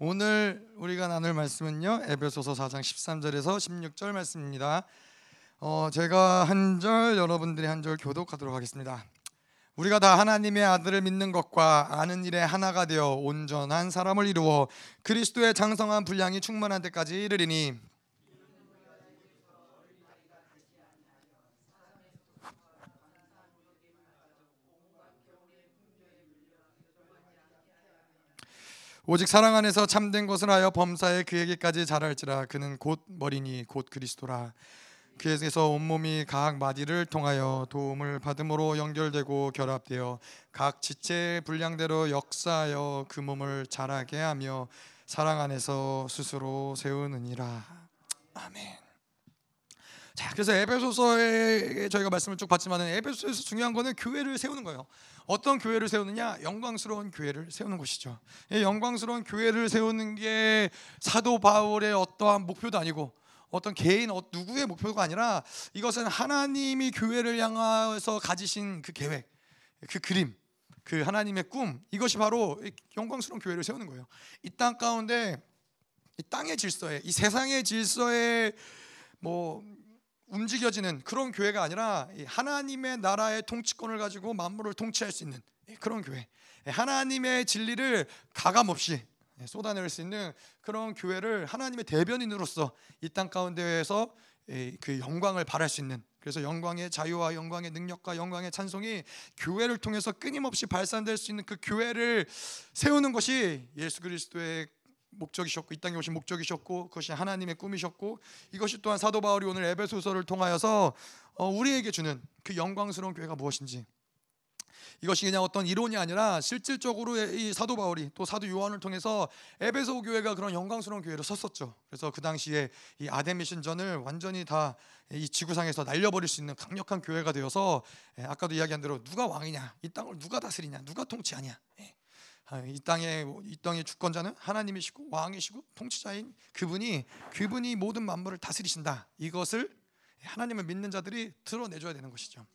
오늘 우리가 나눌 말씀은요 에베소서 4장 13절에서 16절 말씀입니다. 어, 제가 한 절 여러분들이 한 절 교독하도록 하겠습니다. 우리가 다 하나님의 아들을 믿는 것과 아는 일에 하나가 되어 온전한 사람을 이루어 그리스도의 장성한 분량이 충만한 데까지 이르리니 오직 사랑 안에서 참된 것을 하여 범사에 그에게까지 자랄지라 그는 곧 머리니 곧 그리스도라 그에게서 온몸이 각 마디를 통하여 도움을 받음으로 연결되고 결합되어 각 지체의 분량대로 역사하여 그 몸을 자라게 하며 사랑 안에서 스스로 세우느니라 아멘. 자, 그래서 에베소서에 저희가 말씀을 쭉 봤지만 에베소에서 중요한 거는 교회를 세우는 거예요. 어떤 교회를 세우느냐? 영광스러운 교회를 세우는 것이죠. 이 영광스러운 교회를 세우는 게 사도 바울의 어떠한 목표도 아니고 어떤 개인 어, 누구의 목표가 아니라 이것은 하나님이 교회를 향해서 가지신 그 계획, 그 그림, 그 하나님의 꿈 이것이 바로 영광스러운 교회를 세우는 거예요. 이 땅 가운데 이 땅의 질서에 이 세상의 질서에 뭐 움직여지는 그런 교회가 아니라 하나님의 나라의 통치권을 가지고 만물을 통치할 수 있는 그런 교회. 하나님의 진리를 가감 없이 쏟아낼 수 있는 그런 교회를 하나님의 대변인으로서 이 땅 가운데에서 그 영광을 발할 수 있는 그래서 영광의 자유와 영광의 능력과 영광의 찬송이 교회를 통해서 끊임없이 발산될 수 있는 그 교회를 세우는 것이 예수 그리스도의 목적이셨고 이 땅에 오신 목적이셨고 그것이 하나님의 꿈이셨고 이것이 또한 사도 바울이 오늘 에베소서를 통하여서 어, 우리에게 주는 그 영광스러운 교회가 무엇인지 이것이 그냥 어떤 이론이 아니라 실질적으로 이 사도 바울이 또 사도 요한을 통해서 에베소 교회가 그런 영광스러운 교회로 섰었죠. 그래서 그 당시에 이 아데미신전을 완전히 다 이 지구상에서 날려버릴 수 있는 강력한 교회가 되어서 예, 아까도 이야기한 대로 누가 왕이냐, 이 땅을 누가 다스리냐, 누가 통치하냐. 예. 아, 이 땅의 이 땅의 주권자는 하나님이시고 왕이시고 통치자인 그분이 그분이 모든 만물을 다스리신다. 이것을 하나님을 믿는 자들이 드러내줘야 되는 것이죠.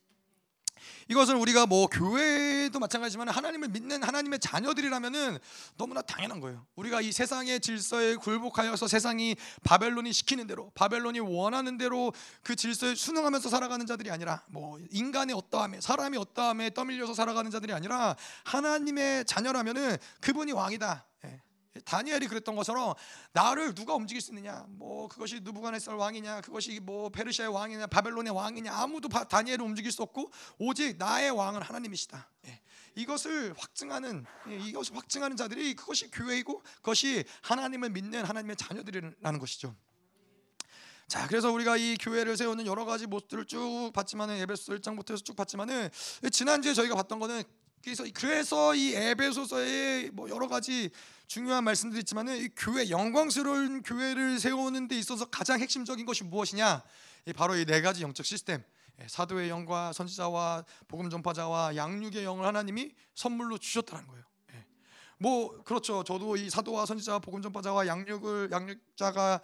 이것은 우리가 뭐 교회도 마찬가지지만 하나님을 믿는 하나님의 자녀들이라면은 너무나 당연한 거예요. 우리가 이 세상의 질서에 굴복하여서 세상이 바벨론이 시키는 대로 바벨론이 원하는 대로 그 질서에 순응하면서 살아가는 자들이 아니라 뭐 인간의 어떠함에 사람이 어떠함에 떠밀려서 살아가는 자들이 아니라 하나님의 자녀라면은 그분이 왕이다. 다니엘이 그랬던 것처럼 나를 누가 움직일 수 있느냐? 뭐 그것이 누부갓네살 왕이냐? 그것이 뭐 페르시아의 왕이냐? 바벨론의 왕이냐? 아무도 다니엘을 움직일 수 없고 오직 나의 왕은 하나님이시다. 예. 이것을 확증하는 예, 이것을 확증하는 자들이 그것이 교회이고 그것이 하나님을 믿는 하나님의 자녀들이라는 것이죠. 자, 그래서 우리가 이 교회를 세우는 여러 가지 모습들을 쭉 봤지만은 에베소 1장부터 해서 쭉 봤지만은 지난주에 저희가 봤던 거는 그래서 그래서 이 에베소서에 뭐 여러 가지 중요한 말씀들이 있지만은 이 교회 영광스러운 교회를 세우는 데 있어서 가장 핵심적인 것이 무엇이냐? 바로 이 네 가지 영적 시스템. 예, 사도의 영과 선지자와 복음 전파자와 양육의 영을 하나님이 선물로 주셨다는 거예요. 예. 뭐 그렇죠. 저도 이 사도와 선지자와 복음 전파자와 양육을 양육자가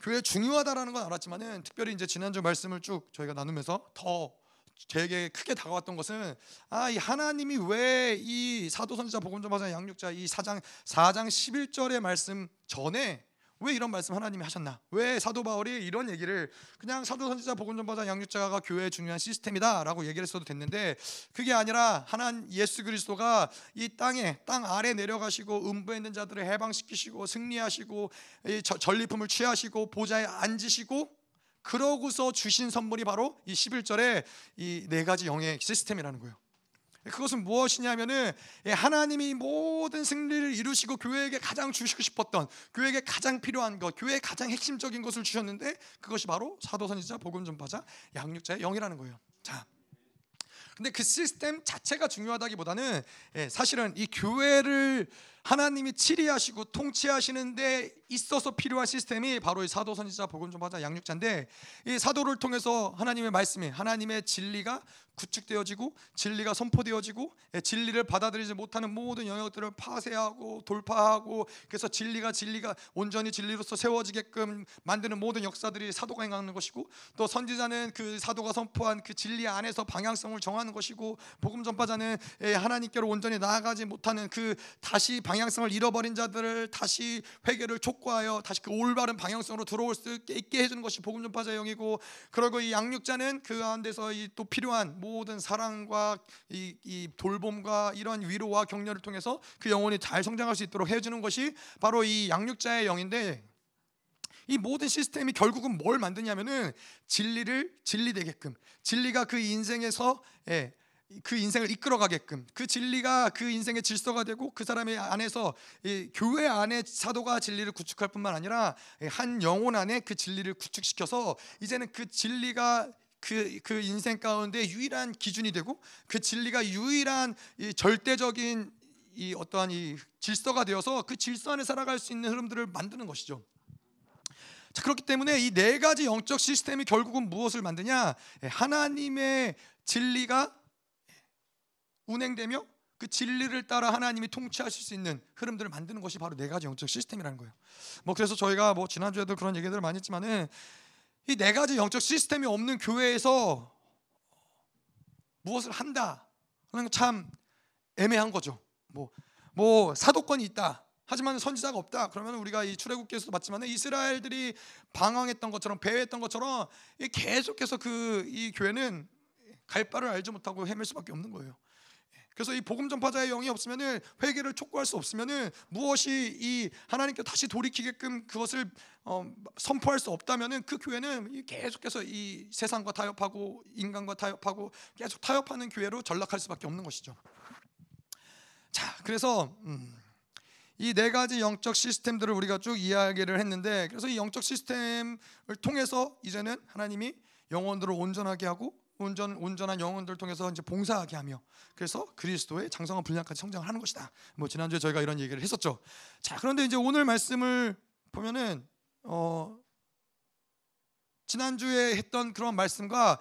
교회 중요하다라는 건 알았지만은 특별히 이제 지난주 말씀을 쭉 저희가 나누면서 더 제게 크게 다가왔던 것은 아, 이 하나님이 왜 이 사도 선지자 복음 전파자 양육자 이 4장 4장 11절의 말씀 전에 왜 이런 말씀 하나님이 하셨나? 왜 사도 바울이 이런 얘기를 그냥 사도 선지자 복음 전파자 양육자가 교회의 중요한 시스템이다라고 얘기를 했어도 됐는데 그게 아니라 하나님 예수 그리스도가 이 땅에 땅 아래 내려가시고 음부에 있는 자들을 해방시키시고 승리하시고 전리품을 취하시고 보좌에 앉으시고 그러고서 주신 선물이 바로 이 11절에 이 네 가지 영의 시스템이라는 거예요. 그것은 무엇이냐면은 예, 하나님이 모든 승리를 이루시고 교회에게 가장 주시고 싶었던 교회에게 가장 필요한 것, 교회의 가장 핵심적인 것을 주셨는데 그것이 바로 사도 선지자, 복음 전파자, 양육자의 영이라는 거예요. 자. 근데 그 시스템 자체가 중요하다기보다는 예, 사실은 이 교회를 하나님이 치리하시고 통치하시는데 있어서 필요한 시스템이 바로 이 사도 선지자 복음 전파자 양육자인데 이 사도를 통해서 하나님의 말씀이 하나님의 진리가 구축되어지고 진리가 선포되어지고 예, 진리를 받아들이지 못하는 모든 영역들을 파쇄하고 돌파하고 그래서 진리가 진리가 온전히 진리로서 세워지게끔 만드는 모든 역사들이 사도가 행하는 것이고 또 선지자는 그 사도가 선포한 그 진리 안에서 방향성을 정하는 것이고 복음 전파자는 예, 하나님께로 온전히 나아가지 못하는 그 다시 방 방향성을 잃어버린 자들을 다시 회개를 촉 구하여 다시 그 올바른 방향성으로 들어올 수 있게 해주는 것이 복음 전파자의 영이고 그리고 이 양육자는 그 가운데서 이 또 필요한 모든 사랑과 이, 이 돌봄과 이런 위로와 격려를 통해서 그 영혼이 잘 성장할 수 있도록 해주는 것이 바로 이 양육자의 영인데 이 모든 시스템이 결국은 뭘 만드냐면은 진리를 진리 되게끔 진리가 그 인생에서 예, 그 인생을 이끌어가게끔 그 진리가 그 인생의 질서가 되고 그 사람의 안에서 이 교회 안에 사도가 진리를 구축할 뿐만 아니라 한 영혼 안에 그 진리를 구축시켜서 이제는 그 진리가 그, 그 인생 가운데 유일한 기준이 되고 그 진리가 유일한 이 절대적인 이 어떠한 이 질서가 되어서 그 질서 안에 살아갈 수 있는 흐름들을 만드는 것이죠. 자, 그렇기 때문에 이 네 가지 영적 시스템이 결국은 무엇을 만드냐? 예, 하나님의 진리가 운행되며 그 진리를 따라 하나님이 통치하실 수 있는 흐름들을 만드는 것이 바로 네 가지 영적 시스템이라는 거예요. 뭐 그래서 저희가 뭐 지난주에도 그런 얘기들을 많이 했지만은 이 네 가지 영적 시스템이 없는 교회에서 무엇을 한다 하는 참 애매한 거죠. 뭐, 뭐 사도권이 있다. 하지만 선지자가 없다. 그러면 우리가 이 출애굽기에서도 봤지만 이스라엘들이 방황했던 것처럼 배회했던 것처럼 계속해서 그 이 교회는 갈 바를 알지 못하고 헤맬 수밖에 없는 거예요. 그래서 이 복음 전파자의 영이 없으면은 회개를 촉구할 수 없으면은 무엇이 이 하나님께 다시 돌이키게끔 그것을 어, 선포할 수 없다면은 그 교회는 계속해서 이 세상과 타협하고 인간과 타협하고 계속 타협하는 교회로 전락할 수밖에 없는 것이죠. 자, 그래서 음, 이네 가지 영적 시스템들을 우리가 쭉 이야기를 했는데 그래서 이 영적 시스템을 통해서 이제는 하나님이 영혼들을 온전하게 하고 온전 온전한 영혼들을 통해서 이제 봉사하게 하며 그래서 그리스도의 장성한 분량까지 성장을 하는 것이다. 뭐 지난주에 저희가 이런 얘기를 했었죠. 자, 그런데 이제 오늘 말씀을 보면은 어 지난주에 했던 그런 말씀과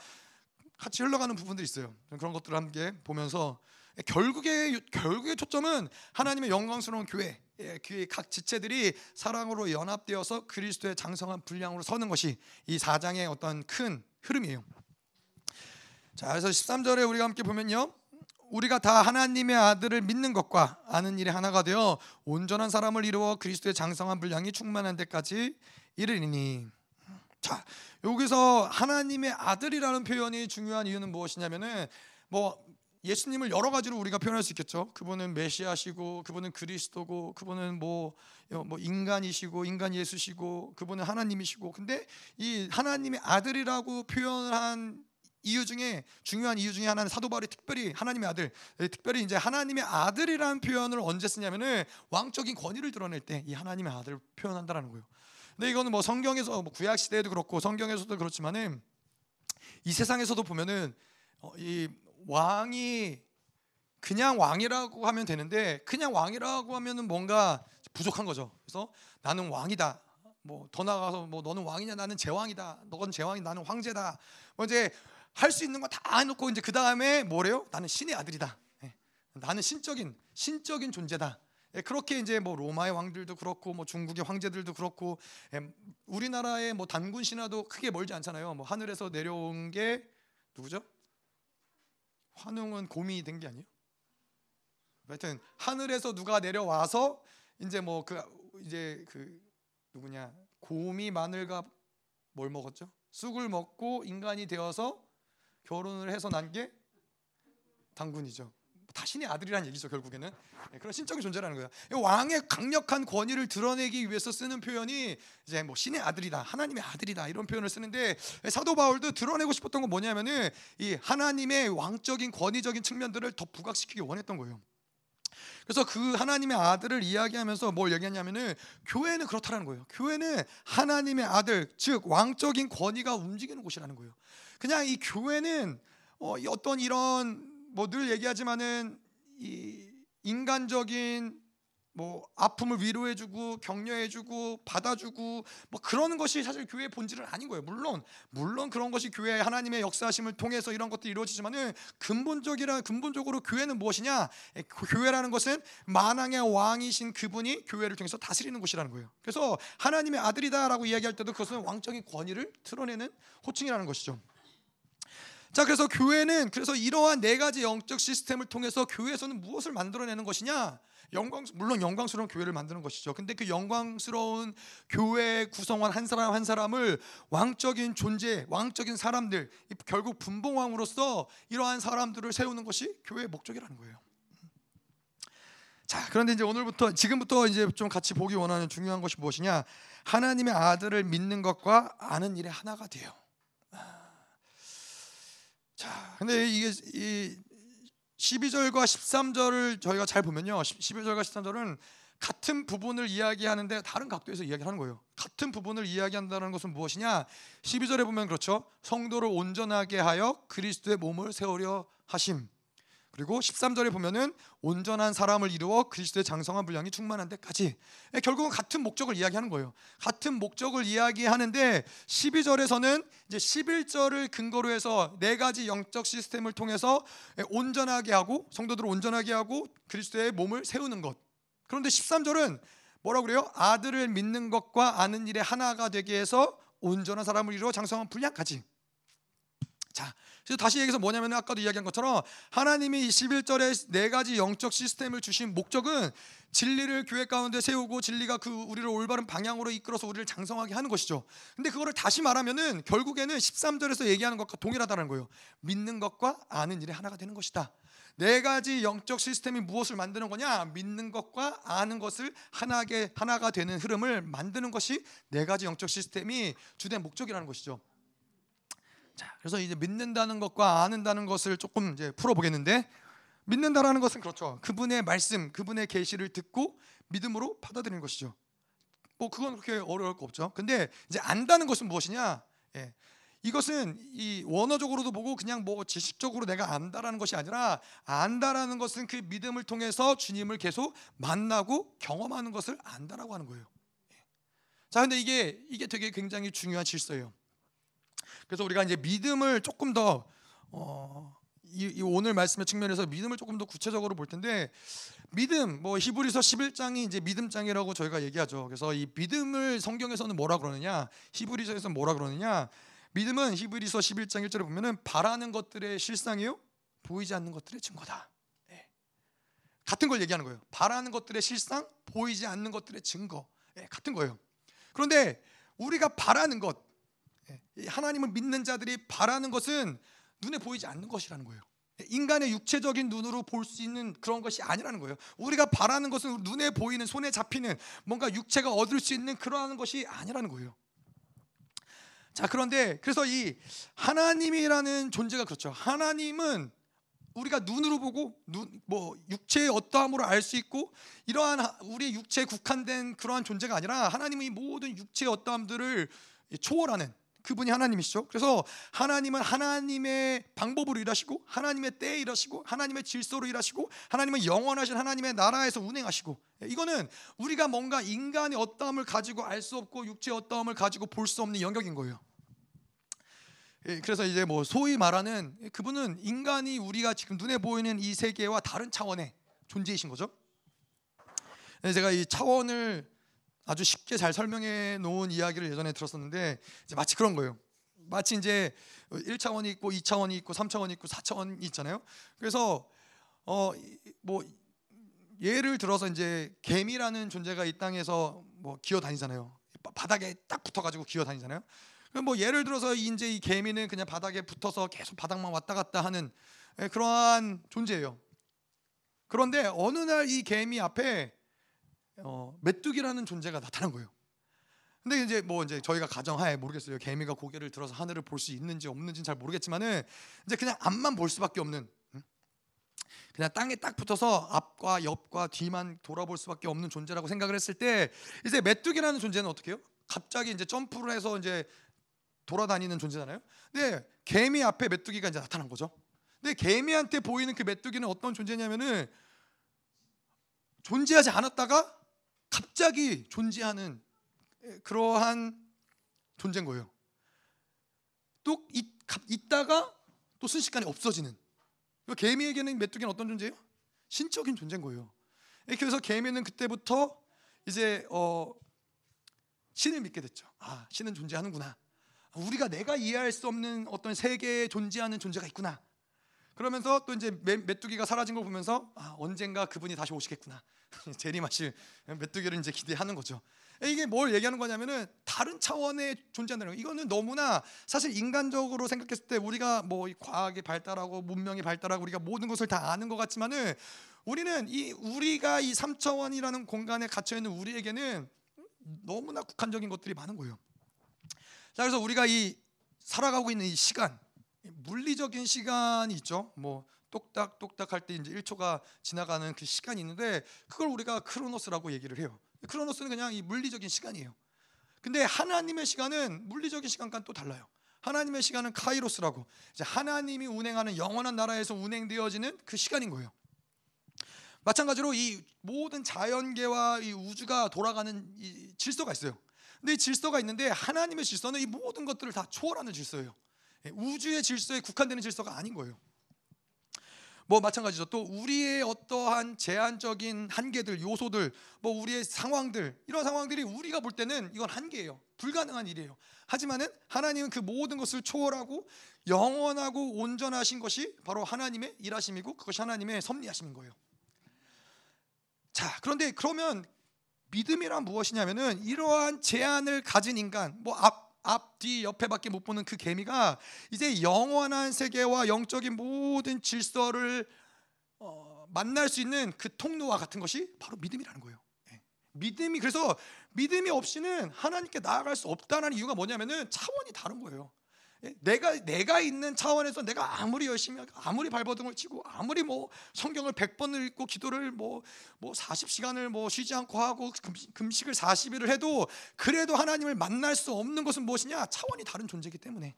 같이 흘러가는 부분들이 있어요. 그런 것들을 함께 보면서 결국에 결국의 초점은 하나님의 영광스러운 교회, 예, 그각 지체들이 사랑으로 연합되어서 그리스도의 장성한 분량으로 서는 것이 이 사장의 어떤 큰 흐름이에요. 자, 그래서 13절에 우리가 함께 보면요. 우리가 다 하나님의 아들을 믿는 것과 아는 일이 하나가 되어 온전한 사람을 이루어 그리스도의 장성한 분량이 충만한 데까지 이르리니. 자, 여기서 하나님의 아들이라는 표현이 중요한 이유는 무엇이냐면은 뭐 예수님을 여러 가지로 우리가 표현할 수 있겠죠. 그분은 메시아시고, 그분은 그리스도고, 그분은 뭐, 뭐 인간이시고, 인간 예수시고, 그분은 하나님이시고. 근데 이 하나님의 아들이라고 표현한 이유 중에 중요한 이유 중에 하나는 사도 바울이 특별히 하나님의 아들, 특별히 이제 하나님의 아들이라는 표현을 언제 쓰냐면은 왕적인 권위를 드러낼 때 이 하나님의 아들을 표현한다라는 거예요. 근데 이거는 뭐 성경에서 뭐 구약 시대에도 그렇고 성경에서도 그렇지만은 이 세상에서도 보면은 어, 이 왕이 그냥 왕이라고 하면 되는데 그냥 왕이라고 하면은 뭔가 부족한 거죠. 그래서 나는 왕이다. 뭐 더 나가서 뭐 너는 왕이냐 나는 제왕이다. 너건 제왕이 나는 황제다. 뭐 이제 할 수 있는 거 다 해놓고 이제 그 다음에 뭐래요? 나는 신의 아들이다. 예. 나는 신적인 신적인 존재다. 예, 그렇게 이제 뭐 로마의 왕들도 그렇고 뭐 중국의 황제들도 그렇고 예, 우리나라의 뭐 단군 신화도 크게 멀지 않잖아요. 뭐 하늘에서 내려온 게 누구죠? 환웅은 곰이 된 게 아니에요? 하여튼 하늘에서 누가 내려와서 이제 뭐 그 이제 그 누구냐 곰이 마늘과 뭘 먹었죠? 쑥을 먹고 인간이 되어서 결혼을 해서 난 게 당군이죠. 다신의 아들이라는 얘기죠 결국에는 네, 그런 신적인 존재라는 거예요. 왕의 강력한 권위를 드러내기 위해서 쓰는 표현이 이제 뭐 신의 아들이다, 하나님의 아들이다 이런 표현을 쓰는데 사도 바울도 드러내고 싶었던 건 뭐냐면은 이 하나님의 왕적인 권위적인 측면들을 더 부각시키기 원했던 거예요. 그래서 그 하나님의 아들을 이야기하면서 뭘 얘기했냐면은 교회는 그렇다라는 거예요. 교회는 하나님의 아들, 즉 왕적인 권위가 움직이는 곳이라는 거예요. 그냥 이 교회는 어, 어떤 이런 뭐 늘 얘기하지만은 이 인간적인 뭐 아픔을 위로해주고 격려해주고 받아주고 뭐 그런 것이 사실 교회의 본질은 아닌 거예요. 물론 물론 그런 것이 교회 하나님의 역사하심을 통해서 이런 것들이 이루어지지만은 근본적이라 근본적으로 교회는 무엇이냐? 교회라는 것은 만왕의 왕이신 그분이 교회를 통해서 다스리는 곳이라는 거예요. 그래서 하나님의 아들이다라고 이야기할 때도 그것은 왕적인 권위를 드러내는 호칭이라는 것이죠. 자, 그래서 교회는 그래서 이러한 네 가지 영적 시스템을 통해서 교회에서는 무엇을 만들어내는 것이냐? 영광 물론 영광스러운 교회를 만드는 것이죠. 근데 그 영광스러운 교회 구성원 한 사람 한 사람을 왕적인 존재, 왕적인 사람들, 결국 분봉왕으로서 이러한 사람들을 세우는 것이 교회의 목적이라는 거예요. 자, 그런데 이제 오늘부터 지금부터 이제 좀 같이 보기 원하는 중요한 것이 무엇이냐? 하나님의 아들을 믿는 것과 아는 일의 하나가 돼요. 자, 근데 이게 이 12절과 13절을 저희가 잘 보면요. 12절과 13절은 같은 부분을 이야기하는데 다른 각도에서 이야기하는 거예요. 같은 부분을 이야기한다는 것은 무엇이냐? 12절에 보면 그렇죠. 성도를 온전하게 하여 그리스도의 몸을 세우려 하심. 그리고 13절에 보면은 온전한 사람을 이루어 그리스도의 장성한 분량이 충만한 데까지 예, 결국은 같은 목적을 이야기하는 거예요. 같은 목적을 이야기하는데 12절에서는 이제 11절을 근거로 해서 네 가지 영적 시스템을 통해서 예, 온전하게 하고 성도들을 온전하게 하고 그리스도의 몸을 세우는 것. 그런데 13절은 뭐라고 그래요? 아들을 믿는 것과 아는 일에 하나가 되게 해서 온전한 사람을 이루어 장성한 분량까지. 자, 그래서 다시 얘기해서 뭐냐면 아까도 이야기한 것처럼 하나님이 21절에 네 가지 영적 시스템을 주신 목적은 진리를 교회 가운데 세우고 진리가 그 우리를 올바른 방향으로 이끌어서 우리를 장성하게 하는 것이죠. 근데 그거를 다시 말하면은 결국에는 13절에서 얘기하는 것과 동일하다는 거예요. 믿는 것과 아는 일이 하나가 되는 것이다. 네 가지 영적 시스템이 무엇을 만드는 거냐? 믿는 것과 아는 것을 하나게 하나가 되는 흐름을 만드는 것이 네 가지 영적 시스템이 주된 목적이라는 것이죠. 자, 그래서 이제 믿는다는 것과 아는다는 것을 조금 이제 풀어보겠는데 믿는다라는 것은 그렇죠. 그분의 말씀, 그분의 계시를 듣고 믿음으로 받아들이는 것이죠. 뭐 그건 그렇게 어려울 거 없죠. 근데 이제 안다는 것은 무엇이냐? 예. 이것은 이 원어적으로도 보고 그냥 뭐 지식적으로 내가 안다라는 것이 아니라 안다라는 것은 그 믿음을 통해서 주님을 계속 만나고 경험하는 것을 안다라고 하는 거예요. 예. 자, 근데 이게 이게 되게 굉장히 중요한 질서예요. 그래서 우리가 이제 믿음을 조금 더 어, 이, 이, 오늘 말씀의 측면에서 믿음을 조금 더 구체적으로 볼 텐데 믿음 뭐 히브리서 11장이 이제 믿음장이라고 저희가 얘기하죠. 그래서 이 믿음을 성경에서는 뭐라 그러느냐? 히브리서에서 뭐라 그러느냐? 믿음은 히브리서 11장 1절에 보면은 바라는 것들의 실상이요 보이지 않는 것들의 증거다. 네. 같은 걸 얘기하는 거예요. 바라는 것들의 실상, 보이지 않는 것들의 증거. 네, 같은 거예요. 그런데 우리가 바라는 것 하나님을 믿는 자들이 바라는 것은 눈에 보이지 않는 것이라는 거예요. 인간의 육체적인 눈으로 볼 수 있는 그런 것이 아니라는 거예요. 우리가 바라는 것은 눈에 보이는 손에 잡히는 뭔가 육체가 얻을 수 있는 그러한 것이 아니라는 거예요. 자, 그런데 그래서 이 하나님이라는 존재가 그렇죠. 하나님은 우리가 눈으로 보고 눈, 뭐 육체의 어떠함으로 알 수 있고 이러한 우리 육체에 국한된 그러한 존재가 아니라 하나님은 이 모든 육체의 어떠함들을 초월하는 그분이 하나님이시죠. 그래서 하나님은 하나님의 방법으로 일하시고 하나님의 때에 일하시고 하나님의 질서로 일하시고 하나님은 영원하신 하나님의 나라에서 운행하시고 이거는 우리가 뭔가 인간의 어떠함을 가지고 알 수 없고 육체의 어떠함을 가지고 볼 수 없는 영역인 거예요. 예, 그래서 이제 뭐 소위 말하는 그분은 인간이 우리가 지금 눈에 보이는 이 세계와 다른 차원의 존재이신 거죠. 예, 제가 이 차원을 아주 쉽게 잘 설명해 놓은 이야기를 예전에 들었었는데 이제 마치 그런 거예요. 마치 이제 1차원이 있고 2차원이 있고 3차원이 있고 4차원이 있잖아요. 그래서 어 뭐 예를 들어서 이제 개미라는 존재가 이 땅에서 뭐 기어 다니잖아요. 바닥에 딱 붙어 가지고 기어 다니잖아요. 그럼 뭐 예를 들어서 이제 이 개미는 그냥 바닥에 붙어서 계속 바닥만 왔다 갔다 하는 예, 그러한 존재예요. 그런데 어느 날 이 개미 앞에 어, 메뚜기라는 존재가 나타난 거예요. 근데 이제 뭐 이제 저희가 가정하에 모르겠어요. 개미가 고개를 들어서 하늘을 볼 수 있는지 없는지는 잘 모르겠지만은 이제 그냥 앞만 볼 수밖에 없는 그냥 땅에 딱 붙어서 앞과 옆과 뒤만 돌아볼 수밖에 없는 존재라고 생각을 했을 때 이제 메뚜기라는 존재는 어떻게 해요? 갑자기 이제 점프를 해서 이제 돌아다니는 존재잖아요. 근데 개미 앞에 메뚜기가 이제 나타난 거죠. 근데 개미한테 보이는 그 메뚜기는 어떤 존재냐면은 존재하지 않았다가 갑자기 존재하는 그러한 존재인 거예요. 또 있, 다가 또 순식간에 없어지는. 개미에게는 메뚜기는 어떤 존재예요? 신적인 존재인 거예요. 그래서 개미는 그때부터 이제 어, 신을 믿게 됐죠. 아, 신은 존재하는구나. 우리가 내가 이해할 수 없는 어떤 세계에 존재하는 존재가 있구나. 그러면서 또 이제 메, 메뚜기가 사라진 걸 보면서 아, 언젠가 그분이 다시 오시겠구나. 재림하실 메뚜기를 이제 기대하는 거죠. 이게 뭘 얘기하는 거냐면은 다른 차원의 존재한다는 거. 이거는 너무나 사실 인간적으로 생각했을 때 우리가 뭐 과학이 발달하고 문명이 발달하고 우리가 모든 것을 다 아는 것 같지만은 우리는 이 우리가 이 3차원이라는 공간에 갇혀 있는 우리에게는 너무나 국한적인 것들이 많은 거예요. 자, 그래서 우리가 이 살아가고 있는 이 시간, 물리적인 시간이 있죠. 뭐 똑딱 똑딱 할 때 이제 1초가 지나가는 그 시간이 있는데 그걸 우리가 크로노스라고 얘기를 해요. 크로노스는 그냥 이 물리적인 시간이에요. 근데 하나님의 시간은 물리적인 시간과는 또 달라요. 하나님의 시간은 카이로스라고 이제 하나님이 운행하는 영원한 나라에서 운행되어지는 그 시간인 거예요. 마찬가지로 이 모든 자연계와 이 우주가 돌아가는 이 질서가 있어요. 근데 이 질서가 있는데 하나님의 질서는 이 모든 것들을 다 초월하는 질서예요. 예, 우주의 질서에 국한되는 질서가 아닌 거예요. 뭐 마찬가지죠. 또 우리의 어떠한 제한적인 한계들, 요소들, 뭐 우리의 상황들 이런 상황들이 우리가 볼 때는 이건 한계예요. 불가능한 일이에요. 하지만은 하나님은 그 모든 것을 초월하고 영원하고 온전하신 것이 바로 하나님의 일하심이고 그것이 하나님의 섭리하심인 거예요. 자, 그런데 그러면 믿음이란 무엇이냐면은 이러한 제한을 가진 인간, 뭐 앞, 앞, 뒤, 옆에밖에 못 보는 그 개미가 이제 영원한 세계와 영적인 모든 질서를 어, 만날 수 있는 그 통로와 같은 것이 바로 믿음이라는 거예요. 예. 믿음이 그래서 믿음이 없이는 하나님께 나아갈 수 없다는 이유가 뭐냐면은 차원이 다른 거예요. 예? 내가 내가 있는 차원에서 내가 아무리 열심히 아무리 발버둥을 치고 아무리 뭐 성경을 100번을 읽고 기도를 뭐뭐 뭐 40시간을 뭐 쉬지 않고 하고 금식, 을 40일을 해도 그래도 하나님을 만날 수 없는 것은 무엇이냐? 차원이 다른 존재이기 때문에.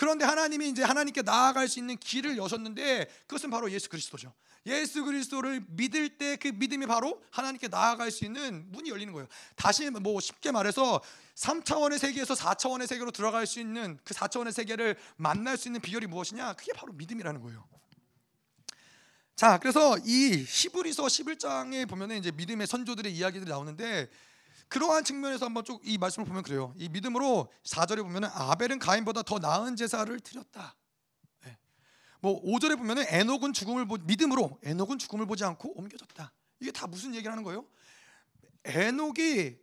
그런데 하나님이 이제 하나님께 나아갈 수 있는 길을 여셨는데 그것은 바로 예수 그리스도죠. 예수 그리스도를 믿을 때 그 믿음이 바로 하나님께 나아갈 수 있는 문이 열리는 거예요. 다시 뭐 쉽게 말해서 3차원의 세계에서 4차원의 세계로 들어갈 수 있는 그 4차원의 세계를 만날 수 있는 비결이 무엇이냐? 그게 바로 믿음이라는 거예요. 자, 그래서 이 히브리서 11장에 보면은 이제 믿음의 선조들의 이야기들이 나오는데 그러한 측면에서 한번 쭉 이 말씀을 보면 그래요. 이 믿음으로 4절에 보면은 아벨은 가인보다 더 나은 제사를 드렸다. 네. 뭐 5절에 보면은 에녹은 죽음을 보, 믿음으로 에녹은 죽음을 보지 않고 옮겨졌다. 이게 다 무슨 얘기를 하는 거예요? 에녹이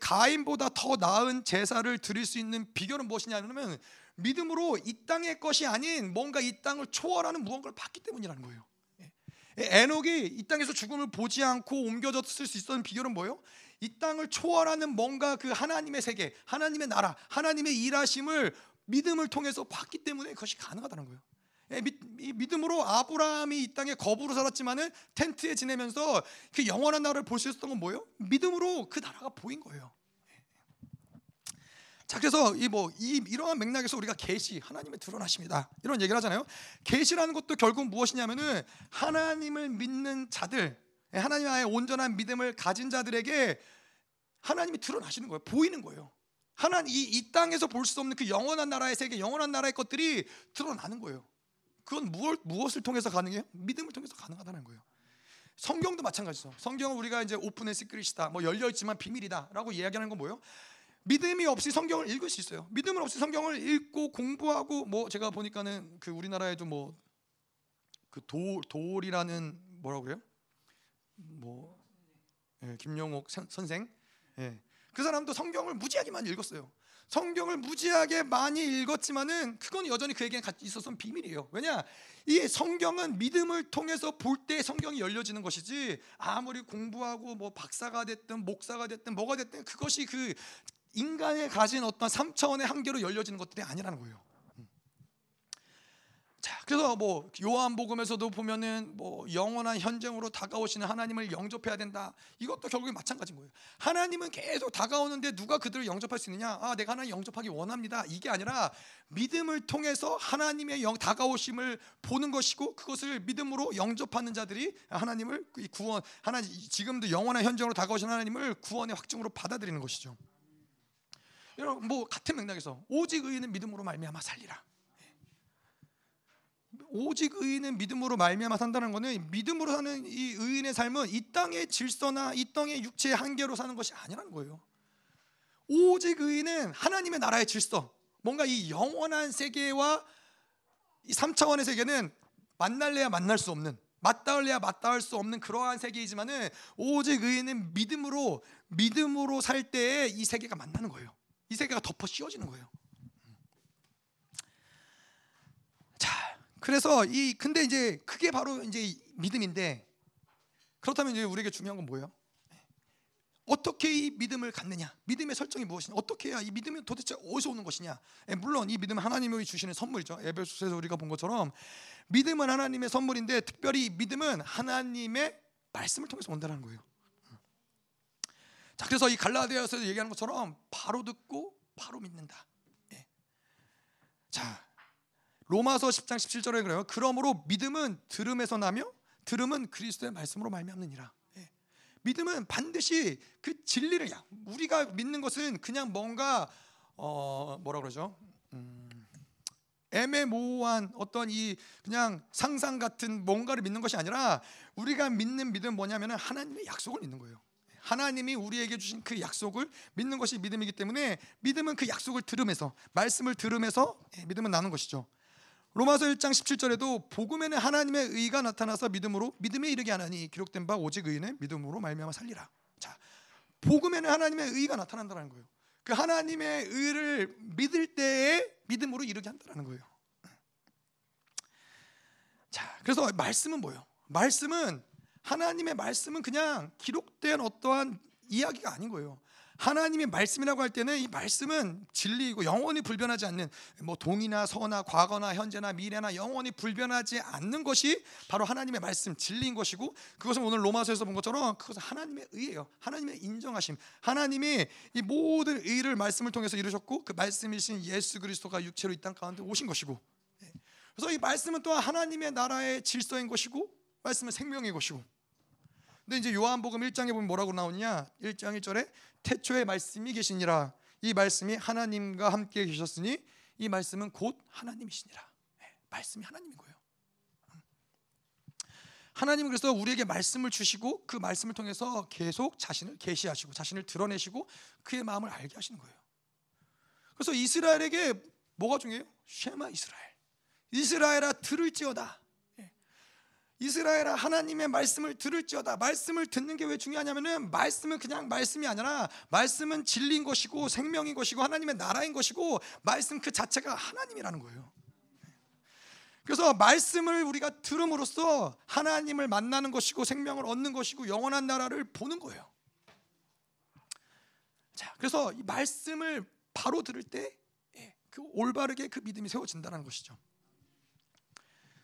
가인보다 더 나은 제사를 드릴 수 있는 비결은 무엇이냐면 믿음으로 이 땅의 것이 아닌 뭔가 이 땅을 초월하는 무언가를 받기 때문이라는 거예요. 예. 에녹이 이 땅에서 죽음을 보지 않고 옮겨졌을 수 있었던 비결은 뭐예요? 이 땅을 초월하는 뭔가 그 하나님의 세계, 하나님의 나라, 하나님의 일하심을 믿음을 통해서 봤기 때문에 그것이 가능하다는 거예요. 예, 믿음으로 아브라함이 이 땅에 거부로 살았지만은 텐트에 지내면서 그 영원한 나라를 볼 수 있었던 건 뭐예요? 믿음으로 그 나라가 보인 거예요. 자 그래서 이 뭐 이 이러한 맥락에서 우리가 계시 하나님의 드러나십니다 이런 얘기를 하잖아요. 계시라는 것도 결국 무엇이냐면은 하나님을 믿는 자들 예, 하나님의 온전한 믿음을 가진 자들에게 하나님이 드러나시는 거예요. 보이는 거예요. 하나님 이, 이 땅에서 볼 수 없는 그 영원한 나라의 세계, 영원한 나라의 것들이 드러나는 거예요. 그건 무엇, 무엇을 통해서 가능해요? 믿음을 통해서 가능하다는 거예요. 성경도 마찬가지죠. 성경은 우리가 이제 오픈의 시크릿이다, 뭐 열려 있지만 비밀이다라고 이야기하는 건 뭐예요? 믿음이 없이 성경을 읽을 수 있어요. 믿음을 없이 성경을 읽고 공부하고 뭐 제가 보니까는 그 우리나라에도 뭐 그 돌이라는 뭐라고 그래요? 뭐 예, 김용옥 선생 예. 그 사람도 성경을 무지하게 많이 읽었어요. 성경을 무지하게 많이 읽었지만은 그건 여전히 그에게 있어서는 비밀이에요. 왜냐? 이 성경은 믿음을 통해서 볼 때 성경이 열려지는 것이지 아무리 공부하고 뭐 박사가 됐든 목사가 됐든 뭐가 됐든 그것이 그 인간의 가진 어떤 3차원의 한계로 열려지는 것들이 아니라는 거예요. 자, 그래서 뭐 요한복음에서도 보면은 뭐 영원한 현장으로 다가오시는 하나님을 영접해야 된다. 이것도 결국에 마찬가지인 거예요. 하나님은 계속 다가오는데 누가 그들을 영접할 수 있느냐? 아, 내가 하나님 영접하기 원합니다. 이게 아니라 믿음을 통해서 하나님의 영 다가오심을 보는 것이고 그것을 믿음으로 영접하는 자들이 하나님을 구원 하나님 지금도 영원한 현장으로 다가오신 하나님을 구원의 확증으로 받아들이는 것이죠. 여러분 뭐 같은 맥락에서 오직 의인은 믿음으로 말미암아 살리라. 오직 의인은 믿음으로 말미암아 산다는 것은 믿음으로 사는 이 의인의 삶은 이 땅의 질서나 이 땅의 육체의 한계로 사는 것이 아니라는 거예요. 오직 의인은 하나님의 나라의 질서, 뭔가 이 영원한 세계와 이 3차원의 세계는 만날래야 만날 수 없는 맞닿을래야 맞닿을 수 없는 그러한 세계이지만은 오직 의인은 믿음으로 믿음으로 살 때에 이 세계가 만나는 거예요. 이 세계가 덮어 씌워지는 거예요. 자, 그래서 이 근데 이제 그게 바로 이제 믿음인데 그렇다면 이제 우리에게 중요한 건 뭐예요? 어떻게 이 믿음을 갖느냐? 믿음의 설정이 무엇이냐? 어떻게 해야 이 믿음이 도대체 어디서 오는 것이냐? 예, 물론 이 믿음은 하나님이 주시는 선물이죠. 에베소서에서 우리가 본 것처럼 믿음은 하나님의 선물인데 특별히 믿음은 하나님의 말씀을 통해서 온다는 거예요. 자, 그래서 이 갈라디아서 얘기하는 것처럼 바로 듣고 바로 믿는다. 예. 자, 로마서 10장 17절에 그래요. 그러므로 믿음은 들음에서 나며 들음은 그리스도의 말씀으로 말미암느니라. 믿음은 반드시 그 진리를 야 우리가 믿는 것은 그냥 뭔가 어 뭐라 그러죠? 음, 애매모호한 어떤 이 그냥 상상 같은 뭔가를 믿는 것이 아니라 우리가 믿는 믿음 뭐냐면은 하나님의 약속을 믿는 거예요. 하나님이 우리에게 주신 그 약속을 믿는 것이 믿음이기 때문에 믿음은 그 약속을 들으면서 말씀을 들으면서 예, 믿음은 나는 것이죠. 로마서 1장 17절에도 복음에는 하나님의 의가 나타나서 믿음으로 믿음에 이르게 하나니 기록된 바 오직 의인은 믿음으로 말미암아 살리라. 자, 복음에는 하나님의 의가 나타난다는 거예요. 그 하나님의 의를 믿을 때에 믿음으로 이르게 한다는 거예요. 자, 그래서 말씀은 뭐예요? 말씀은 하나님의 말씀은 그냥 기록된 어떠한 이야기가 아닌 거예요. 하나님의 말씀이라고 할 때는 이 말씀은 진리이고 영원히 불변하지 않는 뭐 동이나 서나 과거나 현재나 미래나 영원히 불변하지 않는 것이 바로 하나님의 말씀 진리인 것이고 그것은 오늘 로마서에서 본 것처럼 그것은 하나님의 의예요. 하나님의 인정하심. 하나님이 이 모든 의를 말씀을 통해서 이루셨고 그 말씀이신 예수 그리스도가 육체로 이 땅 가운데 오신 것이고 예. 그래서 이 말씀은 또한 하나님의 나라의 질서인 것이고 말씀은 생명의 것이고 근데 이제 요한복음 1장에 보면 뭐라고 나오냐? 1장 1절에 태초에 말씀이 계시니라. 이 말씀이 하나님과 함께 계셨으니 이 말씀은 곧 하나님이시니라. 네, 말씀이 하나님인 거예요. 하나님은 그래서 우리에게 말씀을 주시고 그 말씀을 통해서 계속 자신을 계시하시고 자신을 드러내시고 그의 마음을 알게 하시는 거예요. 그래서 이스라엘에게 뭐가 중요해요? 쉐마 이스라엘. 이스라엘아 들을지어다. 이스라엘아 하나님의 말씀을 들을지어다 말씀을 듣는 게 왜 중요하냐면은 말씀은 그냥 말씀이 아니라 말씀은 진리인 것이고 생명인 것이고 하나님의 나라인 것이고 말씀 그 자체가 하나님이라는 거예요. 그래서 말씀을 우리가 들음으로써 하나님을 만나는 것이고 생명을 얻는 것이고 영원한 나라를 보는 거예요. 자, 그래서 이 말씀을 바로 들을 때그 예, 올바르게 그 믿음이 세워진다는 것이죠.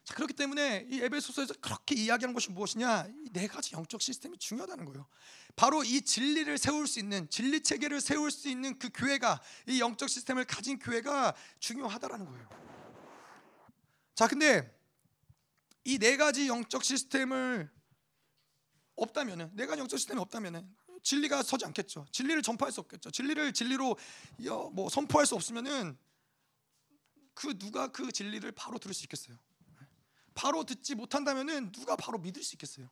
자, 그렇기 때문에 이 에베소서에서 그렇게 이야기하는 것이 무엇이냐? 네 가지 영적 시스템이 중요하다는 거예요. 바로 이 진리를 세울 수 있는 진리 체계를 세울 수 있는 그 교회가 이 영적 시스템을 가진 교회가 중요하다라는 거예요. 자, 근데 이 네 가지 영적 시스템을 없다면은 네 가지 영적 시스템이 없다면은 진리가 서지 않겠죠. 진리를 전파할 수 없겠죠. 진리를 진리로 뭐 선포할 수 없으면은 그 누가 그 진리를 바로 들을 수 있겠어요. 바로 듣지 못한다면은 누가 바로 믿을 수 있겠어요?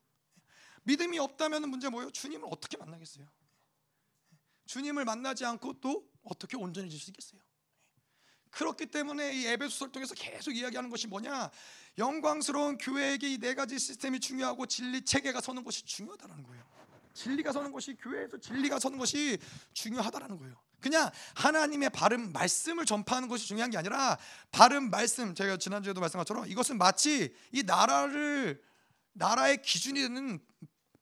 믿음이 없다면 문제 뭐예요? 주님을 어떻게 만나겠어요? 주님을 만나지 않고 또 어떻게 온전해질 수 있겠어요? 그렇기 때문에 이 에베소서를 통해서 계속 이야기하는 것이 뭐냐? 영광스러운 교회에게 이 네 가지 시스템이 중요하고 진리 체계가 서는 것이 중요하다는 거예요. 진리가 서는 것이 교회에서 진리가 서는 것이 중요하다라는 거예요. 그냥 하나님의 바른 말씀을 전파하는 것이 중요한 게 아니라 바른 말씀 제가 지난주에도 말씀한 것처럼 이것은 마치 이 나라를 나라의 기준이 되는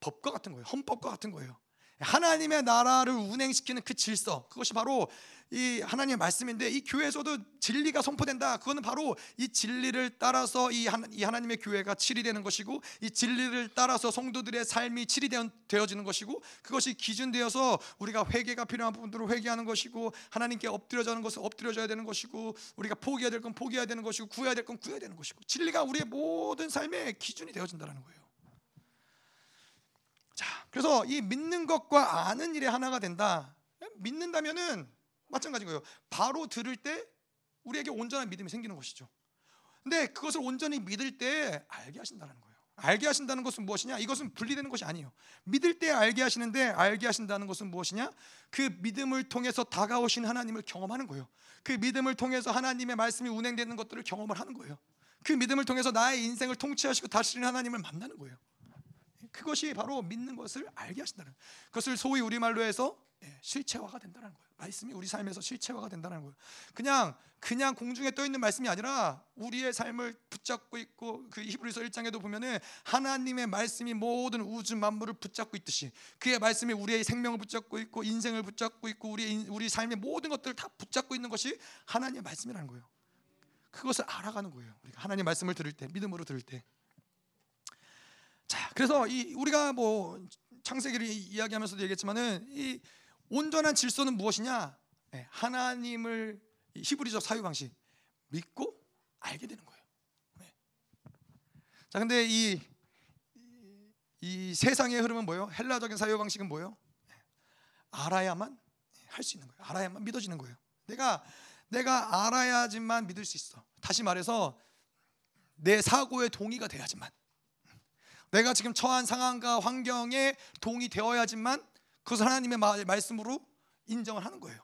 법과 같은 거예요. 헌법과 같은 거예요. 하나님의 나라를 운행시키는 그 질서 그것이 바로 이 하나님의 말씀인데 이 교회에서도 진리가 선포된다. 그거는 바로 이 진리를 따라서 이, 하나, 이 하나님의 교회가 치리되는 것이고 이 진리를 따라서 성도들의 삶이 치리되어지는 것이고 그것이 기준되어서 우리가 회개가 필요한 부분들을 회개하는 것이고 하나님께 엎드려져는 것을 엎드려져야 되는 것이고 우리가 포기해야 될 건 포기해야 되는 것이고 구해야 될 건 구해야 되는 것이고 진리가 우리의 모든 삶의 기준이 되어진다는 거예요. 자, 그래서 이 믿는 것과 아는 일이 하나가 된다. 믿는다면은 마찬가지인 거예요. 바로 들을 때 우리에게 온전한 믿음이 생기는 것이죠. 근데 그것을 온전히 믿을 때 알게 하신다는 거예요. 알게 하신다는 것은 무엇이냐? 이것은 분리되는 것이 아니에요. 믿을 때 알게 하시는데 알게 하신다는 것은 무엇이냐? 그 믿음을 통해서 다가오신 하나님을 경험하는 거예요. 그 믿음을 통해서 하나님의 말씀이 운행되는 것들을 경험을 하는 거예요. 그 믿음을 통해서 나의 인생을 통치하시고 다스리는 하나님을 만나는 거예요. 그것이 바로 믿는 것을 알게 하신다는 그것을 소위 우리말로 해서 예, 실체화가 된다는 거예요. 말씀이 우리 삶에서 실체화가 된다는 거예요. 그냥 그냥 공중에 떠 있는 말씀이 아니라 우리의 삶을 붙잡고 있고 그 히브리서 1장에도 보면은 하나님의 말씀이 모든 우주 만물을 붙잡고 있듯이 그의 말씀이 우리의 생명을 붙잡고 있고 인생을 붙잡고 있고 우리 우리 삶의 모든 것들을 다 붙잡고 있는 것이 하나님의 말씀이라는 거예요. 그것을 알아가는 거예요. 우리가 하나님 말씀을 들을 때 믿음으로 들을 때. 자, 그래서 이 우리가 뭐 창세기를 이야기하면서도 얘기했지만은 이 온전한 질서는 무엇이냐? 네, 하나님을 히브리적 사유 방식 믿고 알게 되는 거예요. 네. 자, 근데 이, 이 세상의 흐름은 뭐예요? 헬라적인 사유 방식은 뭐예요? 네. 알아야만 할 수 있는 거예요. 알아야만 믿어지는 거예요. 내가 내가 알아야지만 믿을 수 있어. 다시 말해서 내 사고에 동의가 돼야지만 내가 지금 처한 상황과 환경에 동의되어야지만 그것을 하나님의 말씀으로 인정을 하는 거예요.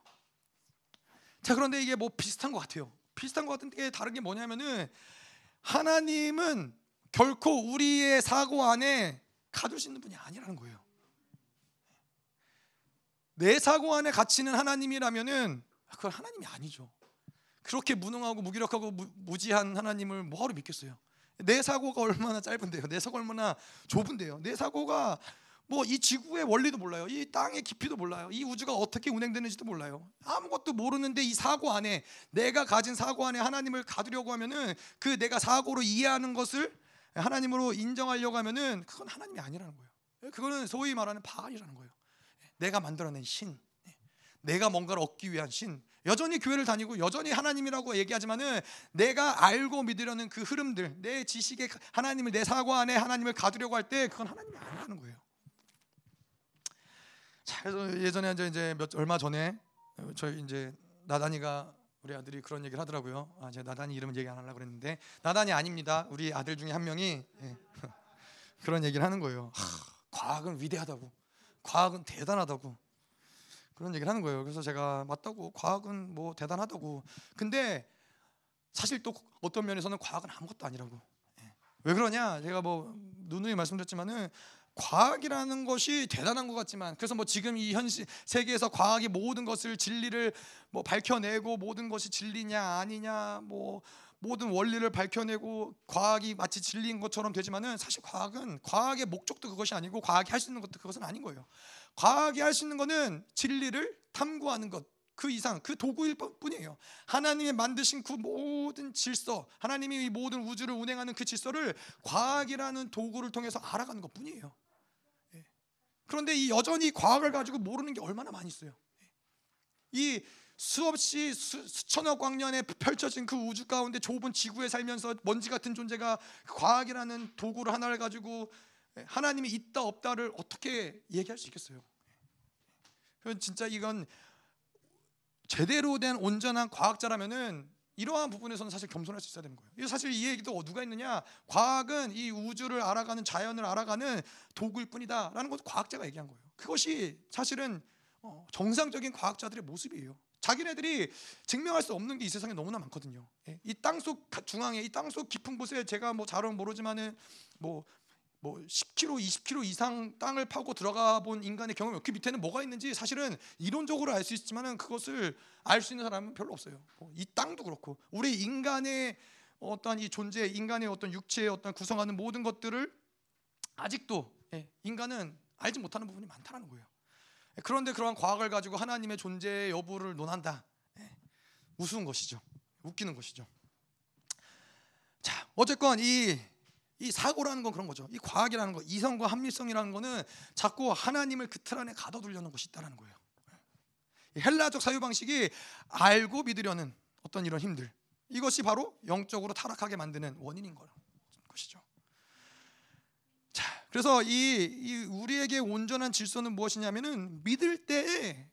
자 그런데 이게 뭐 비슷한 것 같아요. 비슷한 것 같은데 다른 게 뭐냐면은 하나님은 결코 우리의 사고 안에 가둘 수 있는 분이 아니라는 거예요. 내 사고 안에 갇히는 하나님이라면은 그건 하나님이 아니죠. 그렇게 무능하고 무기력하고 무, 지한 하나님을 뭐하러 믿겠어요? 내 사고가 얼마나 짧은데요? 내 사고 얼마나 좁은데요? 내 사고가 뭐 이 지구의 원리도 몰라요. 이 땅의 깊이도 몰라요. 이 우주가 어떻게 운행되는지도 몰라요. 아무것도 모르는데 이 사고 안에 내가 가진 사고 안에 하나님을 가두려고 하면은 그 내가 사고로 이해하는 것을 하나님으로 인정하려고 하면은 그건 하나님이 아니라는 거예요. 그거는 소위 말하는 바알이라는 거예요. 내가 만들어낸 신, 내가 뭔가를 얻기 위한 신. 여전히 교회를 다니고 여전히 하나님이라고 얘기하지만은 내가 알고 믿으려는 그 흐름들, 내 지식에 하나님을 내 사고 안에 하나님을 가두려고 할 때 그건 하나님이 아니라는 거예요. 자, 그래서 예전에 이제 몇 얼마 전에 저희 이제 나단이가 우리 아들이 그런 얘기를 하더라고요. 아, 제가 나단이 이름을 얘기 안 하려고 그랬는데 나단이 아닙니다. 우리 아들 중에 한 명이 예, 그런 얘기를 하는 거예요. 하, 과학은 위대하다고, 과학은 대단하다고 그런 얘기를 하는 거예요. 그래서 제가 맞다고 과학은 뭐 대단하다고. 근데 사실 또 어떤 면에서는 과학은 아무것도 아니라고. 예. 왜 그러냐? 제가 뭐 누누이 말씀드렸지만은 과학이라는 것이 대단한 것 같지만 그래서 뭐 지금 이 현실 세계에서 과학이 모든 것을 진리를 뭐 밝혀내고 모든 것이 진리냐 아니냐 뭐 모든 원리를 밝혀내고 과학이 마치 진리인 것처럼 되지만은 사실 과학은 과학의 목적도 그것이 아니고 과학이 할 수 있는 것도 그것은 아닌 거예요. 과학이 할수 있는 것은 진리를 탐구하는 것. 그 이상 그 도구일 뿐이에요. 하나님이 만드신 그 모든 질서, 하나님이 이 모든 우주를 운행하는 그 질서를 과학이라는 도구를 통해서 알아가는 것뿐이에요. 그런데 이 여전히 과학을 가지고 모르는 게 얼마나 많이 있어요. 이 수없이 수, 천억 광년에 펼쳐진 그 우주 가운데 좁은 지구에 살면서 먼지 같은 존재가 과학이라는 도구를 하나를 가지고 하나님이 있다 없다를 어떻게 얘기할 수 있겠어요? 진짜 이건 제대로 된 온전한 과학자라면은 이러한 부분에서는 사실 겸손할 수 있어야 되는 거예요. 사실 이 얘기도 누가 있느냐? 과학은 이 우주를 알아가는 자연을 알아가는 도구일 뿐이다라는 것도 과학자가 얘기한 거예요. 그것이 사실은 어, 정상적인 과학자들의 모습이에요. 자기네들이 증명할 수 없는 게 이 세상에 너무나 많거든요. 예, 이 땅속 중앙에 이 땅속 깊은 곳에 제가 뭐 잘은 모르지만은 뭐 뭐 10km, 20km 이상 땅을 파고 들어가 본 인간의 경험이 그 밑에는 뭐가 있는지 사실은 이론적으로 알 수 있지만은 그것을 알 수 있는 사람은 별로 없어요. 뭐 이 땅도 그렇고 우리 인간의 어떤 이 존재, 인간의 어떤 육체의 어떤 구성하는 모든 것들을 아직도 예, 인간은 알지 못하는 부분이 많다는 거예요. 그런데 그러한 과학을 가지고 하나님의 존재 여부를 논한다. 예, 우스운 것이죠. 웃기는 것이죠. 자, 어쨌건 이 이 사고라는 건 그런 거죠. 이 과학이라는 거, 이성과 합리성이라는 거는 자꾸 하나님을 그 틀 안에 가둬두려는 것이 있다는 거예요. 헬라적 사유 방식이 알고 믿으려는 어떤 이런 힘들 이것이 바로 영적으로 타락하게 만드는 원인인 것이죠. 자, 그래서 이, 이 우리에게 온전한 질서는 무엇이냐면은 믿을 때에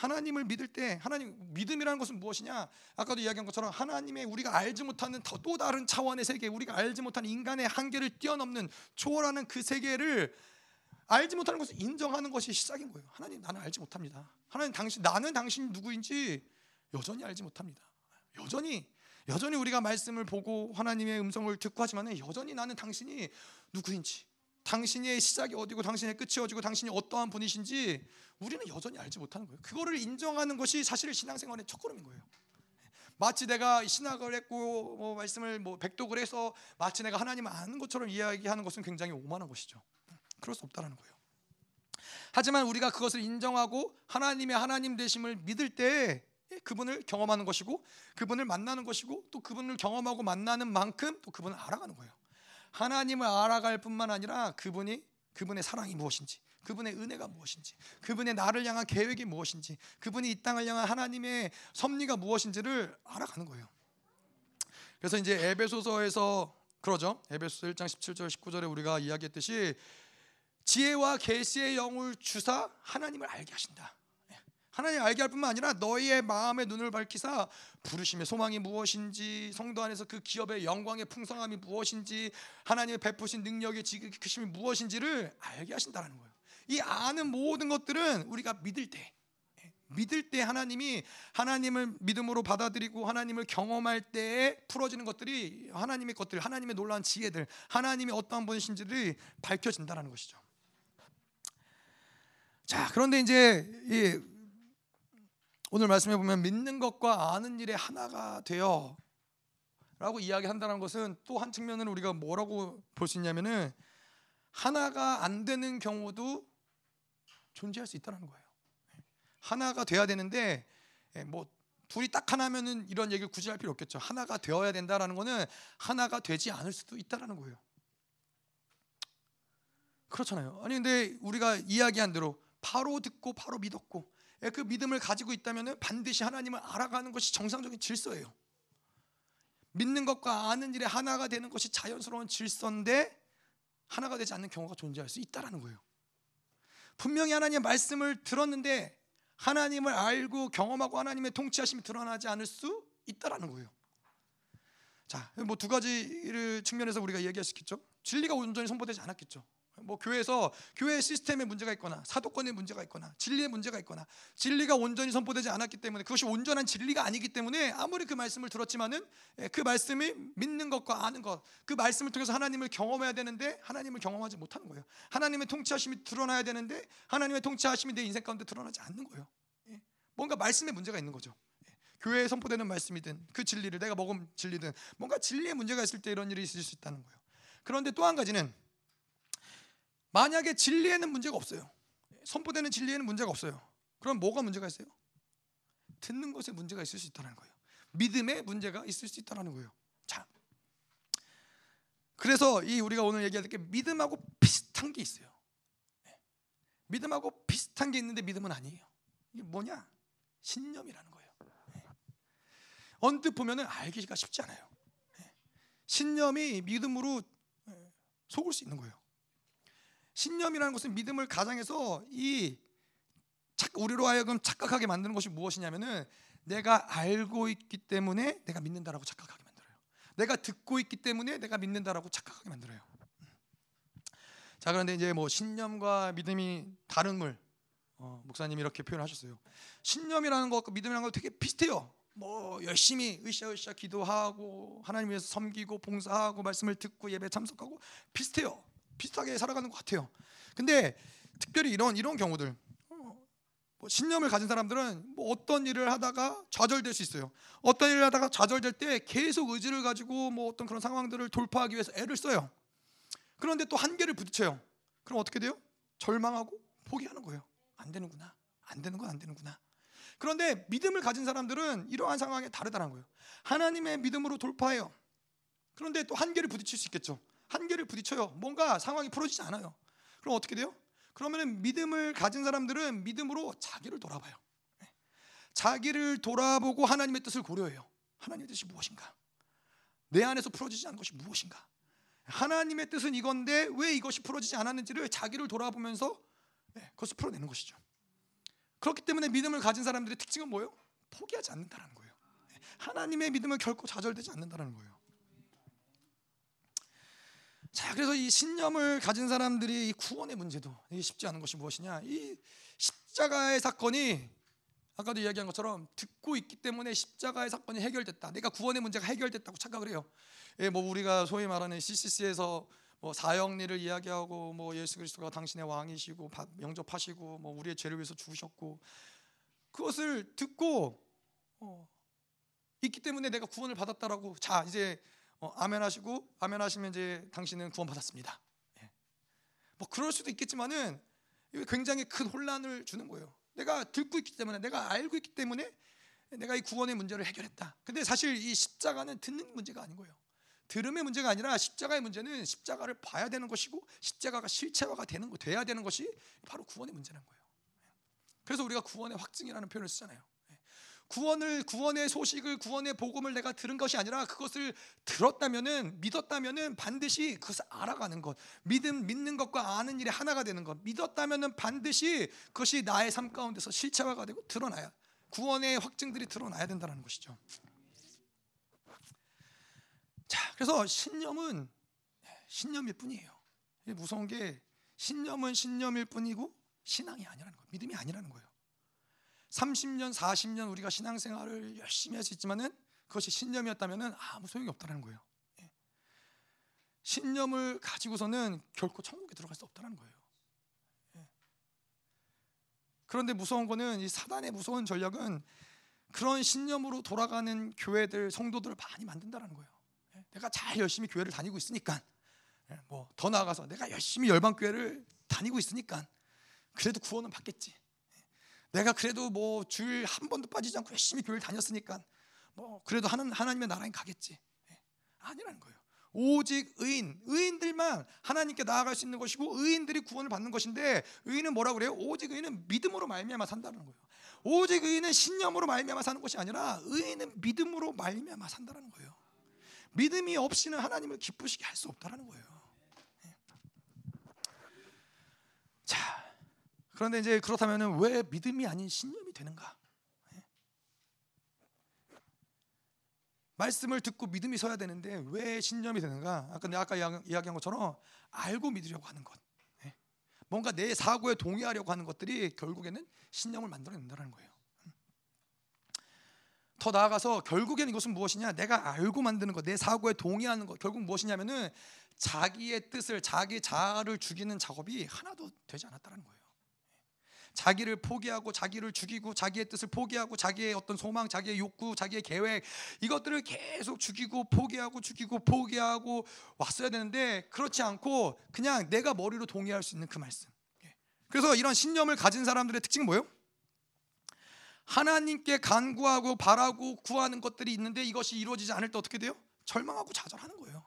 하나님을 믿을 때 하나님 믿음이라는 것은 무엇이냐? 아까도 이야기한 것처럼 하나님의 우리가 알지 못하는 또 다른 차원의 세계, 우리가 알지 못하는 인간의 한계를 뛰어넘는 초월하는 그 세계를 알지 못하는 것을 인정하는 것이 시작인 거예요. 하나님 나는 알지 못합니다. 하나님 당신 나는 당신 누구인지 여전히 알지 못합니다. 여전히 여전히 우리가 말씀을 보고 하나님의 음성을 듣고 하지만 여전히 나는 당신이 누구인지 당신의 시작이 어디고 당신의 끝이 어디고 당신이 어떠한 분이신지 우리는 여전히 알지 못하는 거예요. 그거를 인정하는 것이 사실 신앙생활의 첫걸음인 거예요. 마치 내가 신학을 했고 뭐 말씀을 뭐 백독을 해서 마치 내가 하나님을 아는 것처럼 이야기하는 것은 굉장히 오만한 것이죠. 그럴 수 없다라는 거예요. 하지만 우리가 그것을 인정하고 하나님의 하나님 되심을 믿을 때 그분을 경험하는 것이고 그분을 만나는 것이고 또 그분을 경험하고 만나는 만큼 또 그분을 알아가는 거예요. 하나님을 알아갈 뿐만 아니라 그분이 그분의 사랑이 무엇인지, 그분의 은혜가 무엇인지, 그분의 나를 향한 계획이 무엇인지, 그분이 이 땅을 향한 하나님의 섭리가 무엇인지를 알아가는 거예요. 그래서 이제 에베소서에서 그러죠. 에베소서 1장 17절 19절에 우리가 이야기했듯이 지혜와 계시의 영을 주사 하나님을 알게 하신다. 하나님 알게 할 뿐만 아니라 너희의 마음의 눈을 밝히사 부르심의 소망이 무엇인지 성도 안에서 그 기업의 영광의 풍성함이 무엇인지 하나님의 베푸신 능력의 지극히심이 무엇인지를 알게 하신다는 거예요. 이 아는 모든 것들은 우리가 믿을 때 믿을 때 하나님이 하나님을 믿음으로 받아들이고 하나님을 경험할 때에 풀어지는 것들이 하나님의 것들, 하나님의 놀라운 지혜들, 하나님이 어떠한 분이신지를 밝혀진다는 것이죠. 자, 그런데 이제 이 오늘 말씀해 보면 믿는 것과 아는 일의 하나가 되어 라고 이야기한다는 것은 또 한 측면은 우리가 뭐라고 볼 수 있냐면은 하나가 안 되는 경우도 존재할 수 있다는 거예요. 하나가 돼야 되는데 예, 뭐 둘이 딱 하나면은 이런 얘기를 굳이 할 필요 없겠죠. 하나가 되어야 된다라는 거는 하나가 되지 않을 수도 있다라는 거예요. 그렇잖아요. 아니 근데 우리가 이야기한 대로 바로 듣고 바로 믿었고 예, 그 믿음을 가지고 있다면 반드시 하나님을 알아가는 것이 정상적인 질서예요. 믿는 것과 아는 일에 하나가 되는 것이 자연스러운 질서인데 하나가 되지 않는 경우가 존재할 수 있다라는 거예요. 분명히 하나님의 말씀을 들었는데 하나님을 알고 경험하고 하나님의 통치하심이 드러나지 않을 수 있다라는 거예요. 자, 뭐 두 가지 측면에서 우리가 얘기할 수 있겠죠. 진리가 온전히 선포되지 않았겠죠. 뭐 교회에서 교회 시스템에 문제가 있거나 사도권에 문제가 있거나 진리에 문제가 있거나 진리가 온전히 선포되지 않았기 때문에 그것이 온전한 진리가 아니기 때문에 아무리 그 말씀을 들었지만은 예, 그 말씀이 믿는 것과 아는 것 그 말씀을 통해서 하나님을 경험해야 되는데 하나님을 경험하지 못하는 거예요. 하나님의 통치하심이 드러나야 되는데 하나님의 통치하심이 내 인생 가운데 드러나지 않는 거예요. 예, 뭔가 말씀에 문제가 있는 거죠. 예, 교회에 선포되는 말씀이든 그 진리를 내가 먹은 진리든 뭔가 진리에 문제가 있을 때 이런 일이 있을 수 있다는 거예요. 그런데 또 한 가지는 만약에 진리에는 문제가 없어요. 선포되는 진리에는 문제가 없어요. 그럼 뭐가 문제가 있어요? 듣는 것에 문제가 있을 수 있다는 거예요. 믿음에 문제가 있을 수 있다는 거예요. 자, 그래서 이 우리가 오늘 얘기할 때 믿음하고 비슷한 게 있어요. 네. 믿음하고 비슷한 게 있는데 믿음은 아니에요. 이게 뭐냐? 신념이라는 거예요. 네. 언뜻 보면은 알기가 쉽지 않아요. 네. 신념이 믿음으로 속을 수 있는 거예요. 신념이라는 것은 믿음을 가장해서 이 우리로 하여금 착각하게 만드는 것이 무엇이냐면은 내가 알고 있기 때문에 내가 믿는다라고 착각하게 만들어요. 내가 듣고 있기 때문에 내가 믿는다라고 착각하게 만들어요. 자 그런데 이제 뭐 신념과 믿음이 다른 물 어, 목사님이 이렇게 표현하셨어요. 신념이라는 것과 믿음이라는 것 되게 비슷해요. 뭐 열심히 으쌰으쌰 기도하고 하나님 위해서 섬기고 봉사하고 말씀을 듣고 예배 참석하고 비슷해요. 비슷하게 살아가는 것 같아요. 근데 특별히 이런 이런 경우들 어, 뭐 신념을 가진 사람들은 뭐 어떤 일을 하다가 좌절될 수 있어요. 어떤 일을 하다가 좌절될 때 계속 의지를 가지고 뭐 어떤 그런 상황들을 돌파하기 위해서 애를 써요. 그런데 또 한계를 부딪혀요. 그럼 어떻게 돼요? 절망하고 포기하는 거예요. 안 되는구나. 안 되는 건 안 되는구나. 그런데 믿음을 가진 사람들은 이러한 상황에 다르다는 거예요. 하나님의 믿음으로 돌파해요. 그런데 또 한계를 부딪힐 수 있겠죠. 한계를 부딪혀요. 뭔가 상황이 풀어지지 않아요. 그럼 어떻게 돼요? 그러면 믿음을 가진 사람들은 믿음으로 자기를 돌아봐요. 네. 자기를 돌아보고 하나님의 뜻을 고려해요. 하나님의 뜻이 무엇인가? 내 안에서 풀어지지 않은 것이 무엇인가? 하나님의 뜻은 이건데 왜 이것이 풀어지지 않았는지를 자기를 돌아보면서 네, 그것을 풀어내는 것이죠. 그렇기 때문에 믿음을 가진 사람들의 특징은 뭐예요? 포기하지 않는다는 거예요. 하나님의 믿음은 결코 좌절되지 않는다는 거예요. 자, 그래서 이 신념을 가진 사람들이 이 구원의 문제도 이게 쉽지 않은 것이 무엇이냐? 이 십자가의 사건이 아까도 이야기한 것처럼 듣고 있기 때문에 십자가의 사건이 해결됐다. 내가 구원의 문제가 해결됐다고 착각을 해요. 예, 뭐 우리가 소위 말하는 CCC에서 뭐 사형리를 이야기하고 뭐 예수 그리스도가 당신의 왕이시고 영접하시고 뭐 우리의 죄를 위해서 죽으셨고 그것을 듣고 어, 있기 때문에 내가 구원을 받았다라고 자 이제 어, 아멘 하시고 아멘 하시면 이제 당신은 구원 받았습니다. 예. 뭐 그럴 수도 있겠지만은 굉장히 큰 혼란을 주는 거예요. 내가 듣고 있기 때문에 내가 알고 있기 때문에 내가 이 구원의 문제를 해결했다. 근데 사실 이 십자가는 듣는 문제가 아닌 거예요. 들음의 문제가 아니라 십자가의 문제는 십자가를 봐야 되는 것이고 십자가가 실체화가 되는 거 돼야 되는 것이 바로 구원의 문제라는 거예요. 그래서 우리가 구원의 확증이라는 표현을 쓰잖아요. 구원을 구원의 소식을 구원의 복음을 내가 들은 것이 아니라 그것을 들었다면은 믿었다면은 반드시 그것을 알아가는 것 믿음 믿는 것과 아는 일이 하나가 되는 것 믿었다면은 반드시 그것이 나의 삶 가운데서 실체화가 되고 드러나야 구원의 확증들이 드러나야 된다는 것이죠. 자, 그래서 신념은 신념일 뿐이에요. 무서운 게 신념은 신념일 뿐이고 신앙이 아니라는 거예요. 믿음이 아니라는 거예요. 30년, 40년 우리가 신앙생활을 열심히 할 수 있지만은 그것이 신념이었다면은 아무 소용이 없다는 거예요. 예. 신념을 가지고서는 결코 천국에 들어갈 수 없다는 거예요. 예. 그런데 무서운 거는 이 사단의 무서운 전략은 그런 신념으로 돌아가는 교회들 성도들을 많이 만든다는 거예요. 예. 내가 잘 열심히 교회를 다니고 있으니까 뭐 더 나아가서 내가 열심히 열방 교회를 다니고 있으니까 그래도 구원은 받겠지. 내가 그래도 뭐 주일 한 번도 빠지지 않고 열심히 교회를 다녔으니까 뭐 그래도 하는 하나님의 나라에 가겠지. 예. 아니라는 거예요. 오직 의인, 의인들만 하나님께 나아갈 수 있는 것이고 의인들이 구원을 받는 것인데 의인은 뭐라 그래요? 오직 의인은 믿음으로 말미암아 산다는 거예요. 오직 의인은 신념으로 말미암아 사는 것이 아니라 의인은 믿음으로 말미암아 산다는 거예요. 믿음이 없이는 하나님을 기쁘시게 할 수 없다는 거예요. 예. 자, 그런데 이제 그렇다면 왜 믿음이 아닌 신념이 되는가? 예? 말씀을 듣고 믿음이 서야 되는데 왜 신념이 되는가? 아까 내가 아까 이야기한 것처럼 알고 믿으려고 하는 것, 예? 뭔가 내 사고에 동의하려고 하는 것들이 결국에는 신념을 만들어낸다는 거예요. 더 나아가서 결국에는 이것은 무엇이냐? 내가 알고 만드는 것, 내 사고에 동의하는 것, 결국 무엇이냐면은 자기의 뜻을, 자기 자아를 죽이는 작업이 하나도 되지 않았다는 거예요. 자기를 포기하고 자기를 죽이고 자기의 뜻을 포기하고 자기의 어떤 소망, 자기의 욕구, 자기의 계획 이것들을 계속 죽이고 포기하고 죽이고 포기하고 왔어야 되는데 그렇지 않고 그냥 내가 머리로 동의할 수 있는 그 말씀. 예. 그래서 이런 신념을 가진 사람들의 특징은 뭐예요? 하나님께 간구하고 바라고 구하는 것들이 있는데 이것이 이루어지지 않을 때 어떻게 돼요? 절망하고 좌절하는 거예요.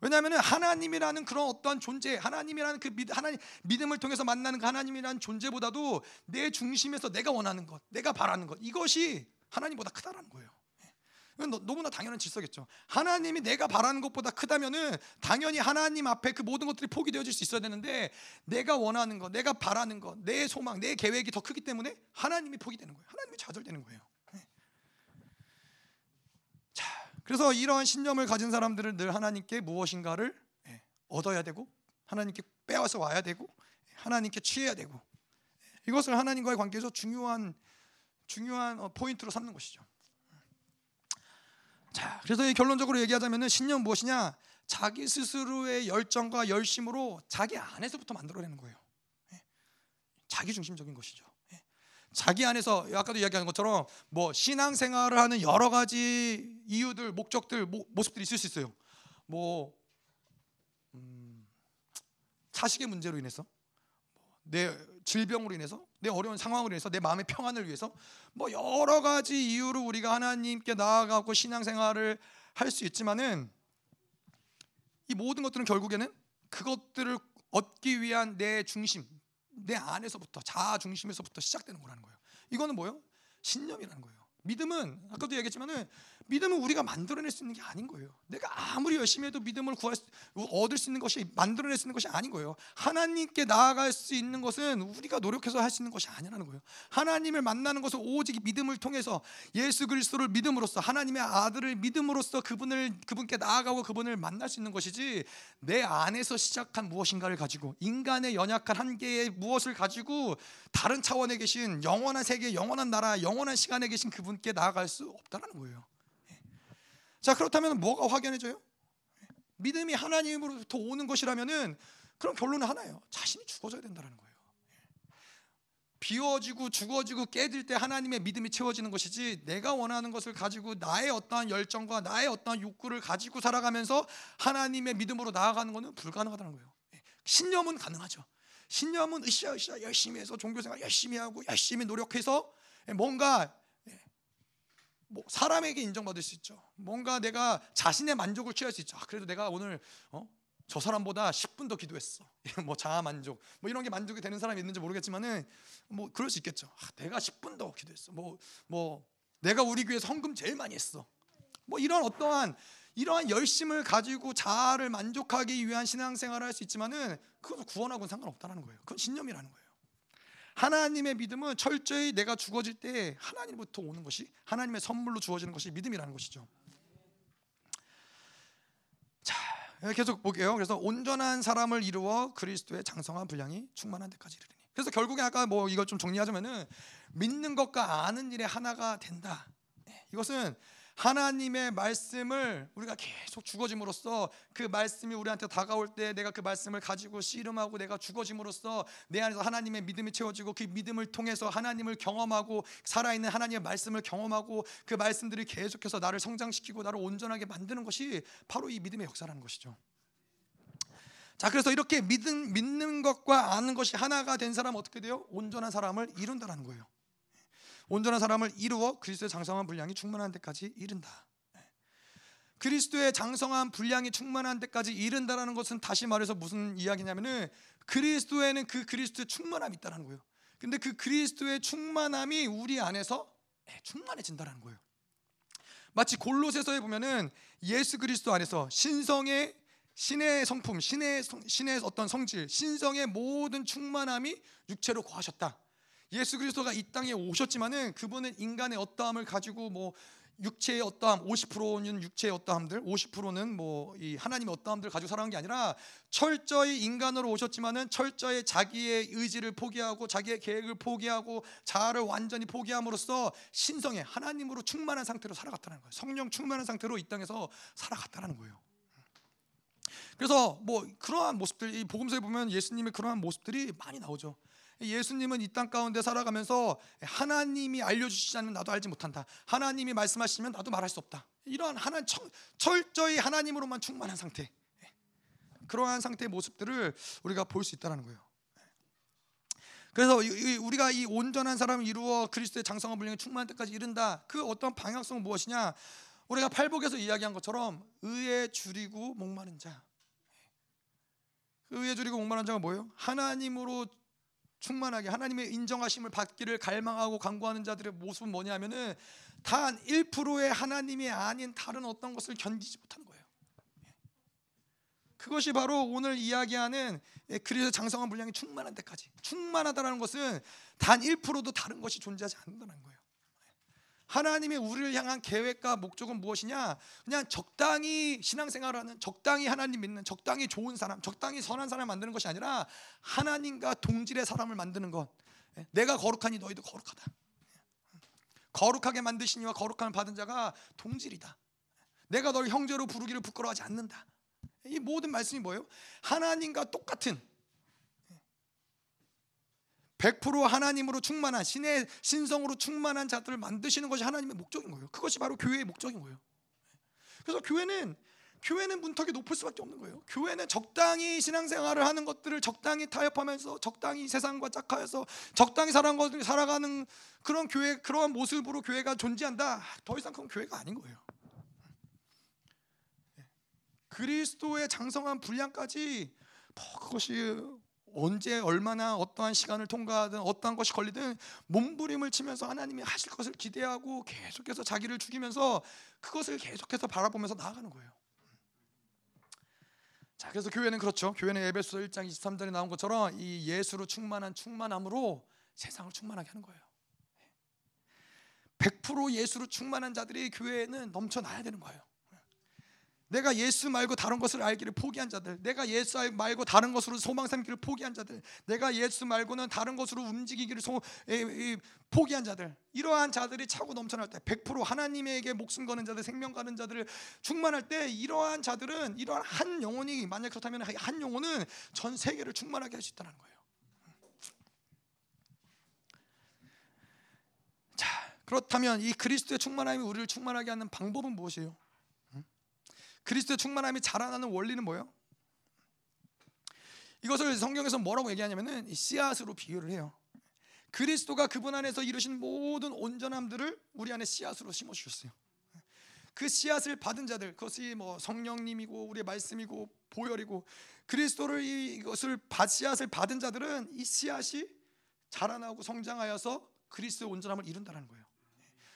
왜냐하면 하나님이라는 그런 어떠한 존재, 하나님이라는 그 믿, 하나님 믿음을 통해서 만나는 그 하나님이라는 존재보다도 내 중심에서 내가 원하는 것, 내가 바라는 것 이것이 하나님보다 크다라는 거예요. 예. 너무나 당연한 질서겠죠. 하나님이 내가 바라는 것보다 크다면은 당연히 하나님 앞에 그 모든 것들이 포기되어질 수 있어야 되는데 내가 원하는 것, 내가 바라는 것, 내 소망, 내 계획이 더 크기 때문에 하나님이 포기되는 거예요. 하나님이 좌절되는 거예요. 그래서 이러한 신념을 가진 사람들은 늘 하나님께 무엇인가를 예, 얻어야 되고 하나님께 빼앗아 와야 되고 하나님께 취해야 되고 이것을 하나님과의 관계에서 중요한 중요한 어, 포인트로 삼는 것이죠. 자, 그래서 결론적으로 얘기하자면은 신념 무엇이냐? 자기 스스로의 열정과 열심으로 자기 안에서부터 만들어내는 거예요. 예, 자기 중심적인 것이죠. 자기 안에서 아까도 이야기한 것처럼 뭐 신앙생활을 하는 여러 가지 이유들, 목적들, 모, 습들이 있을 수 있어요. 뭐 음, 자식의 문제로 인해서, 내 질병으로 인해서, 내 어려운 상황으로 인해서, 내 마음의 평안을 위해서, 뭐 여러 가지 이유로 우리가 하나님께 나아가고 신앙생활을 할 수 있지만은 이 모든 것들은 결국에는 그것들을 얻기 위한 내 중심, 내 안에서부터 자아 중심에서부터 시작되는 거라는 거예요. 이거는 뭐예요? 신념이라는 거예요. 믿음은 아까도 얘기했지만은 믿음은 우리가 만들어낼 수 있는 게 아닌 거예요. 내가 아무리 열심히 해도 믿음을 구할 수, 얻을 수 있는 것이 만들어낼 수 있는 것이 아닌 거예요. 하나님께 나아갈 수 있는 것은 우리가 노력해서 할 수 있는 것이 아니라는 거예요. 하나님을 만나는 것은 오직 믿음을 통해서 예수 그리스도를 믿음으로써 하나님의 아들을 믿음으로써 그분을 그분께 나아가고 그분을 만날 수 있는 것이지 내 안에서 시작한 무엇인가를 가지고 인간의 연약한 한계의 무엇을 가지고 다른 차원에 계신 영원한 세계, 영원한 나라, 영원한 시간에 계신 그분께 나아갈 수 없다는 거예요. 자 그렇다면 뭐가 확연해져요? 믿음이 하나님으로부터 오는 것이라면은 그럼 결론은 하나예요. 자신이 죽어져야 된다는 거예요. 비워지고 죽어지고 깨질 때 하나님의 믿음이 채워지는 것이지 내가 원하는 것을 가지고 나의 어떠한 열정과 나의 어떠한 욕구를 가지고 살아가면서 하나님의 믿음으로 나아가는 것은 불가능하다는 거예요. 신념은 가능하죠. 신념은 으쌰으쌰 열심히 해서 종교생활 열심히 하고 열심히 노력해서 뭔가 뭐 사람에게 인정받을 수 있죠. 뭔가 내가 자신의 만족을 취할 수 있죠. 아, 그래도 내가 오늘 어? 저 사람보다 10분 더 기도했어. 뭐 자아 만족, 뭐 이런 게 만족이 되는 사람이 있는지 모르겠지만은 뭐 그럴 수 있겠죠. 아, 내가 10분 더 기도했어. 뭐뭐 뭐 내가 우리 교회 성금 제일 많이 했어. 뭐 이런 어떠한 이러한 열심을 가지고 자아를 만족하기 위한 신앙생활을 할 수 있지만은 그것도 구원하고는 상관없다는 거예요. 그건 신념이라는 거예요. 하나님의 믿음은 철저히 내가 죽어질 때 하나님부터 오는 것이 하나님의 선물로 주어지는 것이 믿음이라는 것이죠. 자, 계속 볼게요. 그래서 온전한 사람을 이루어 그리스도의 장성한 분량이 충만한 데까지 이르리니. 그래서 결국에 아까 뭐 이걸 좀 정리하자면은 믿는 것과 아는 일의 하나가 된다. 네, 이것은 하나님의 말씀을 우리가 계속 죽어짐으로써 그 말씀이 우리한테 다가올 때 내가 그 말씀을 가지고 씨름하고 내가 죽어짐으로써 내 안에서 하나님의 믿음이 채워지고 그 믿음을 통해서 하나님을 경험하고 살아있는 하나님의 말씀을 경험하고 그 말씀들이 계속해서 나를 성장시키고 나를 온전하게 만드는 것이 바로 이 믿음의 역사라는 것이죠. 자, 그래서 이렇게 믿은, 믿는 것과 아는 것이 하나가 된 사람은 어떻게 돼요? 온전한 사람을 이룬다라는 거예요. 온전한 사람을 이루어 그리스도의 장성한 분량이 충만한 데까지 이른다. 네. 그리스도의 장성한 분량이 충만한 데까지 이른다라는 것은 다시 말해서 무슨 이야기냐면은 그리스도에는 그 그리스도의 충만함이 있다는 거예요. 근데 그 그리스도의 충만함이 우리 안에서 네, 충만해진다는 거예요. 마치 골로새서에 보면은 예수 그리스도 안에서 신성의 신의 성품, 신의 신의 어떤 성질, 신성의 모든 충만함이 육체로 거하셨다. 예수 그리스도가 이 땅에 오셨지만은 그분은 인간의 어떠함을 가지고 뭐 육체의 어떠함 50%는 육체의 어떠함들 50%는 뭐 이 하나님의 어떠함들 가지고 살아간 게 아니라 철저히 인간으로 오셨지만은 철저히 자기의 의지를 포기하고 자기의 계획을 포기하고 자아를 완전히 포기함으로써 신성의 하나님으로 충만한 상태로 살아갔다는 거예요. 성령 충만한 상태로 이 땅에서 살아갔다는 거예요. 그래서 뭐 그러한 모습들 이 복음서에 보면 예수님의 그러한 모습들이 많이 나오죠. 예수님은 이 땅 가운데 살아가면서 하나님이 알려주시지 않으면 나도 알지 못한다. 하나님이 말씀하시면 나도 말할 수 없다. 이러한 하나 철저히 하나님으로만 충만한 상태. 그러한 상태의 모습들을 우리가 볼 수 있다는 거예요. 그래서 우리가 이 온전한 사람을 이루어 그리스도의 장성한 분량에 충만한 때까지 이른다. 그 어떤 방향성은 무엇이냐? 우리가 팔복에서 이야기한 것처럼 의에 줄이고 목마른 자. 그 의에 줄이고 목마른 자가 뭐예요? 하나님으로 충만하게 하나님의 인정하심을 받기를 갈망하고 간구하는 자들의 모습은 뭐냐면은 단 1%의 하나님이 아닌 다른 어떤 것을 견디지 못하는 거예요. 그것이 바로 오늘 이야기하는 그리스도 장성한 분량이 충만한 데까지 충만하다라는 것은 단 1%도 다른 것이 존재하지 않는다는 거예요. 하나님의 우리를 향한 계획과 목적은 무엇이냐? 그냥 적당히 신앙생활하는 적당히 하나님 믿는 적당히 좋은 사람, 적당히 선한 사람 만드는 것이 아니라 하나님과 동질의 사람을 만드는 것. 예, 내가 거룩하니 너희도 거룩하다. 거룩하게 만드시니와 거룩함을 받은 자가 동질이다. 내가 널 형제로 부르기를 부끄러워하지 않는다. 이 모든 말씀이 뭐예요? 하나님과 똑같은 100% 하나님으로 충만한 신의 신성으로 충만한 자들을 만드시는 것이 하나님의 목적인 거예요. 그것이 바로 교회의 목적인 거예요. 그래서 교회는 교회는 문턱이 높을 수밖에 없는 거예요. 교회는 적당히 신앙생활을 하는 것들을 적당히 타협하면서 적당히 세상과 짝하여서 적당히 살아가는, 그런 교회 그러한 모습으로 교회가 존재한다. 더 이상 그건 교회가 아닌 거예요. 그리스도의 장성한 분량까지 뭐 그것이 언제 얼마나 어떠한 시간을 통과하든 어떠한 것이 걸리든 몸부림을 치면서 하나님이 하실 것을 기대하고 계속해서 자기를 죽이면서 그것을 계속해서 바라보면서 나아가는 거예요. 자, 그래서 교회는 그렇죠. 교회는 에베소 1장 23절에 나온 것처럼 이 예수로 충만한 충만함으로 세상을 충만하게 하는 거예요. 100% 예수로 충만한 자들이 교회에는 넘쳐나야 되는 거예요. 내가 예수 말고 다른 것을 알기를 포기한 자들, 내가 예수 말고 다른 것으로 소망 삼기를 포기한 자들, 내가 예수 말고는 다른 것으로 움직이기를 소, 에, 에, 포기한 자들, 이러한 자들이 차고 넘쳐날 때, 100% 하나님에게 목숨 거는 자들, 생명 가는 자들을 충만할 때, 이러한 자들은 이러한 한 영혼이 만약 그렇다면 한 영혼은 전 세계를 충만하게 할 수 있다는 거예요. 자, 그렇다면 이 그리스도의 충만함이 우리를 충만하게 하는 방법은 무엇이에요? 그리스도의 충만함이 자라나는 원리는 뭐예요? 이것을 성경에서 뭐라고 얘기하냐면은 씨앗으로 비유를 해요. 그리스도가 그분 안에서 이루신 모든 온전함들을 우리 안에 씨앗으로 심어 주셨어요. 그 씨앗을 받은 자들, 그것이 뭐 성령님이고 우리의 말씀이고 보혈이고 그리스도를 이것을 받 씨앗을 받은 자들은 이 씨앗이 자라나고 성장하여서 그리스도의 온전함을 이룬다는 거예요.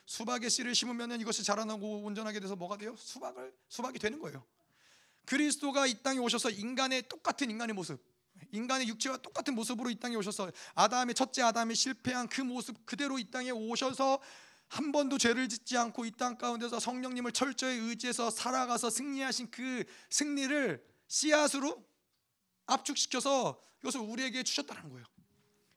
수박의 씨를 심으면 이것이 자라나고 온전하게 돼서 뭐가 돼요? 수박을 수박이 되는 거예요. 그리스도가 이 땅에 오셔서 인간의 똑같은 인간의 모습, 인간의 육체와 똑같은 모습으로 이 땅에 오셔서 아담의 첫째 아담이 실패한 그 모습 그대로 이 땅에 오셔서 한 번도 죄를 짓지 않고 이 땅 가운데서 성령님을 철저히 의지해서 살아가서 승리하신 그 승리를 씨앗으로 압축시켜서 이것을 우리에게 주셨다는 거예요.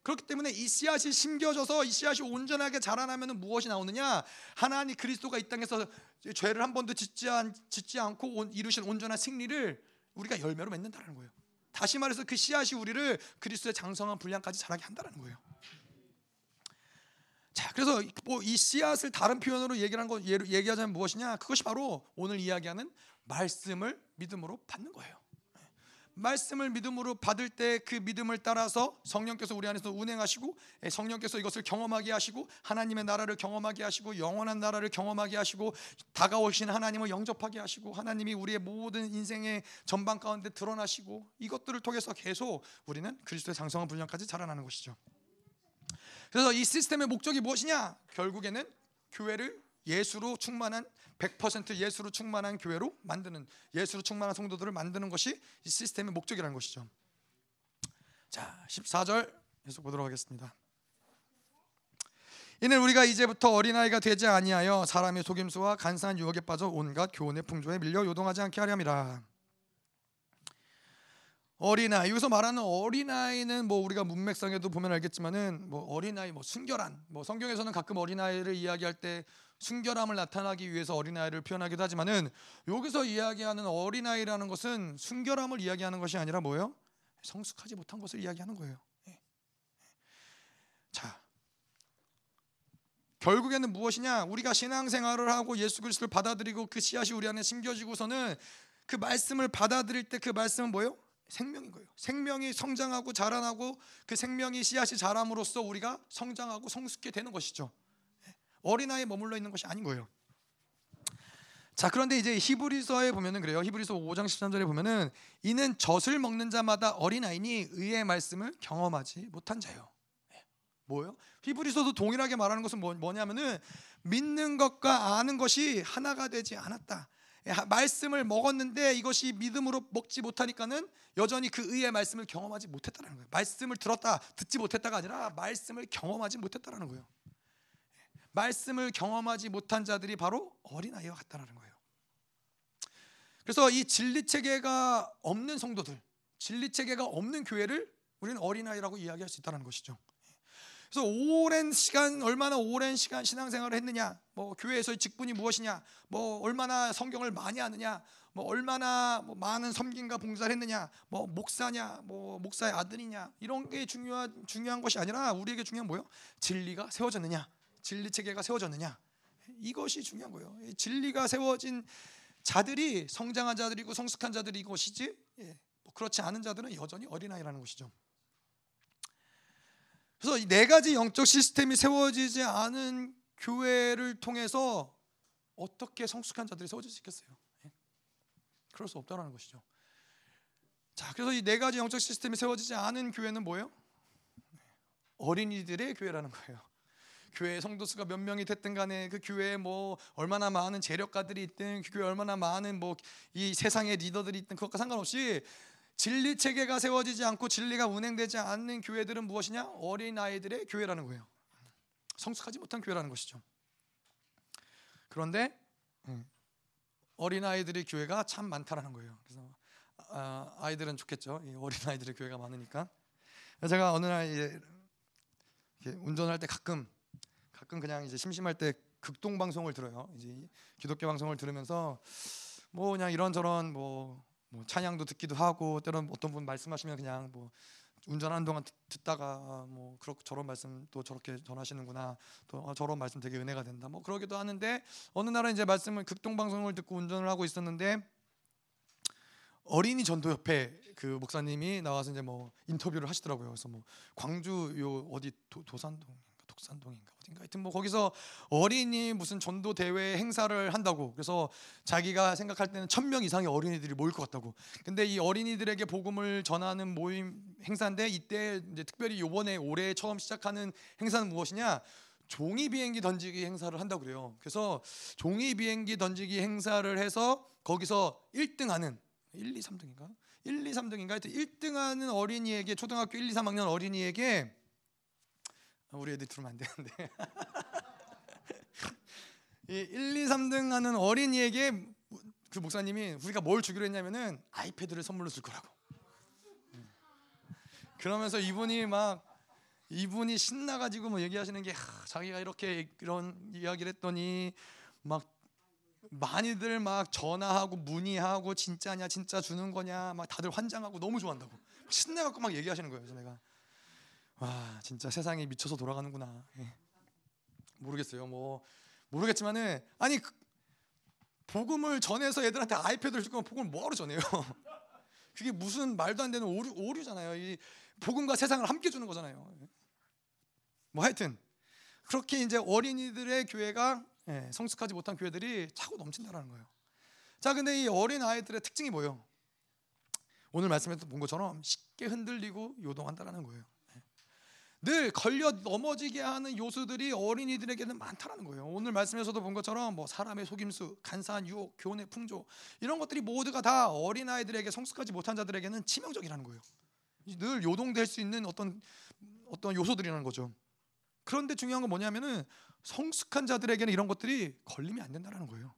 그렇기 때문에 이 씨앗이 심겨져서 이 씨앗이 온전하게 자라나면 무엇이 나오느냐? 하나님 그리스도가 이 땅에서 죄를 한 번도 짓지, 않, 짓지 않고 이루신 온전한 승리를 우리가 열매로 맺는다는 거예요. 다시 말해서 그 씨앗이 우리를 그리스도의 장성한 분량까지 자라게 한다는 거예요. 자, 그래서 뭐 이 씨앗을 다른 표현으로 얘기하는 거 얘기하자면 무엇이냐? 그것이 바로 오늘 이야기하는 말씀을 믿음으로 받는 거예요. 말씀을 믿음으로 받을 때 그 믿음을 따라서 성령께서 우리 안에서 운행하시고 예, 성령께서 이것을 경험하게 하시고 하나님의 나라를 경험하게 하시고 영원한 나라를 경험하게 하시고 다가오신 하나님을 영접하게 하시고 하나님이 우리의 모든 인생의 전반 가운데 드러나시고 이것들을 통해서 계속 우리는 그리스도의 장성한 분량까지 자라나는 것이죠. 그래서 이 시스템의 목적이 무엇이냐? 결국에는 교회를 예수로 충만한 100% 예수로 충만한 교회로 만드는 예수로 충만한 성도들을 만드는 것이 이 시스템의 목적이라는 것이죠. 자, 14절 계속 보도록 하겠습니다. 이는 우리가 이제부터 어린아이가 되지 아니하여 사람의 속임수와 간사한 유혹에 빠져 온갖 교훈의 풍조에 밀려 요동하지 않게 하렴이라. 어린아이 여기서 말하는 어린아이는 뭐 우리가 문맥상에도 보면 알겠지만은 뭐 어린아이 뭐 순결한 뭐 성경에서는 가끔 어린아이를 이야기할 때 순결함을 나타나기 위해서 어린아이를 표현하기도 하지만은 여기서 이야기하는 어린아이라는 것은 순결함을 이야기하는 것이 아니라 뭐예요? 성숙하지 못한 것을 이야기하는 거예요. 예. 자, 결국에는 무엇이냐? 우리가 신앙생활을 하고 예수 그리스도를 받아들이고 그 씨앗이 우리 안에 심겨지고서는 그 말씀을 받아들일 때 그 말씀은 뭐예요? 생명인 거예요. 생명이 성장하고 자라나고 그 생명이 씨앗이 자람으로써 우리가 성장하고 성숙해 되는 것이죠. 어린아이에 머물러 있는 것이 아닌 거예요. 자 그런데 이제 히브리서에 보면은 그래요. 히브리서 5장 13절에 보면은 이는 젖을 먹는 자마다 어린아이니 의의 말씀을 경험하지 못한 자요. 예. 뭐요? 히브리서도 동일하게 말하는 것은 뭐, 뭐냐면은 믿는 것과 아는 것이 하나가 되지 않았다. 예, 말씀을 먹었는데 이것이 믿음으로 먹지 못하니까는 여전히 그 의의 말씀을 경험하지 못했다는 거예요. 말씀을 들었다, 듣지 못했다가 아니라 말씀을 경험하지 못했다는 거예요. 말씀을 경험하지 못한 자들이 바로 어린아이와 같다는 거예요. 그래서 이 진리 체계가 없는 성도들, 진리 체계가 없는 교회를 우리는 어린아이라고 이야기할 수 있다는 것이죠. 그래서 오랜 시간 얼마나 오랜 시간 신앙생활을 했느냐, 뭐 교회에서의 직분이 무엇이냐, 뭐 얼마나 성경을 많이 아느냐, 뭐 얼마나 뭐 많은 섬김과 봉사를 했느냐, 뭐 목사냐, 뭐 목사의 아들이냐 이런 게 중요한 중요한 것이 아니라 우리에게 중요한 뭐요? 진리가 세워졌느냐, 진리 체계가 세워졌느냐 이것이 중요한 거예요. 진리가 세워진 자들이 성장한 자들이고 성숙한 자들이 것이지 예, 뭐 그렇지 않은 자들은 여전히 어린아이라는 것이죠. 그래서 이 네 가지 영적 시스템이 세워지지 않은 교회를 통해서 어떻게 성숙한 자들이 세워질 수 있겠어요? 예? 그럴 수 없다는 것이죠. 자, 그래서 이 네 가지 영적 시스템이 세워지지 않은 교회는 뭐예요? 어린이들의 교회라는 거예요. 교회 성도 수가 몇 명이 됐든 간에 그 교회에 뭐 얼마나 많은 재력가들이 있든 그 교회 얼마나 많은 뭐 이 세상의 리더들이 있든 그것과 상관없이 진리 체계가 세워지지 않고 진리가 운행되지 않는 교회들은 무엇이냐? 어린 아이들의 교회라는 거예요. 성숙하지 못한 교회라는 것이죠. 그런데 음, 어린 아이들의 교회가 참 많다라는 거예요. 그래서 아, 아이들은 좋겠죠. 어린 아이들의 교회가 많으니까. 제가 어느 날 운전할 때 가끔 가끔 그냥 이제 심심할 때 극동 방송을 들어요. 이제 기독교 방송을 들으면서 뭐 그냥 이런저런 뭐, 뭐 찬양도 듣기도 하고 때론 어떤 분 말씀하시면 그냥 뭐 운전하는 동안 듣, 다가 뭐 그렇게 저런 말씀 또 저렇게 전하시는구나 또 아, 저런 말씀 되게 은혜가 된다 뭐 그러기도 하는데 어느 날은 이제 말씀을 극동 방송을 듣고 운전을 하고 있었는데 어린이 전도 협회 그 목사님이 나와서 이제 뭐 인터뷰를 하시더라고요. 그래서 뭐 광주 요 어디 도, 도산동 독산동인가 어딘가. 하여튼 뭐 거기서 어린이 무슨 전도 대회 행사를 한다고. 그래서 자기가 생각할 때는 천 명 이상의 어린이들이 모일 것 같다고. 근데 이 어린이들에게 복음을 전하는 모임 행사인데 이때 이제 특별히 요번에 올해 처음 시작하는 행사는 무엇이냐? 종이 비행기 던지기 행사를 한다고 그래요. 그래서 종이 비행기 던지기 행사를 해서 거기서 1등 하는 1, 2, 3등인가? 1, 2, 3등인가? 하여튼 1등 하는 어린이에게 초등학교 1, 2, 3학년 어린이에게 우리 애들 들으면 안 되는데 이 1, 2, 3등 하는 어린이에게 그 목사님이 우리가 뭘 주기로 했냐면은 아이패드를 선물로 줄 거라고. 그러면서 이분이 막 이분이 신나가지고 뭐 얘기하시는 게 하, 자기가 이렇게 이런 이야기를 했더니 막 많이들 막 전화하고 문의하고 진짜냐 진짜 주는 거냐 막 다들 환장하고 너무 좋아한다고 신나갖고 막 얘기하시는 거예요. 그래서 내가 와 진짜 세상이 미쳐서 돌아가는구나. 예. 모르겠어요. 뭐 모르겠지만은 아니 그 복음을 전해서 애들한테 아이패드를 줄 거면 복음을 뭐하러 전해요? 그게 무슨 말도 안 되는 오류, 오류잖아요. 이 복음과 세상을 함께 주는 거잖아요. 뭐 하여튼 그렇게 이제 어린이들의 교회가 예, 성숙하지 못한 교회들이 차고 넘친다라는 거예요. 자, 근데 이 어린 아이들의 특징이 뭐예요? 오늘 말씀에서 본 것처럼 쉽게 흔들리고 요동한다라는 거예요. 늘 걸려 넘어지게 하는 요소들이 어린이들에게는 많다라는 거예요. 오늘 말씀에서도 본 것처럼 뭐 사람의 속임수, 간사한 유혹, 교훈의 풍조 이런 것들이 모두가 다 어린 아이들에게 성숙하지 못한 자들에게는 치명적이라는 거예요. 늘 요동될 수 있는 어떤 어떤 요소들이라는 거죠. 그런데 중요한 건 뭐냐면은 성숙한 자들에게는 이런 것들이 걸리면 안 된다라는 거예요.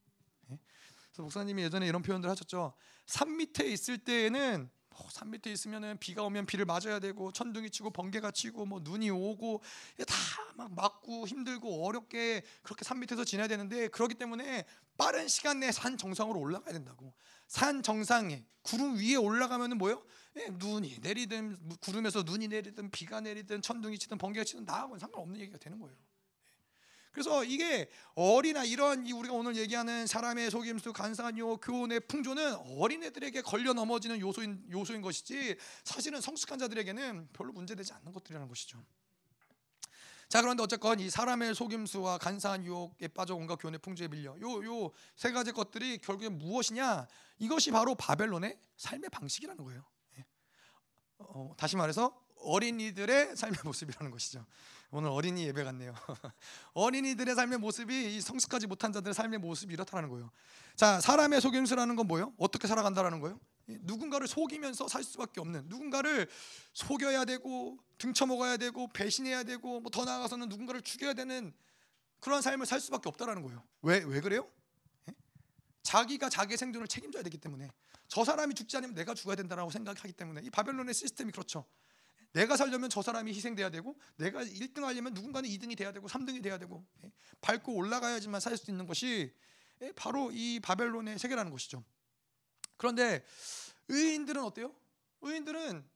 예? 그래서 목사님이 예전에 이런 표현들 하셨죠. 산 밑에 있을 때에는 뭐, 산 밑에 있으면은 비가 오면 비를 맞아야 되고 천둥이 치고 번개가 치고 뭐 눈이 오고 다 막 맞고 힘들고 어렵게 그렇게 산 밑에서 지내야 되는데 그렇기 때문에 빠른 시간 내에 산 정상으로 올라가야 된다고. 산 정상에 구름 위에 올라가면은 뭐요? 예, 눈이 내리든 구름에서 눈이 내리든 비가 내리든 천둥이 치든 번개가 치든 나하고는 상관없는 얘기가 되는 거예요. 그래서 이게 어린아 이런 우리가 오늘 얘기하는 사람의 속임수, 간사요, 교훈의 풍조는 어린애들에게 걸려 넘어지는 요소인 요소인 것이지 사실은 성숙한 자들에게는 별로 문제되지 않는 것들이라는 것이죠. 자 그런데 어쨌건 이 사람의 속임수와 간사한 유혹에 빠져 온갖 교훈의 풍조에 밀려 요 요 세 가지 것들이 결국에 무엇이냐 이것이 바로 바벨론의 삶의 방식이라는 거예요. 예. 어, 다시 말해서 어린이들의 삶의 모습이라는 것이죠. 오늘 어린이 예배 같네요. 어린이들의 삶의 모습이 성숙하지 못한 자들의 삶의 모습이 이렇다는 거예요. 자, 사람의 속임수라는 건 뭐예요? 어떻게 살아간다라는 거예요? 누군가를 속이면서 살 수밖에 없는 누군가를 속여야 되고 등쳐먹어야 되고 배신해야 되고 뭐 더 나아가서는 누군가를 죽여야 되는 그런 삶을 살 수밖에 없다라는 거예요. 왜 왜 그래요? 예? 자기가 자기의 생존을 책임져야 되기 때문에 저 사람이 죽지 않으면 내가 죽어야 된다라고 생각하기 때문에 이 바벨론의 시스템이 그렇죠. 내가 살려면 저 사람이 희생돼야 되고 내가 1등 하려면 누군가는 2등이 돼야 되고 3등이 돼야 되고 예, 밟고 올라가야지만 살 수 있는 것이 예, 바로 이 바벨론의 세계라는 것이죠. 그런데 의인들은 어때요? 의인들은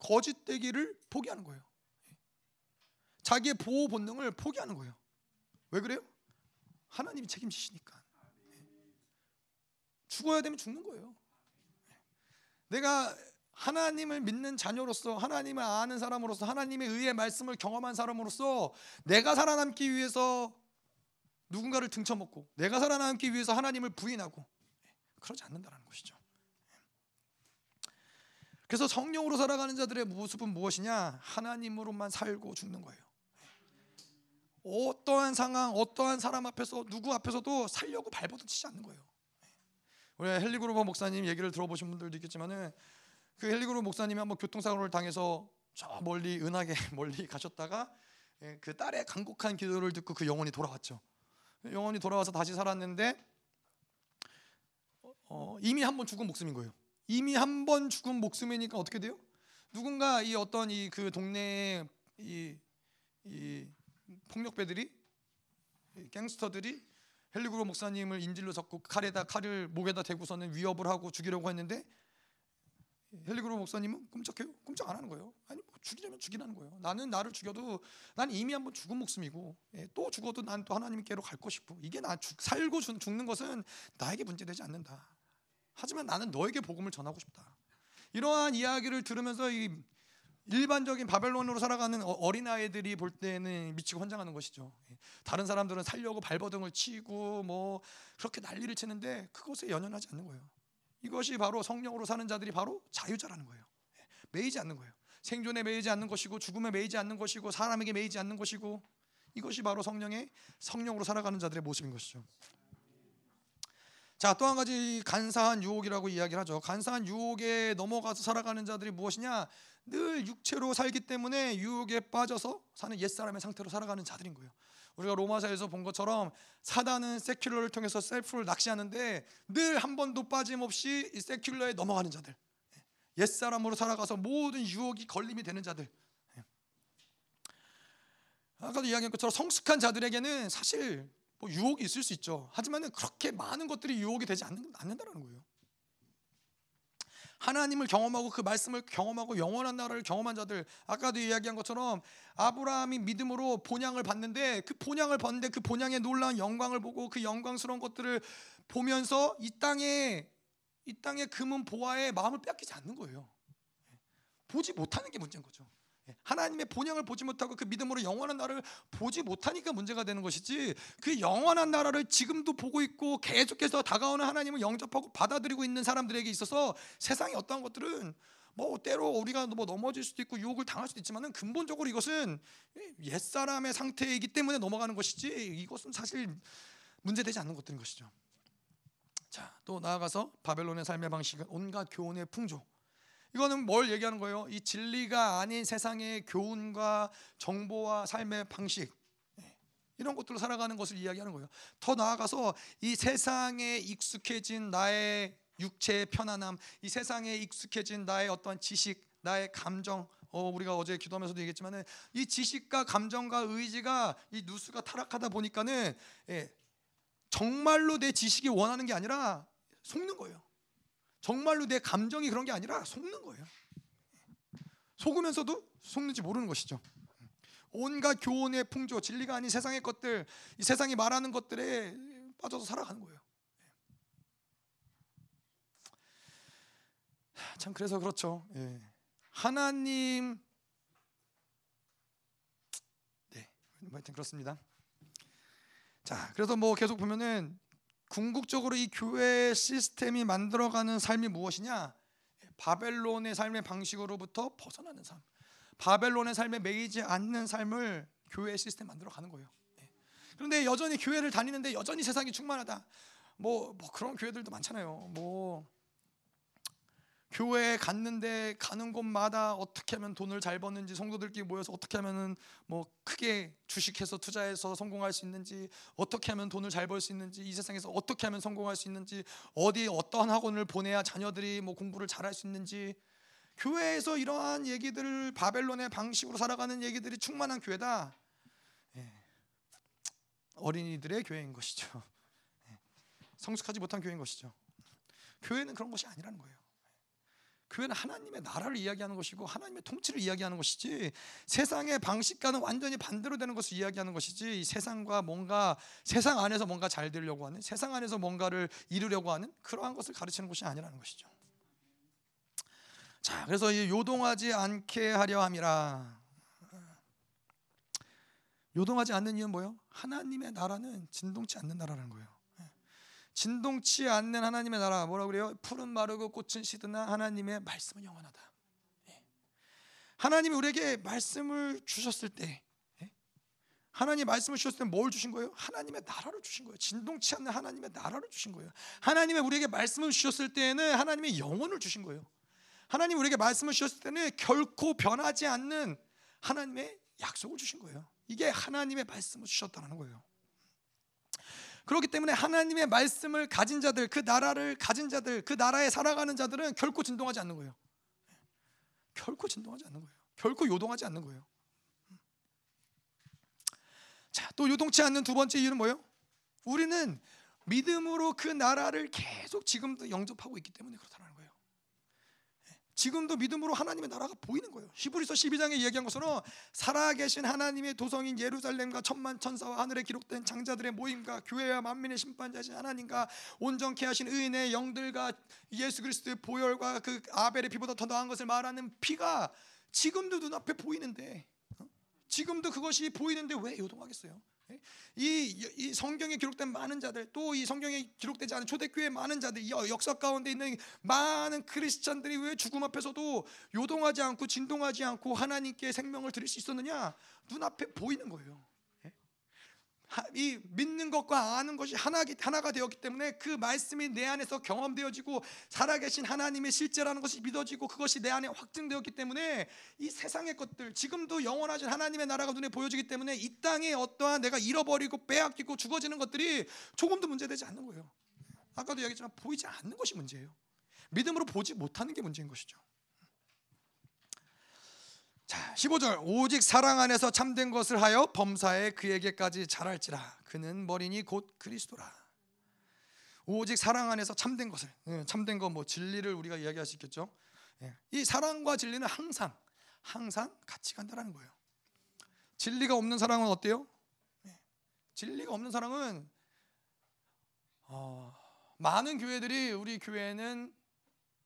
거짓되기를 포기하는 거예요. 예. 자기의 보호 본능을 포기하는 거예요. 왜 그래요? 하나님이 책임지시니까. 죽어야 되면 죽는 거예요. 내가 하나님을 믿는 자녀로서 하나님을 아는 사람으로서 하나님의 의의 말씀을 경험한 사람으로서 내가 살아남기 위해서 누군가를 등쳐먹고 내가 살아남기 위해서 하나님을 부인하고 그러지 않는다는 것이죠. 그래서 성령으로 살아가는 자들의 모습은 무엇이냐? 하나님으로만 살고 죽는 거예요. 어떠한 상황, 어떠한 사람 앞에서 누구 앞에서도 살려고 발버둥 치지 않는 거예요. 우리 헬리그로버 목사님 얘기를 들어보신 분들도 있겠지만은 그 헬리그로버 목사님이 한번 교통사고를 당해서 저 멀리 은하계 멀리 가셨다가 예, 그 딸의 간곡한 기도를 듣고 그 영혼이 돌아왔죠. 영혼이 돌아와서 다시 살았는데 어, 이미 한 번 죽은 목숨인 거예요. 이미 한 번 죽은 목숨이니까 어떻게 돼요? 누군가 이 어떤 이 그 동네에 이, 이 폭력배들이 갱스터들이 헬리그로 목사님을 인질로 잡고 칼에다 칼을 목에다 대고서는 위협을 하고 죽이려고 했는데 헬리그로 목사님은 끔찍해요. 끔찍 안 하는 거예요. 아니 뭐 죽이려면 죽이라는 거예요. 나는 나를 죽여도 난 이미 한번 죽은 목숨이고 예, 또 죽어도 난 또 하나님께로 갈 것이고 이게 나 죽, 살고 죽, 죽는 것은 나에게 문제되지 않는다. 하지만 나는 너에게 복음을 전하고 싶다. 이러한 이야기를 들으면서 이 일반적인 바벨론으로 살아가는 어, 어린 아이들이 볼 때는 미치고 환장하는 것이죠. 예, 다른 사람들은 살려고 발버둥을 치고 뭐 그렇게 난리를 치는데 그것에 연연하지 않는 거예요. 이것이 바로 성령으로 사는 자들이 바로 자유자라는 거예요. 예, 매이지 않는 거예요. 생존에 매이지 않는 것이고 죽음에 매이지 않는 것이고 사람에게 매이지 않는 것이고 이것이 바로 성령의 성령으로 살아가는 자들의 모습인 것이죠. 자, 또 한 가지 간사한 유혹이라고 이야기를 하죠. 간사한 유혹에 넘어가서 살아가는 자들이 무엇이냐? 늘 육체로 살기 때문에 유혹에 빠져서 사는 옛사람의 상태로 살아가는 자들인 거예요. 우리가 로마서에서 본 것처럼 사단은 세큘러를 통해서 셀프를 낚시하는데 늘 한 번도 빠짐없이 이 세큘러에 넘어가는 자들. 옛사람으로 살아가서 모든 유혹이 걸림이 되는 자들. 아까도 이야기한 것처럼 성숙한 자들에게는 사실 뭐 유혹이 있을 수 있죠. 하지만 그렇게 많은 것들이 유혹이 되지 않는, 않는다는 거예요. 하나님을 경험하고 그 말씀을 경험하고 영원한 나라를 경험한 자들 아까도 이야기한 것처럼 아브라함이 믿음으로 본향을 받는데 그 본향을 봤는데 그 본향의 놀라운 영광을 보고 그 영광스러운 것들을 보면서 이 땅에 이 땅의 금은 보화에 마음을 뺏기지 않는 거예요. 보지 못하는 게 문제인 거죠. 예, 하나님의 본향을 보지 못하고 그 믿음으로 영원한 나라를 보지 못하니까 문제가 되는 것이지 그 영원한 나라를 지금도 보고 있고 계속해서 다가오는 하나님을 영접하고 받아들이고 있는 사람들에게 있어서 세상의 어떠한 것들은 뭐 때로 우리가 뭐 넘어질 수도 있고 유혹을 당할 수도 있지만은 근본적으로 이것은 옛 사람의 상태이기 때문에 넘어가는 것이지 이것은 사실 문제되지 않는 것들인 것이죠. 자, 또 나아가서 바벨론의 삶의 방식은 온갖 교훈의 풍조 이거는 뭘 얘기하는 거예요? 이 진리가 아닌 세상의 교훈과 정보와 삶의 방식 예, 이런 것들로 살아가는 것을 이야기하는 거예요. 더 나아가서 이 세상에 익숙해진 나의 육체의 편안함, 이 세상에 익숙해진 나의 어떤 지식, 나의 감정, 어, 우리가 어제 기도하면서도 얘기했지만은 이 지식과 감정과 의지가 이 누수가 타락하다 보니까는 예, 정말로 내 지식이 원하는 게 아니라 속는 거예요. 정말로 내 감정이 그런 게 아니라 속는 거예요. 속으면서도 속는지 모르는 것이죠. 온갖 교훈의 풍조, 진리가 아닌 세상의 것들, 이 세상이 말하는 것들에 빠져서 살아가는 거예요. 참 그래서 그렇죠. 예. 하나님, 네, 하여튼 그렇습니다. 자, 그래서 뭐 계속 보면은 궁극적으로 이 교회 시스템이 만들어가는 삶이 무엇이냐? 바벨론의 삶의 방식으로부터 벗어나는 삶. 바벨론의 삶에 매이지 않는 삶을 교회 시스템 만들어 가는 거예요. 예. 그런데 여전히 교회를 다니는데 여전히 세상이 충만하다. 뭐, 뭐 그런 교회들도 많잖아요. 뭐 교회에 갔는데 가는 곳마다 어떻게 하면 돈을 잘 버는지 성도들끼리 모여서 어떻게 하면은 뭐 크게 주식해서 투자해서 성공할 수 있는지 어떻게 하면 돈을 잘 벌 수 있는지 이 세상에서 어떻게 하면 성공할 수 있는지 어디 어떠한 학원을 보내야 자녀들이 뭐 공부를 잘할 수 있는지 교회에서 이러한 얘기들을 바벨론의 방식으로 살아가는 얘기들이 충만한 교회다. 예. 어린이들의 교회인 것이죠. 예. 성숙하지 못한 교회인 것이죠. 교회는 그런 것이 아니라는 거예요. 교회는 하나님의 나라를 이야기하는 것이고 하나님의 통치를 이야기하는 것이지 세상의 방식과는 완전히 반대로 되는 것을 이야기하는 것이지 세상과 뭔가 세상 안에서 뭔가 잘 되려고 하는 세상 안에서 뭔가를 이루려고 하는 그러한 것을 가르치는 것이 아니라는 것이죠. 자, 그래서 이 요동하지 않게 하려 함이라. 요동하지 않는 이유는 뭐예요? 하나님의 나라는 진동치 않는 나라라는 거예요. 진동치 않는 하나님의 나라 뭐라 그래요? 푸른 마르고 꽃은 시드나 하나님의 말씀은 영원하다. 하나님이 우리에게 말씀을 주셨을 때 예? 하나님 말씀을 주셨을 때 뭘 주신 거예요? 하나님의 나라를 주신 거예요. 진동치 않는 하나님의 나라를 주신 거예요. 하나님의 우리에게 말씀을 주셨을 때에는 하나님의 영혼을 주신 거예요. 하나님 우리에게 말씀을 주셨을 때는 결코 변하지 않는 하나님의 약속을 주신 거예요. 이게 하나님의 말씀을 주셨다는 거예요. 그렇기 때문에 하나님의 말씀을 가진 자들, 그 나라를 가진 자들, 그 나라에 살아가는 자들은 결코 진동하지 않는 거예요. 결코 진동하지 않는 거예요. 결코 요동하지 않는 거예요. 자, 또 요동치 않는 두 번째 이유는 뭐예요? 우리는 믿음으로 그 나라를 계속 지금도 영접하고 있기 때문에 그렇다는 거예요. 지금도 믿음으로 하나님의 나라가 보이는 거예요. 히브리서 12장에 이야기한 것처럼 살아계신 하나님의 도성인 예루살렘과 천만 천사와 하늘에 기록된 장자들의 모임과 교회와 만민의 심판자신 하나님과 온전케 하신 의인의 영들과 예수 그리스도의 보혈과 그 아벨의 피보다 더 나은 것을 말하는 피가 지금도 눈앞에 보이는데 어? 지금도 그것이 보이는데 왜 요동하겠어요? 이, 이 성경에 기록된 많은 자들 또 이 성경에 기록되지 않은 초대교회 많은 자들 이 역사 가운데 있는 많은 크리스찬들이 왜 죽음 앞에서도 요동하지 않고 진동하지 않고 하나님께 생명을 드릴 수 있었느냐? 눈앞에 보이는 거예요 이 믿는 것과 아는 것이 하나, 하나가 되었기 때문에 그 말씀이 내 안에서 경험되어지고 살아계신 하나님의 실제라는 것이 믿어지고 그것이 내 안에 확증되었기 때문에 이 세상의 것들 지금도 영원하신 하나님의 나라가 눈에 보여지기 때문에 이 땅에 어떠한 내가 잃어버리고 빼앗기고 죽어지는 것들이 조금도 문제되지 않는 거예요. 아까도 얘기했지만 보이지 않는 것이 문제예요. 믿음으로 보지 못하는 게 문제인 것이죠 자, 15절 오직 사랑 안에서 참된 것을 하여 범사에 그에게까지 잘할지라 그는 머리니 곧 그리스도라. 오직 사랑 안에서 참된 것을 예, 참된 거 뭐 진리를 우리가 이야기할 수 있겠죠. 예, 이 사랑과 진리는 항상 항상 같이 간다라는 거예요. 진리가 없는 사랑은 어때요? 예, 진리가 없는 사랑은 어, 많은 교회들이 우리 교회는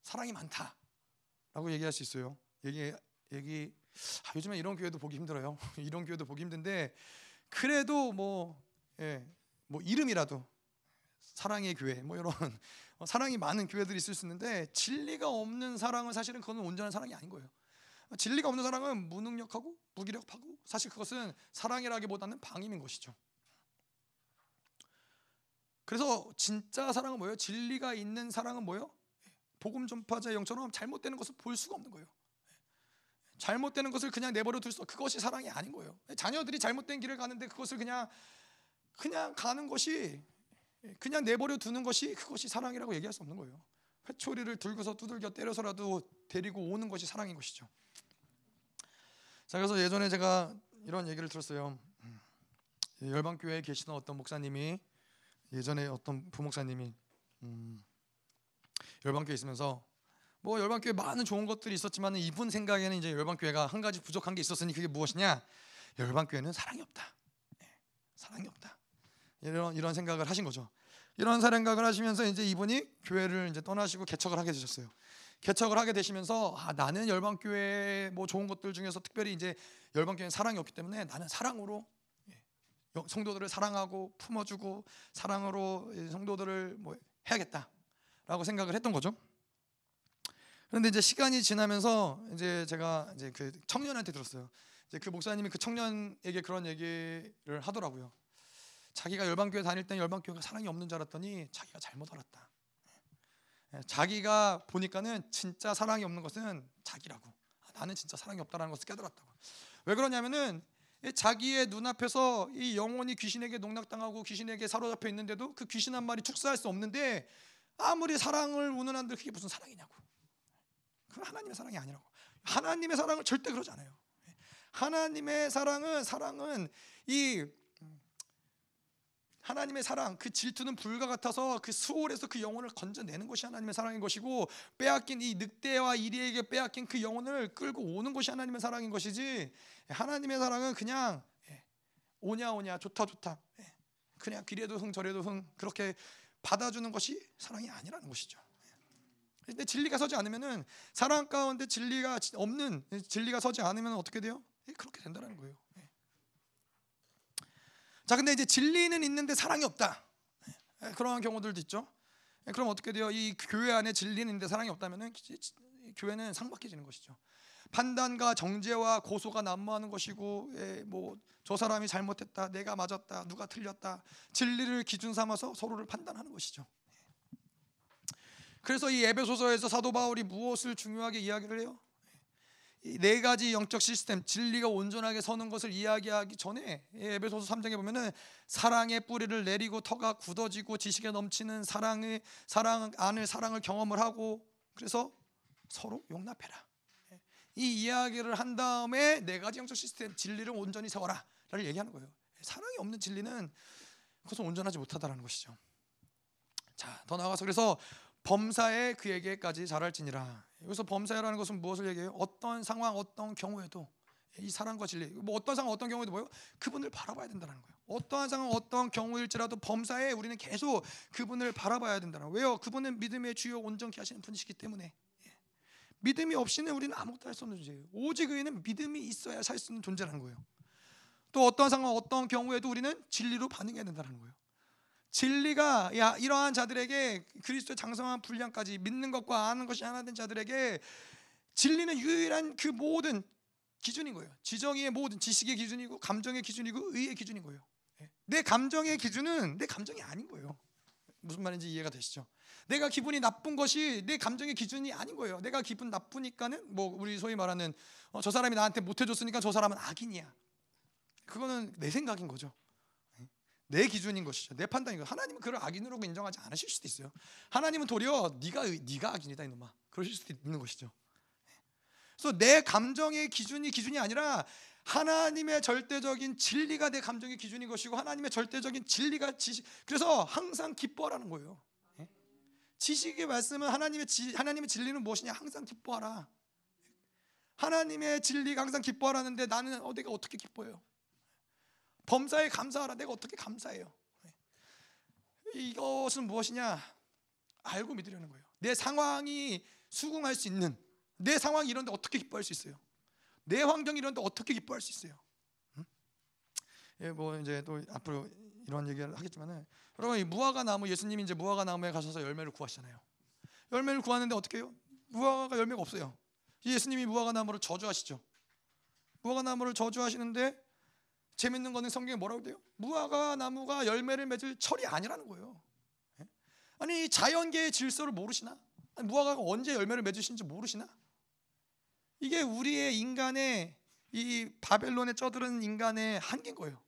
사랑이 많다라고 얘기할 수 있어요. 얘기 얘기 아, 요즘에 이런 교회도 보기 힘들어요. 이런 교회도 보기 힘든데 그래도 뭐, 예, 뭐 이름이라도 사랑의 교회 뭐 이런 어, 사랑이 많은 교회들이 있을 수 있는데 진리가 없는 사랑은 사실은 그건 온전한 사랑이 아닌 거예요. 진리가 없는 사랑은 무능력하고 무기력하고 사실 그것은 사랑이라기보다는 방임인 것이죠. 그래서 진짜 사랑은 뭐예요? 진리가 있는 사랑은 뭐예요? 복음 전파자의 영처럼 잘못되는 것을 볼 수가 없는 거예요. 잘못되는 것을 그냥 내버려 둘 수, 그것이 사랑이 아닌 거예요. 자녀들이 잘못된 길을 가는데 그것을 그냥 그냥 가는 것이 그냥 내버려 두는 것이 그것이 사랑이라고 얘기할 수 없는 거예요. 회초리를 들고서 두들겨 때려서라도 데리고 오는 것이 사랑인 것이죠. 자 그래서 예전에 제가 이런 얘기를 들었어요. 음, 열방 교회에 계시던 어떤 목사님이 예전에 어떤 부목사님이 음, 열방 교회 있으면서 뭐 열방교회 많은 좋은 것들이 있었지만 이분 생각에는 이제 열방교회가 한 가지 부족한 게 있었으니 그게 무엇이냐? 열방교회는 사랑이 없다. 네, 사랑이 없다. 이런 이런 생각을 하신 거죠. 이런 생각을 하시면서 이제 이분이 교회를 이제 떠나시고 개척을 하게 되셨어요. 개척을 하게 되시면서 아, 나는 열방 교회 뭐 좋은 것들 중에서 특별히 이제 열방 교회는 사랑이 없기 때문에 나는 사랑으로 예, 성도들을 사랑하고 품어주고 사랑으로 성도들을 뭐 해야겠다라고 생각을 했던 거죠. 그런데 이제 시간이 지나면서 이제 제가 이제 그 청년한테 들었어요. 이제 그 목사님이 그 청년에게 그런 얘기를 하더라고요. 자기가 열방교회 다닐 때 열방교회가 사랑이 없는 줄 알았더니 자기가 잘못 알았다. 예, 자기가 보니까는 진짜 사랑이 없는 것은 자기라고. 아, 나는 진짜 사랑이 없다라는 것을 깨달았다고. 왜 그러냐면은 자기의 눈앞에서 이 영혼이 귀신에게 농락당하고 귀신에게 사로잡혀 있는데도 그 귀신 한 마리 축사할 수 없는데 아무리 사랑을 운운한들 그게 무슨 사랑이냐고. 그건 하나님의 사랑이 아니라고. 하나님의 사랑을 절대 그러지 않아요. 하나님의 사랑은 사랑은 이 하나님의 사랑 그 질투는 불과 같아서 그 수월에서 그 영혼을 건져내는 것이 하나님의 사랑인 것이고 빼앗긴 이 늑대와 이리에게 빼앗긴 그 영혼을 끌고 오는 것이 하나님의 사랑인 것이지 하나님의 사랑은 그냥 예, 오냐 오냐 좋다 좋다 예, 그냥 길에도 흥 저래도 흥 그렇게 받아주는 것이 사랑이 아니라는 것이죠. 근데 진리가 서지 않으면은 사랑 가운데 진리가 없는 진리가 서지 않으면 어떻게 돼요? 예, 그렇게 된다는 거예요. 예. 자, 근데 이제 진리는 있는데 사랑이 없다. 예, 그런 경우들도 있죠. 그럼 어떻게 돼요? 이 교회 안에 진리는 있는데 사랑이 없다면은 교회는 상박해지는 것이죠. 판단과 정죄와 고소가 난무하는 것이고 예, 뭐저 사람이 잘못했다 내가 맞았다 누가 틀렸다 진리를 기준 삼아서 서로를 판단하는 것이죠 그래서 이 에베소서에서 사도 바울이 무엇을 중요하게 이야기를 해요 네 가지 영적 시스템 진리가 온전하게 서는 것을 이야기하기 전에 에베소서 3장에 보면은 사랑의 뿌리를 내리고 터가 굳어지고 지식에 넘치는 사랑의 사랑 안을 사랑을 경험을 하고 그래서 서로 용납해라. 이 이야기를 한 다음에 네 가지 영적 시스템 진리를 온전히 세워라를 얘기하는 거예요. 사랑이 없는 진리는 그것은 온전하지 못하다라는 것이죠. 자, 더 나아가서 그래서 범사에 그에게까지 잘할지니라. 여기서 범사라는 것은 무엇을 얘기해요? 어떤 상황, 어떤 경우에도 이 사랑과 진리, 뭐 어떤 상황, 어떤 경우에도 뭐요? 그분을 바라봐야 된다는 거예요. 어떠한 상황, 어떤 경우일지라도 범사에 우리는 계속 그분을 바라봐야 된다는 거예요. 왜요? 그분은 믿음의 주요 온전케 하시는 분이시기 때문에. 예. 믿음이 없이는 우리는 아무것도 할 수 없는 존재예요. 오직 의인은 믿음이 있어야 살 수 있는 존재라는 거예요. 또 어떤 상황, 어떤 경우에도 우리는 진리로 반응해야 된다는 거예요. 진리가 야, 이러한 자들에게 그리스도의 장성한 분량까지 믿는 것과 아는 것이 하나 된 자들에게 진리는 유일한 그 모든 기준인 거예요. 지정의 모든 지식의 기준이고 감정의 기준이고 의의 기준인 거예요. 예. 내 감정의 기준은 내 감정이 아닌 거예요. 무슨 말인지 이해가 되시죠? 내가 기분이 나쁜 것이 내 감정의 기준이 아닌 거예요. 내가 기분 나쁘니까는 뭐 우리 소위 말하는 어, 저 사람이 나한테 못해줬으니까 저 사람은 악인이야. 그거는 내 생각인 거죠. 내 기준인 것이죠. 내 판단인 거. 하나님은 그를 악인으로 인정하지 않으실 수도 있어요. 하나님은 도리어 네가 네가 악인이다 이놈아. 그러실 수도 있는 것이죠. 그래서 내 감정의 기준이 기준이 아니라 하나님의 절대적인 진리가 내 감정의 기준인 것이고 하나님의 절대적인 진리가 지식. 그래서 항상 기뻐하라는 거예요. 예? 지식의 말씀은 하나님의 지, 하나님의 진리는 무엇이냐? 항상 기뻐하라. 하나님의 진리가 항상 기뻐하라는데 나는 어 내가 어떻게 기뻐해요? 범사에 감사하라. 내가 어떻게 감사해요? 이것은 무엇이냐? 알고 믿으려는 거예요. 내 상황이 수긍할 수 있는 내 상황이 이런데 어떻게 기뻐할 수 있어요? 내 환경이 이런데 어떻게 기뻐할 수 있어요? 응? 예, 뭐 이제 또 앞으로 이런 얘기를 하겠지만은 여러분 이 무화과 나무 예수님이 이제 무화과 나무에 가셔서 열매를 구하시잖아요. 열매를 구하는데 어떻게 해요? 무화과가 열매가 없어요. 예수님이 무화과 나무를 저주하시죠. 무화과 나무를 저주하시는데 재밌는 거는 성경에 뭐라고 돼요? 무화과 나무가 열매를 맺을 철이 아니라는 거예요. 예? 아니 자연계의 질서를 모르시나? 아니, 무화과가 언제 열매를 맺으신지 모르시나? 이게 우리의 인간의 이 바벨론에 쩌들은 인간의 한계인 거예요.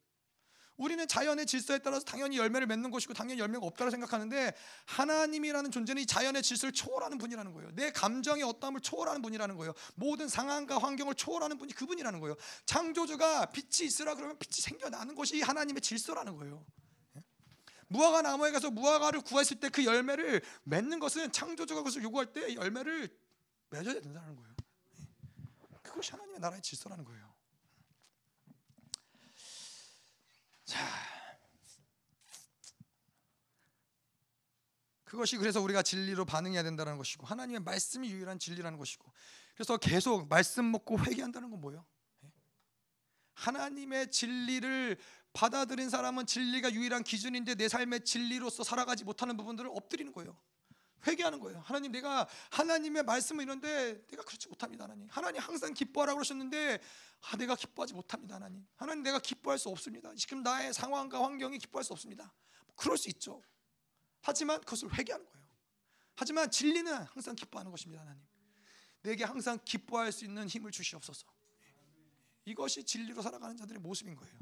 우리는 자연의 질서에 따라서 당연히 열매를 맺는 것이고 당연히 열매가 없다고 생각하는데 하나님이라는 존재는 이 자연의 질서를 초월하는 분이라는 거예요. 내 감정의 어떠함을 초월하는 분이라는 거예요. 모든 상황과 환경을 초월하는 분이 그분이라는 거예요. 창조주가 빛이 있으라 그러면 빛이 생겨나는 것이 하나님의 질서라는 거예요. 예? 무화과 나무에 가서 무화과를 구했을 때 그 열매를 맺는 것은 창조주가 그것을 요구할 때 열매를 맺어야 된다는 거예요. 예? 그것이 하나님의 나라의 질서라는 거예요. 자, 그것이 그래서 우리가 진리로 반응해야 된다는 것이고 하나님의 말씀이 유일한 진리라는 것이고 그래서 계속 말씀 먹고 회개한다는 건 뭐예요? 예? 하나님의 진리를 받아들인 사람은 진리가 유일한 기준인데 내 삶의 진리로서 살아가지 못하는 부분들을 엎드리는 거예요. 회개하는 거예요. 하나님 내가 하나님의 말씀을 이런데 내가 그렇지 못합니다. 하나님. 하나님 항상 기뻐하라 그러셨는데 아, 내가 기뻐하지 못합니다. 하나님. 하나님 내가 기뻐할 수 없습니다. 지금 나의 상황과 환경이 기뻐할 수 없습니다. 그럴 수 있죠. 하지만 그것을 회개하는 거예요. 하지만 진리는 항상 기뻐하는 것입니다. 하나님. 내게 항상 기뻐할 수 있는 힘을 주시옵소서. 이것이 진리로 살아가는 자들의 모습인 거예요.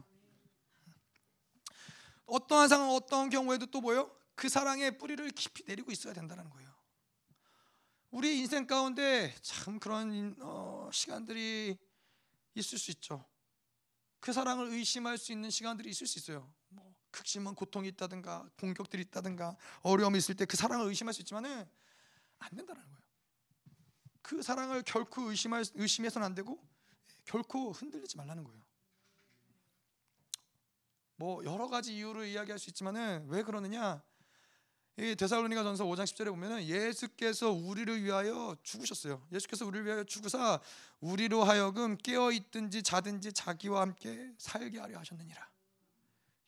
어떠한 상황, 어떠한 경우에도 또 뭐요? 그 사랑의 뿌리를 깊이 내리고 있어야 된다는 거예요. 우리 인생 가운데 참 그런 어, 시간들이 있을 수 있죠. 그 사랑을 의심할 수 있는 시간들이 있을 수 있어요. 뭐 극심한 고통이 있다든가 공격들이 있다든가 어려움이 있을 때 그 사랑을 의심할 수 있지만은 안 된다는 거예요. 그 사랑을 결코 의심할 의심해서는 안 되고 결코 흔들리지 말라는 거예요. 뭐 여러 가지 이유를 이야기할 수 있지만은 왜 그러느냐? 이 데살로니가 전서 5장 10절에 보면은 예수께서 우리를 위하여 죽으셨어요. 예수께서 우리를 위하여 죽으사 우리로 하여금 깨어 있든지 자든지 자기와 함께 살게 하려 하셨느니라.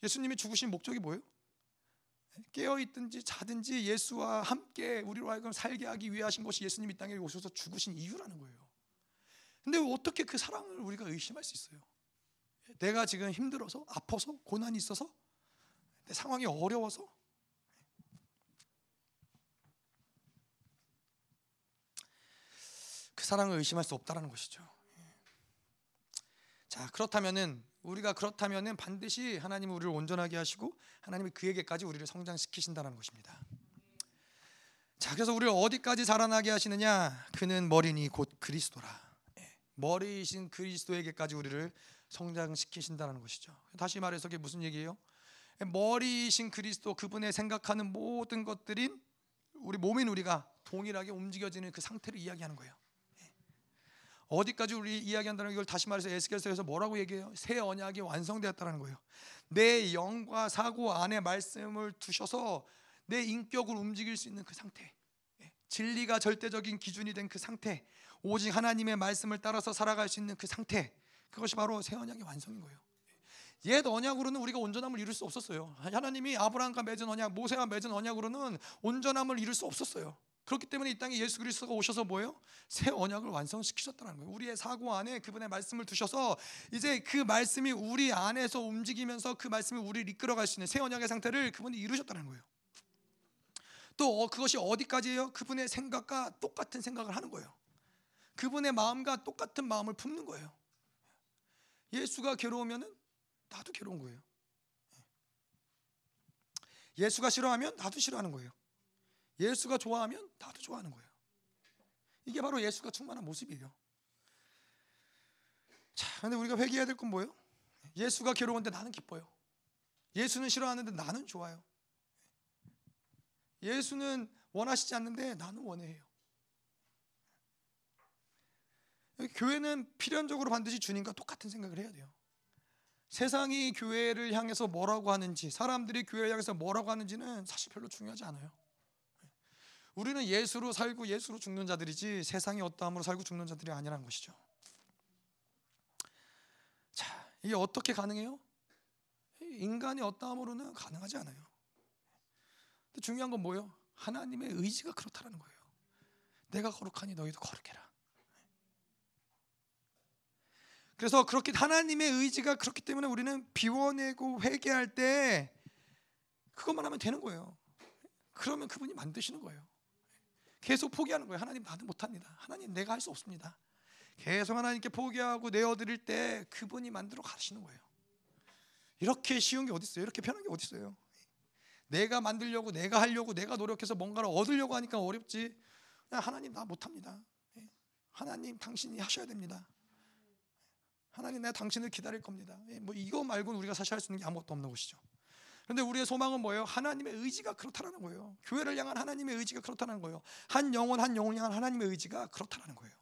예수님이 죽으신 목적이 뭐예요? 깨어 있든지 자든지 예수와 함께 우리로 하여금 살게 하기 위해 하신 것이 예수님이 땅에 오셔서 죽으신 이유라는 거예요. 근데 어떻게 그 사랑을 우리가 의심할 수 있어요? 내가 지금 힘들어서 아파서 고난이 있어서 내 상황이 어려워서 그 사랑을 의심할 수 없다라는 것이죠. 자 그렇다면은 우리가 그렇다면은 반드시 하나님은 우리를 온전하게 하시고 하나님이 그에게까지 우리를 성장시키신다는 것입니다. 자 그래서 우리를 어디까지 자라나게 하시느냐? 그는 머리니 곧 그리스도라. 예, 머리이신 그리스도에게까지 우리를 성장시키신다는 것이죠. 다시 말해서 그게 무슨 얘기예요? 머리이신 그리스도 그분의 생각하는 모든 것들인 우리 몸인 우리가 동일하게 움직여지는 그 상태를 이야기하는 거예요. 어디까지 우리 이야기한다는 걸 다시 말해서 에스겔서에서 뭐라고 얘기해요? 새 언약이 완성되었다는 거예요. 내 영과 사고 안에 말씀을 두셔서 내 인격을 움직일 수 있는 그 상태. 예, 진리가 절대적인 기준이 된 그 상태. 오직 하나님의 말씀을 따라서 살아갈 수 있는 그 상태. 그것이 바로 새 언약의 완성인 거예요. 옛 언약으로는 우리가 온전함을 이룰 수 없었어요. 하나님이 아브라함과 맺은 언약, 모세와 맺은 언약으로는 온전함을 이룰 수 없었어요. 그렇기 때문에 이 땅에 예수 그리스도가 오셔서 뭐예요? 새 언약을 완성시키셨다는 거예요. 우리의 사고 안에 그분의 말씀을 두셔서 이제 그 말씀이 우리 안에서 움직이면서 그 말씀이 우리를 이끌어갈 수 있는 새 언약의 상태를 그분이 이루셨다는 거예요. 또 어, 그것이 어디까지예요? 그분의 생각과 똑같은 생각을 하는 거예요. 그분의 마음과 똑같은 마음을 품는 거예요. 예수가 괴로우면은 나도 괴로운 거예요. 예수가 싫어하면 나도 싫어하는 거예요. 예수가 좋아하면 나도 좋아하는 거예요. 이게 바로 예수가 충만한 모습이에요. 자, 근데 우리가 회개해야 될 건 뭐예요? 예수가 괴로운데 나는 기뻐요. 예수는 싫어하는데 나는 좋아요. 예수는 원하시지 않는데 나는 원해요. 교회는 필연적으로 반드시 주님과 똑같은 생각을 해야 돼요. 세상이 교회를 향해서 뭐라고 하는지, 사람들이 교회를 향해서 뭐라고 하는지는 사실 별로 중요하지 않아요. 우리는 예수로 살고 예수로 죽는 자들이지 세상이 어떠함으로 살고 죽는 자들이 아니라는 것이죠. 자, 이게 어떻게 가능해요? 인간이 어떠함으로는 가능하지 않아요. 근데 중요한 건 뭐예요? 하나님의 의지가 그렇다는 거예요. 내가 거룩하니 너희도 거룩해라. 그래서 그렇게 하나님의 의지가 그렇기 때문에 우리는 비워내고 회개할 때 그것만 하면 되는 거예요. 그러면 그분이 만드시는 거예요. 계속 포기하는 거예요. 하나님 나도 못합니다. 하나님 내가 할 수 없습니다. 계속 하나님께 포기하고 내어드릴 때 그분이 만들어 가시는 거예요. 이렇게 쉬운 게 어디 있어요? 이렇게 편한 게 어디 있어요? 내가 만들려고 내가 하려고 내가 노력해서 뭔가를 얻으려고 하니까 어렵지. 하나님 나 못합니다. 예. 하나님 당신이 하셔야 됩니다. 하나님 내가 당신을 기다릴 겁니다. 예, 뭐 이거 말고는 우리가 사실 할 수 있는 게 아무것도 없는 것이죠. 그런데 우리의 소망은 뭐예요? 하나님의 의지가 그렇다는 거예요. 교회를 향한 하나님의 의지가 그렇다는 거예요. 한 영혼 한 영혼을 향한 하나님의 의지가 그렇다는 거예요.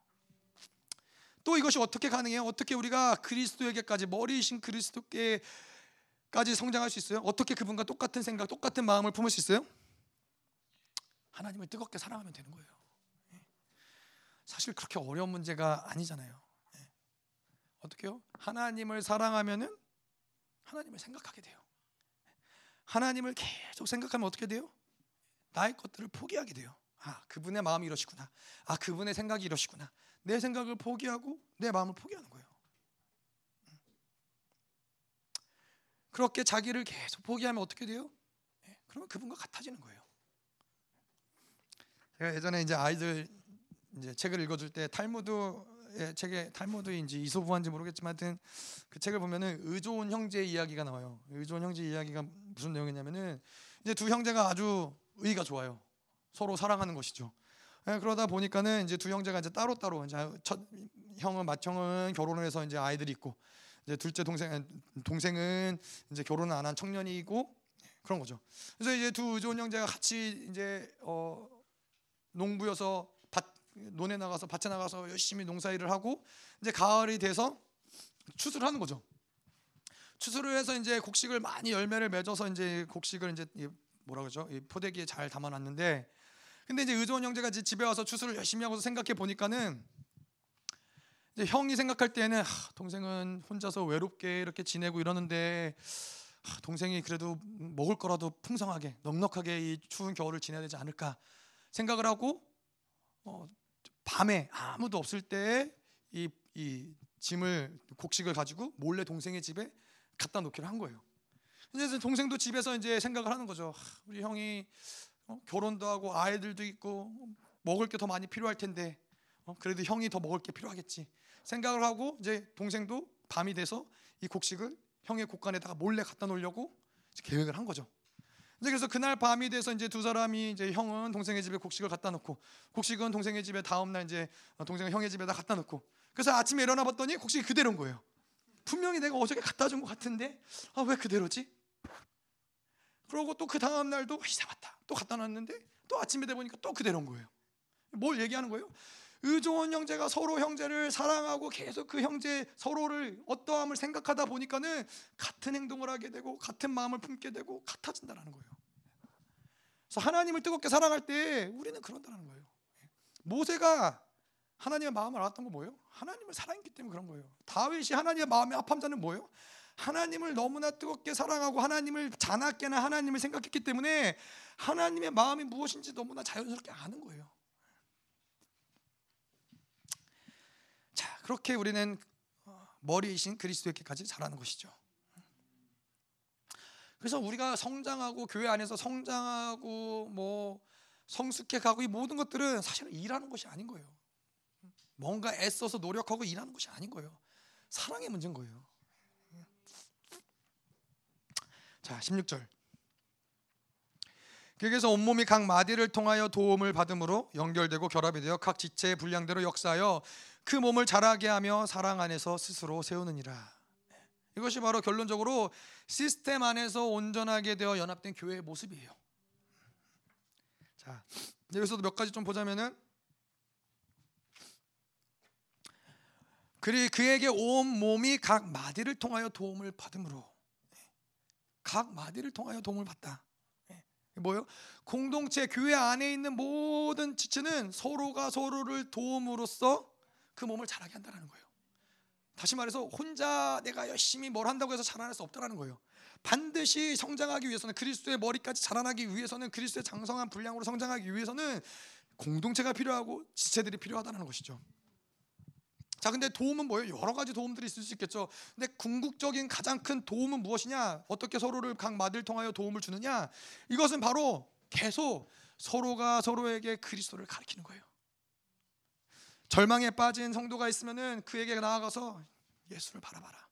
또 이것이 어떻게 가능해요? 어떻게 우리가 그리스도에게까지 머리이신 그리스도께까지 성장할 수 있어요? 어떻게 그분과 똑같은 생각, 똑같은 마음을 품을 수 있어요? 하나님을 뜨겁게 사랑하면 되는 거예요. 예. 사실 그렇게 어려운 문제가 아니잖아요. 예. 어떻게요? 하나님을 사랑하면은 하나님을 생각하게 돼요. 하나님을 계속 생각하면 어떻게 돼요? 나의 것들을 포기하게 돼요. 아, 그분의 마음이 이러시구나. 아, 그분의 생각이 이러시구나. 내 생각을 포기하고 내 마음을 포기하는 거예요. 그렇게 자기를 계속 포기하면 어떻게 돼요? 네, 그러면 그분과 같아지는 거예요. 제가 예전에 이제 아이들 이제 책을 읽어줄 때 탈무드 책에 탈무드인지 이소부한지 모르겠지만 하여튼 그 책을 보면은 의좋은 형제 이야기가 나와요. 의좋은 형제 이야기가 무슨 내용이냐면은 이제 두 형제가 아주 의가 좋아요. 서로 사랑하는 것이죠. 예, 그러다 보니까는 이제 두 형제가 이제 따로 따로 이제 첫 형은 맏형은 결혼을 해서 이제 아이들이 있고 이제 둘째 동생 동생은 이제 결혼을 안 한 청년이고 그런 거죠. 그래서 이제 두 좋은 형제가 같이 이제 어 농부여서 밭 논에 나가서 밭에 나가서 열심히 농사일을 하고 이제 가을이 돼서 추수를 하는 거죠. 추수를 해서 이제 곡식을 많이 열매를 맺어서 이제 곡식을 이제 뭐라 그러죠? 이 포대기에 잘 담아놨는데 근데 이제 의존 형제가 이제 집에 와서 추수를 열심히 하고서 생각해 보니까는 이제 형이 생각할 때는 하, 동생은 혼자서 외롭게 이렇게 지내고 이러는데 하, 동생이 그래도 먹을 거라도 풍성하게 넉넉하게 이 추운 겨울을 지내야 되지 않을까 생각을 하고 어, 밤에 아무도 없을 때이이 짐을 곡식을 가지고 몰래 동생의 집에 갖다 놓기로 한 거예요. 이제 동생도 집에서 이제 생각을 하는 거죠. 우리 형이 어? 결혼도 하고 아이들도 있고 먹을 게 더 많이 필요할 텐데 어? 그래도 형이 더 먹을 게 필요하겠지 생각을 하고 이제 동생도 밤이 돼서 이 곡식을 형의 곳간에다가 몰래 갖다 놓으려고 계획을 한 거죠. 이제 그래서 그날 밤이 돼서 이제 두 사람이 이제 형은 동생의 집에 곡식을 갖다 놓고 곡식은 동생의 집에 다음 날 이제 동생은 형의 집에다 갖다 놓고 그래서 아침에 일어나 봤더니 곡식이 그대로인 거예요. 분명히 내가 어저께 갖다 준 것 같은데 아 왜 그대로지? 그러고 또 그 다음 날도 이상하다. 또 갖다 놨는데 또 아침에 돼 보니까 또 그대로인 거예요. 뭘 얘기하는 거예요? 의존 형제가 서로 형제를 사랑하고 계속 그 형제 서로를 어떠함을 생각하다 보니까는 같은 행동을 하게 되고 같은 마음을 품게 되고 같아진다는 거예요. 그래서 하나님을 뜨겁게 사랑할 때 우리는 그런다는 거예요. 모세가 하나님의 마음을 알았던 건 뭐예요? 하나님을 사랑했기 때문에 그런 거예요. 다윗이 하나님의 마음의 합함자는 뭐예요? 하나님을 너무나 뜨겁게 사랑하고 하나님을 자나깨나 하나님을 생각했기 때문에 하나님의 마음이 무엇인지 너무나 자연스럽게 아는 거예요. 자, 그렇게 우리는 어, 머리이신 그리스도에게까지 자라는 것이죠. 그래서 우리가 성장하고 교회 안에서 성장하고 뭐 성숙해 가고 이 모든 것들은 사실은 일하는 것이 아닌 거예요. 뭔가 애써서 노력하고 일하는 것이 아닌 거예요. 사랑의 문제인 거예요. 자, 16절. 그에게서 온몸이 각 마디를 통하여 도움을 받음으로 연결되고 결합이 되어 각 지체의 분량대로 역사하여 그 몸을 자라게 하며 사랑 안에서 스스로 세우느니라. 이것이 바로 결론적으로 시스템 안에서 온전하게 되어 연합된 교회의 모습이에요. 자, 여기서도 몇 가지 좀 보자면은 그리 그에게 온 몸이 각 마디를 통하여 도움을 받음으로 각 마디를 통하여 도움을 받다. 뭐요? 공동체 교회 안에 있는 모든 지체는 서로가 서로를 도움으로써 그 몸을 자라게 한다는 거예요. 다시 말해서 혼자 내가 열심히 뭘 한다고 해서 자라날 수 없다라는 거예요. 반드시 성장하기 위해서는 그리스도의 머리까지 자라나기 위해서는 그리스도의 장성한 분량으로 성장하기 위해서는 공동체가 필요하고 지체들이 필요하다는 것이죠. 자, 근데 도움은 뭐예요? 여러 가지 도움들이 있을 수 있겠죠. 근데 궁극적인 가장 큰 도움은 무엇이냐? 어떻게 서로를 각 마디를 통하여 도움을 주느냐? 이것은 바로 계속 서로가 서로에게 그리스도를 가르치는 거예요. 절망에 빠진 성도가 있으면은 그에게 나아가서 예수를 바라봐라.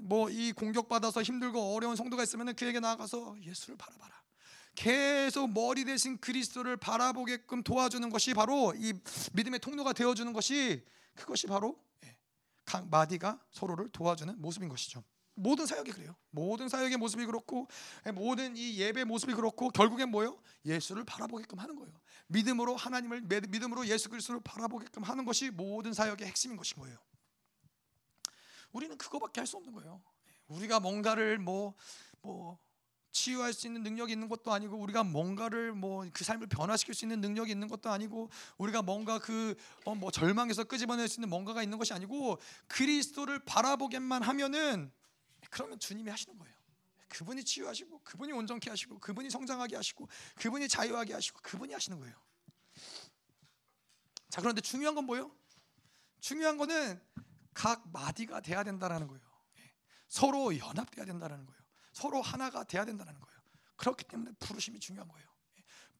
뭐 이 공격받아서 힘들고 어려운 성도가 있으면은 그에게 나아가서 예수를 바라봐라. 계속 머리 대신 그리스도를 바라보게끔 도와주는 것이 바로 이 믿음의 통로가 되어주는 것이 그것이 바로 예, 각 마디가 서로를 도와주는 모습인 것이죠. 모든 사역이 그래요. 모든 사역의 모습이 그렇고 예, 모든 이 예배 모습이 그렇고 결국엔 뭐예요? 예수를 바라보게끔 하는 거예요. 믿음으로 하나님을 믿음으로 예수 그리스도를 바라보게끔 하는 것이 모든 사역의 핵심인 것인 거예요. 우리는 그거밖에 할 수 없는 거예요. 우리가 뭔가를 뭐뭐 뭐 치유할 수 있는 능력이 있는 것도 아니고 우리가 뭔가를 뭐 그 삶을 변화시킬 수 있는 능력이 있는 것도 아니고 우리가 뭔가 그뭐 어 절망에서 끄집어낼 수 있는 뭔가가 있는 것이 아니고 그리스도를 바라보게만 하면은 그러면 주님이 하시는 거예요. 그분이 치유하시고 그분이 온전케 하시고 그분이 성장하게 하시고 그분이 자유하게 하시고 그분이 하시는 거예요. 자 그런데 중요한 건 뭐예요? 중요한 거는 각 마디가 돼야 된다라는 거예요. 예. 서로 연합돼야 된다라는 거예요. 서로 하나가 돼야 된다는 거예요. 그렇기 때문에 부르심이 중요한 거예요.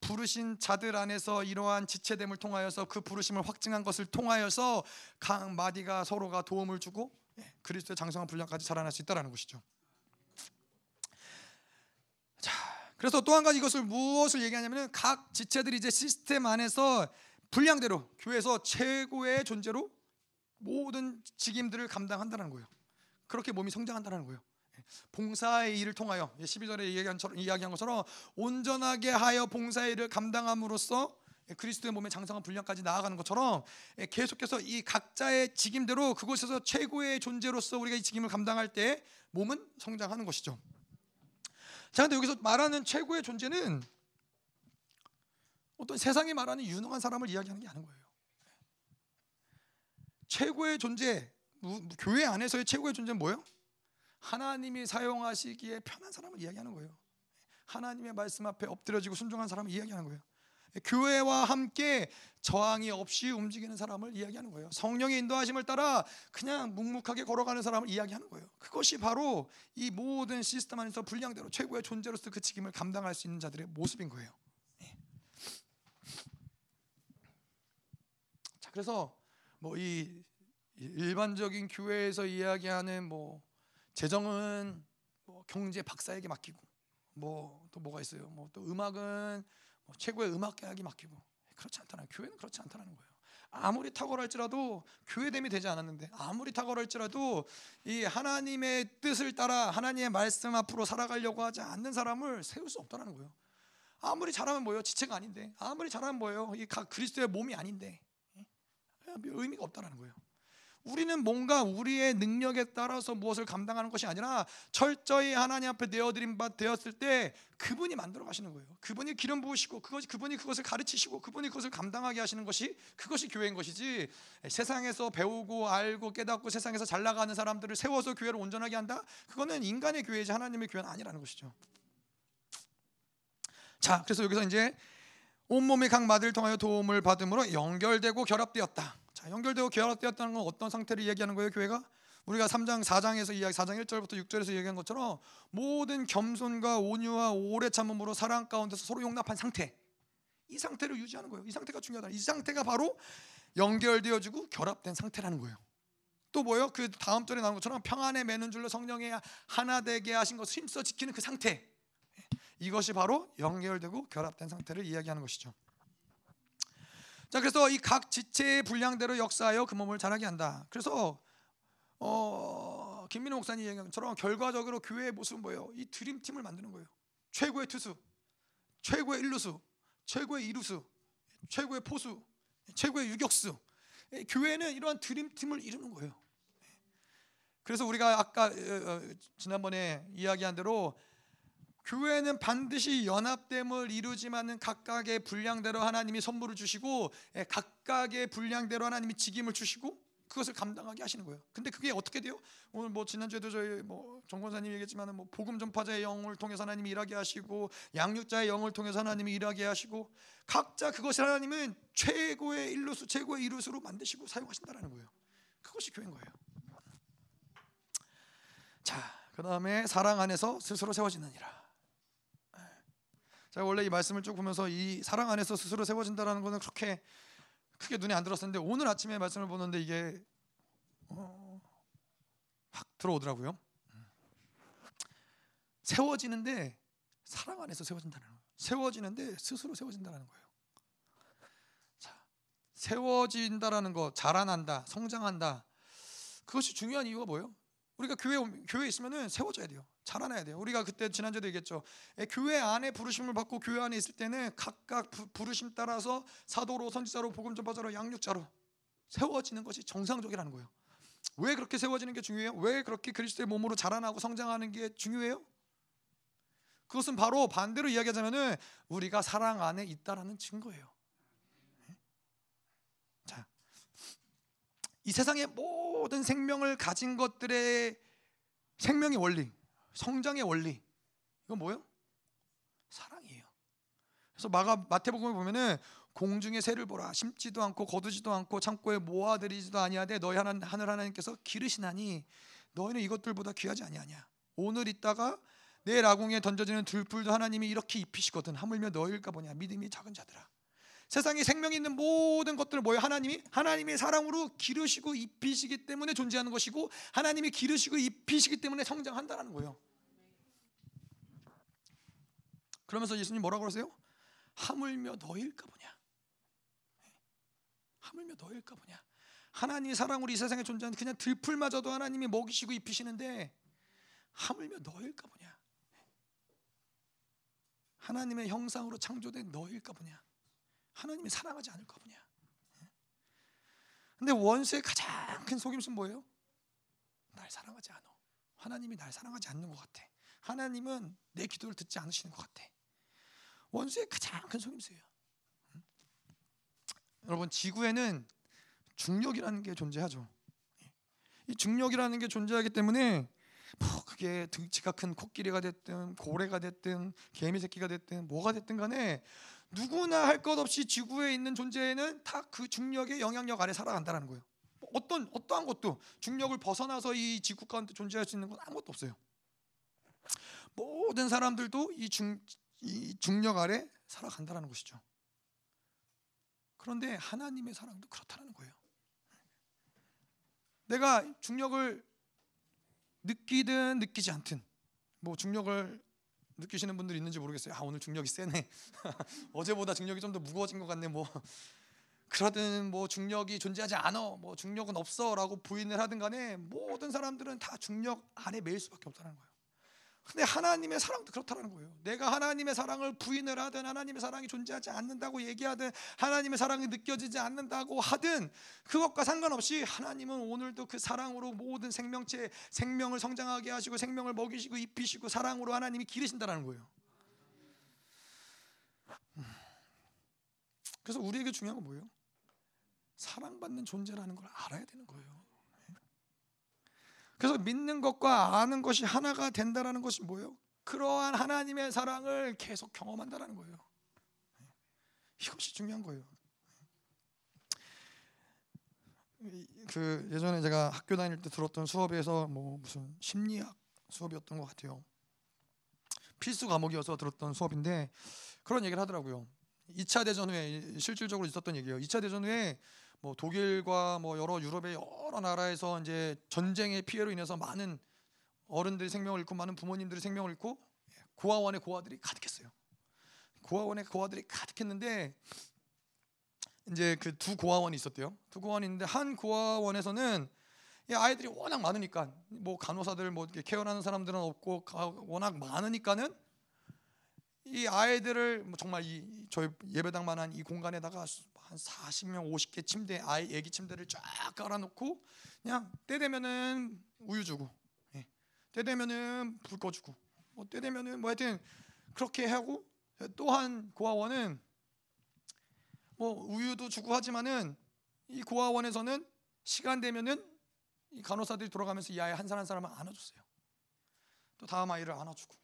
부르신 자들 안에서 이러한 지체됨을 통하여서 그 부르심을 확증한 것을 통하여서 각 마디가 서로가 도움을 주고 예, 그리스도의 장성한 분량까지 자라날 수 있다라는 것이죠. 자, 그래서 또 한 가지 이것을 무엇을 얘기하냐면은 각 지체들이 이제 시스템 안에서 분량대로 교회에서 최고의 존재로 모든 직임들을 감당한다는 거예요. 그렇게 몸이 성장한다는 거예요. 봉사의 일을 통하여 12절에 이야기한, 이야기한 것처럼 온전하게 하여 봉사의 일을 감당함으로써 그리스도의 몸의 장성한 분량까지 나아가는 것처럼 계속해서 이 각자의 직임대로 그곳에서 최고의 존재로서 우리가 이 직임을 감당할 때 몸은 성장하는 것이죠. 자, 근데 여기서 말하는 최고의 존재는 어떤 세상이 말하는 유능한 사람을 이야기하는 게 아닌 거예요. 최고의 존재, 교회 안에서의 최고의 존재는 뭐예요? 하나님이 사용하시기에 편한 사람을 이야기하는 거예요. 하나님의 말씀 앞에 엎드려지고 순종한 사람을 이야기하는 거예요. 교회와 함께 저항이 없이 움직이는 사람을 이야기하는 거예요. 성령의 인도하심을 따라 그냥 묵묵하게 걸어가는 사람을 이야기하는 거예요. 그것이 바로 이 모든 시스템 안에서 분량대로 최고의 존재로서 그 책임을 감당할 수 있는 자들의 모습인 거예요. 예. 자, 그래서 뭐 이 일반적인 교회에서 이야기하는 뭐 재정은 뭐 경제 박사에게 맡기고 뭐 또 뭐가 있어요? 뭐 또 음악은 뭐 최고의 음악계에게 맡기고 그렇지 않다는 교회는 그렇지 않다는 거예요. 아무리 탁월할지라도 교회됨이 되지 않았는데 아무리 탁월할지라도 이 하나님의 뜻을 따라 하나님의 말씀 앞으로 살아가려고 하지 않는 사람을 세울 수 없다는 거예요. 아무리 잘하면 뭐예요? 지체가 아닌데 아무리 잘하면 뭐예요? 이 그리스도의 몸이 아닌데 의미가 없다는 거예요. 우리는 뭔가 우리의 능력에 따라서 무엇을 감당하는 것이 아니라 철저히 하나님 앞에 내어드린 바 되었을 때 그분이 만들어 가시는 거예요. 그분이 기름 부으시고 그것이 그분이 그것을 가르치시고 그분이 그것을 감당하게 하시는 것이 그것이 교회인 것이지 세상에서 배우고 알고 깨닫고 세상에서 잘 나가는 사람들을 세워서 교회를 온전하게 한다? 그거는 인간의 교회지 하나님의 교회는 아니라는 것이죠. 자, 그래서 여기서 이제 온몸의 각 마디를 통하여 도움을 받음으로 연결되고 결합되었다. 자, 연결되고 결합되었다는 건 어떤 상태를 얘기하는 거예요, 교회가? 우리가 3장 4장에서 이야기 4장 1절부터 6절에서 얘기한 것처럼 모든 겸손과 온유와 오래 참음으로 사랑 가운데서 서로 용납한 상태. 이 상태를 유지하는 거예요. 이 상태가 중요하다. 이 상태가 바로 연결되어지고 결합된 상태라는 거예요. 또 뭐요? 그 다음 절에 나온 것처럼 평안에 매는 줄로 성령의 하나 되게 하신 것을 힘써 지키는 그 상태. 이것이 바로 연결되고 결합된 상태를 이야기하는 것이죠. 자 그래서 이 각 지체의 분량대로 역사하여 그 몸을 자라게 한다. 그래서 어, 김민호 목사님 얘기한 것처럼 결과적으로 교회의 모습은 뭐예요? 이 드림팀을 만드는 거예요. 최고의 투수, 최고의 일루수, 최고의 이루수, 최고의 포수, 최고의 유격수. 교회는 이러한 드림팀을 이루는 거예요. 그래서 우리가 아까 어, 어, 지난번에 이야기한 대로 교회는 반드시 연합됨을 이루지만은 각각의 분량대로 하나님이 선물을 주시고 예, 각각의 분량대로 하나님이 직임을 주시고 그것을 감당하게 하시는 거예요. 근데 그게 어떻게 돼요? 오늘 뭐 지난주에도 저희 뭐 정권사님 얘기했지만은 뭐 복음 전파자의 영을 통해서 하나님이 일하게 하시고 양육자의 영을 통해서 하나님이 일하게 하시고 각자 그것을 하나님은 최고의 일루수, 최고의 이루수로 만드시고 사용하신다라는 거예요. 그것이 교회인 거예요. 자, 그 다음에 사랑 안에서 스스로 세워지느니라. 제가 원래 이 말씀을 쭉 보면서 이 사랑 안에서 스스로 세워진다라는 것은 그렇게 크게 눈에 안 들었었는데 오늘 아침에 말씀을 보는데 이게 어, 확 들어오더라고요. 세워지는데 사랑 안에서 세워진다는 거예요. 세워지는데 스스로 세워진다는 거예요. 자, 세워진다라는 거, 자라난다, 성장한다. 그것이 중요한 이유가 뭐예요? 우리가 교회 교회 있으면은 세워져야 돼요. 자라나야 돼요. 우리가 그때 지난주에도 얘기했죠. 예, 교회 안에 부르심을 받고 교회 안에 있을 때는 각각 부, 르심 따라서 사도로 선지자로 복음 전파자로 양육자로 세워지는 것이 정상적이라는 거예요. 왜 그렇게 세워지는 게 중요해요? 왜 그렇게 그리스도의 몸으로 자라나고 성장하는 게 중요해요? 그것은 바로 반대로 이야기하자면은 우리가 사랑 안에 있다라는 증거예요. 예? 자, 이 세상의 모든 생명을 가진 것들의 생명의 원리, 성장의 원리. 이건 뭐예요? 사랑이에요. 그래서 마가 마태복음을 보면은 공중의 새를 보라 심지도 않고 거두지도 않고 창고에 모아들이지도 아니하되 너희 하나, 하늘 하나님께서 기르시나니 너희는 이것들보다 귀하지 아니하냐. 오늘 있다가 내일 아궁에 던져지는 들풀도 하나님이 이렇게 입히시거든. 하물며 너희일까 보냐. 믿음이 작은 자들아 세상에 생명 있는 모든 것들을 뭐예요? 하나님이 하나님의 사랑으로 기르시고 입히시기 때문에 존재하는 것이고 하나님이 기르시고 입히시기 때문에 성장한다라는 거예요. 그러면서 예수님 뭐라고 그러세요? 하물며 너일까 보냐. 하물며 너일까 보냐. 하나님의 사랑으로 이 세상에 존재하는 그냥 들풀마저도 하나님이 먹이시고 입히시는데 하물며 너일까 보냐. 하나님의 형상으로 창조된 너일까 보냐. 하나님이 사랑하지 않을까 보냐. 근데 원수의 가장 큰 속임수는 뭐예요? 날 사랑하지 않아. 하나님이 날 사랑하지 않는 것 같아. 하나님은 내 기도를 듣지 않으시는 것 같아. 원수의 가장 큰 속임수예요. 여러분 지구에는 중력이라는 게 존재하죠. 이 중력이라는 게 존재하기 때문에 뭐 그게 등치가 큰 코끼리가 됐든 고래가 됐든 개미 새끼가 됐든 뭐가 됐든 간에 누구나 할 것 없이 지구에 있는 존재는 다 그 중력의 영향력 아래 살아간다는 거예요. 어떤 어떠한 것도 중력을 벗어나서 이 지구 가운데 존재할 수 있는 건 아무것도 없어요. 모든 사람들도 이, 중, 이 중력 아래 살아간다는 것이죠. 그런데 하나님의 사랑도 그렇다는 거예요. 내가 중력을 느끼든 느끼지 않든 뭐 중력을 느끼시는 분들 있는지 모르겠어요. 아 오늘 중력이 세네. 어제보다 중력이 좀 더 무거워진 것 같네. 뭐 그러든 뭐 중력이 존재하지 않어. 뭐 중력은 없어라고 부인을 하든 간에 모든 사람들은 다 중력 안에 매일 수밖에 없다는 거예요. 근데 하나님의 사랑도 그렇다는 거예요. 내가 하나님의 사랑을 부인을 하든 하나님의 사랑이 존재하지 않는다고 얘기하든 하나님의 사랑이 느껴지지 않는다고 하든 그것과 상관없이 하나님은 오늘도 그 사랑으로 모든 생명체 생명을 성장하게 하시고 생명을 먹이시고 입히시고 사랑으로 하나님이 기르신다는 거예요. 음. 그래서 우리에게 중요한 건 뭐예요? 사랑받는 존재라는 걸 알아야 되는 거예요. 그래서 믿는 것과 아는 것이 하나가 된다라는 것이 뭐예요? 그러한 하나님의 사랑을 계속 경험한다라는 거예요. 이것이 중요한 거예요. 그 예전에 제가 학교 다닐 때 들었던 수업에서 뭐 무슨 심리학 수업이었던 것 같아요. 필수 과목이어서 들었던 수업인데 그런 얘기를 하더라고요. 2차 대전 후에 실질적으로 있었던 얘기예요. 2차 대전 후에 뭐 독일과 뭐 여러 유럽의 여러 나라에서 이제 전쟁의 피해로 인해서 많은 어른들이 생명을 잃고 많은 부모님들이 생명을 잃고 고아원의 고아들이 가득했어요. 고아원의 고아들이 가득했는데 이제 그 두 고아원이 있었대요. 두 고아원이 있는데 한 고아원에서는 이 아이들이 워낙 많으니까 뭐 간호사들 뭐 케어하는 사람들은 없고 워낙 많으니까는 이 아이들을 뭐 정말 이 저희 예배당만한 이 공간에다가 한 40명 50개 침대 아이 애기 침대를 쫙 깔아놓고 그냥 때 되면은 우유 주고 예. 때 되면은 불 꺼주고 뭐 때 되면은 뭐 하여튼 그렇게 하고 또한 고아원은 뭐 우유도 주고 하지만은 이 고아원에서는 시간 되면은 이 간호사들이 돌아가면서 이 아이 한 사람 한 사람을 안아줬어요. 또 다음 아이를 안아주고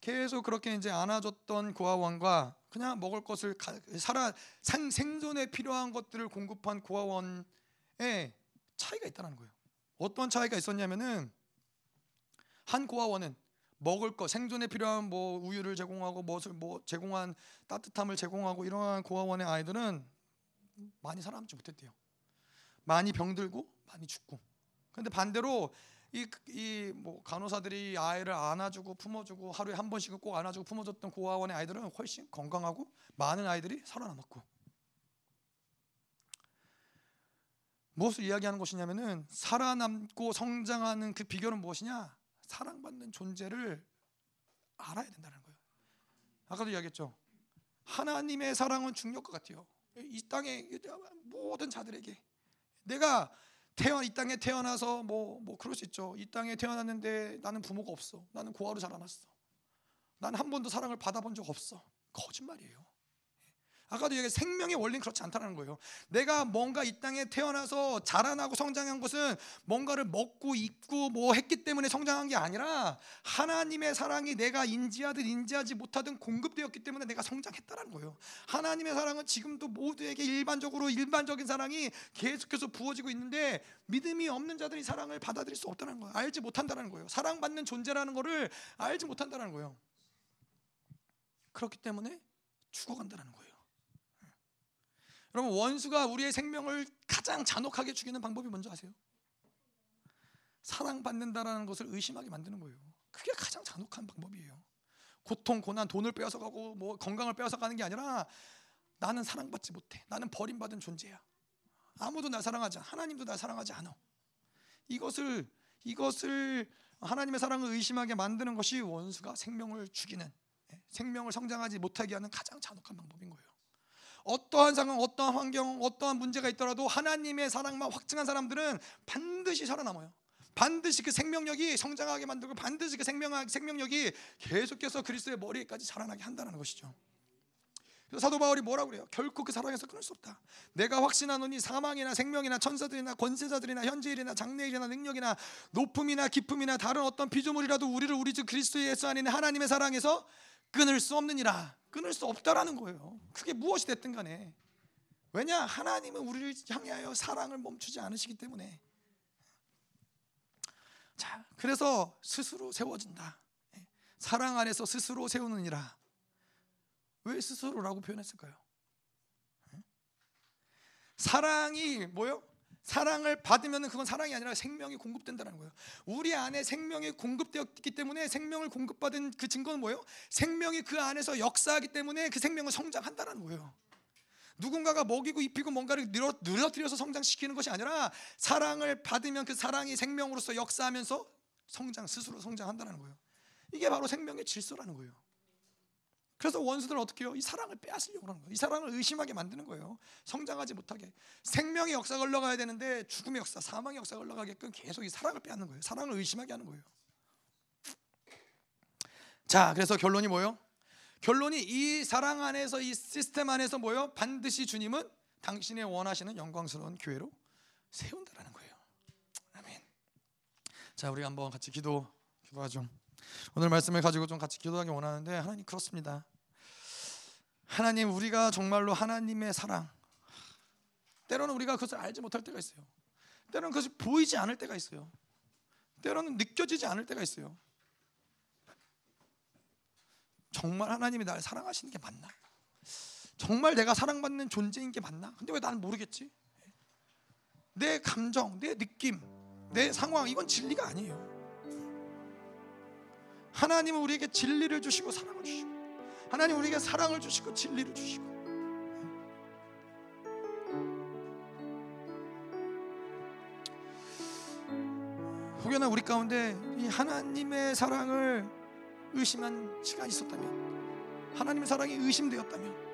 계속 그렇게 이제 안아줬던 고아원과 그냥 먹을 것을 살아 생, 생존에 필요한 것들을 공급한 고아원에 차이가 있다는 거예요. 어떤 차이가 있었냐면은 한 고아원은 먹을 것 생존에 필요한 뭐 우유를 제공하고 무엇을 뭐 제공한 따뜻함을 제공하고 이러한 고아원의 아이들은 많이 살아남지 못했대요. 많이 병들고 많이 죽고. 근데 반대로 이이뭐 간호사들이 아이를 안아주고 품어주고 하루에 한 번씩은 꼭 안아주고 품어줬던 고아원의 아이들은 훨씬 건강하고 많은 아이들이 살아남았고 무엇을 이야기하는 것이냐면은 살아남고 성장하는 그 비결은 무엇이냐? 사랑받는 존재를 알아야 된다는 거예요. 아까도 이야기했죠. 하나님의 사랑은 중력과 같아요. 이 땅의 모든 자들에게 내가 태어 이 땅에 태어나서 뭐뭐 뭐 그럴 수 있죠. 이 땅에 태어났는데 나는 부모가 없어. 나는 고아로 자라났어. 나는 한 번도 사랑을 받아본 적 없어. 거짓말이에요. 아까도 얘기 생명의 원리는 그렇지 않다는 거예요. 내가 뭔가 이 땅에 태어나서 자라나고 성장한 것은 뭔가를 먹고 입고 뭐 했기 때문에 성장한 게 아니라 하나님의 사랑이 내가 인지하든 인지하지 못하든 공급되었기 때문에 내가 성장했다는 거예요. 하나님의 사랑은 지금도 모두에게 일반적으로 일반적인 사랑이 계속해서 부어지고 있는데 믿음이 없는 자들이 사랑을 받아들일 수 없다는 거예요. 알지 못한다는 거예요. 사랑받는 존재라는 것을 알지 못한다는 거예요. 그렇기 때문에 죽어간다는 거예요. 여러분 원수가 우리의 생명을 가장 잔혹하게 죽이는 방법이 뭔지 아세요? 사랑받는다라는 것을 의심하게 만드는 거예요. 그게 가장 잔혹한 방법이에요. 고통, 고난, 돈을 빼앗아 가고 뭐 건강을 빼앗아 가는 게 아니라 나는 사랑받지 못해. 나는 버림받은 존재야. 아무도 날 사랑하지 않아. 하나님도 날 사랑하지 않아. 이것을 이것을 하나님의 사랑을 의심하게 만드는 것이 원수가 생명을 죽이는 예, 생명을 성장하지 못하게 하는 가장 잔혹한 방법인 거예요. 어떠한 상황, 어떠한 환경, 어떠한 문제가 있더라도 하나님의 사랑만 확증한 사람들은 반드시 살아남아요. 반드시 그 생명력이 성장하게 만들고 반드시 그 생명 생명력이 계속해서 그리스도의 머리까지 자라나게 한다는 것이죠. 사도 바울이 뭐라고 그래요? 결코 그 사랑에서 끊을 수 없다. 내가 확신하노니 사망이나 생명이나 천사들이나 권세자들이나 현재일이나 장래일이나 능력이나 높음이나 깊음이나 다른 어떤 피조물이라도 우리를 우리 주 그리스도 예수 안에 하나님의 사랑에서 끊을 수 없느니라. 끊을 수 없다라는 거예요. 그게 무엇이 됐든 간에. 왜냐? 하나님은 우리를 향하여 사랑을 멈추지 않으시기 때문에. 자, 그래서 스스로 세워진다. 예. 사랑 안에서 스스로 세우느니라. 왜 스스로라고 표현했을까요? 예? 사랑이 뭐요? 사랑을 받으면 그건 사랑이 아니라 생명이 공급된다는 거예요. 우리 안에 생명이 공급되었기 때문에 생명을 공급받은 그 증거는 뭐예요? 생명이 그 안에서 역사하기 때문에 그 생명은 성장한다는 거예요. 누군가가 먹이고 입히고 뭔가를 늘어, 늘어뜨려서 성장시키는 것이 아니라 사랑을 받으면 그 사랑이 생명으로서 역사하면서 성장 스스로 성장한다는 거예요. 이게 바로 생명의 질서라는 거예요. 그래서 원수들은 어떻게 해요? 이 사랑을 빼앗으려고 하는 거예요. 이 사랑을 의심하게 만드는 거예요. 성장하지 못하게. 생명의 역사가 흘러가야 되는데 죽음의 역사, 사망의 역사가 흘러가게끔 계속 이 사랑을 빼앗는 거예요. 사랑을 의심하게 하는 거예요. 자, 그래서 결론이 뭐예요? 결론이 이 사랑 안에서 이 시스템 안에서 뭐요? 반드시 주님은 당신의 원하시는 영광스러운 교회로 세운다라는 거예요. 아멘. 자, 우리 한번 같이 기도 기도하죠. 오늘 말씀을 가지고 좀 같이 기도하기 원하는데 하나님 그렇습니다. 하나님 우리가 정말로 하나님의 사랑 때로는 우리가 그것을 알지 못할 때가 있어요. 때로는 그것이 보이지 않을 때가 있어요. 때로는 느껴지지 않을 때가 있어요. 정말 하나님이 나를 사랑하시는 게 맞나? 정말 내가 사랑받는 존재인 게 맞나? 근데 왜 나는 모르겠지? 내 감정, 내 느낌, 내 상황 이건 진리가 아니에요. 하나님은 우리에게 진리를 주시고 사랑을 주시고 하나님 우리에게 사랑을 주시고 진리를 주시고. 혹여나 우리 가운데 이 하나님의 사랑을 의심한 시간이 있었다면 하나님의 사랑이 의심되었다면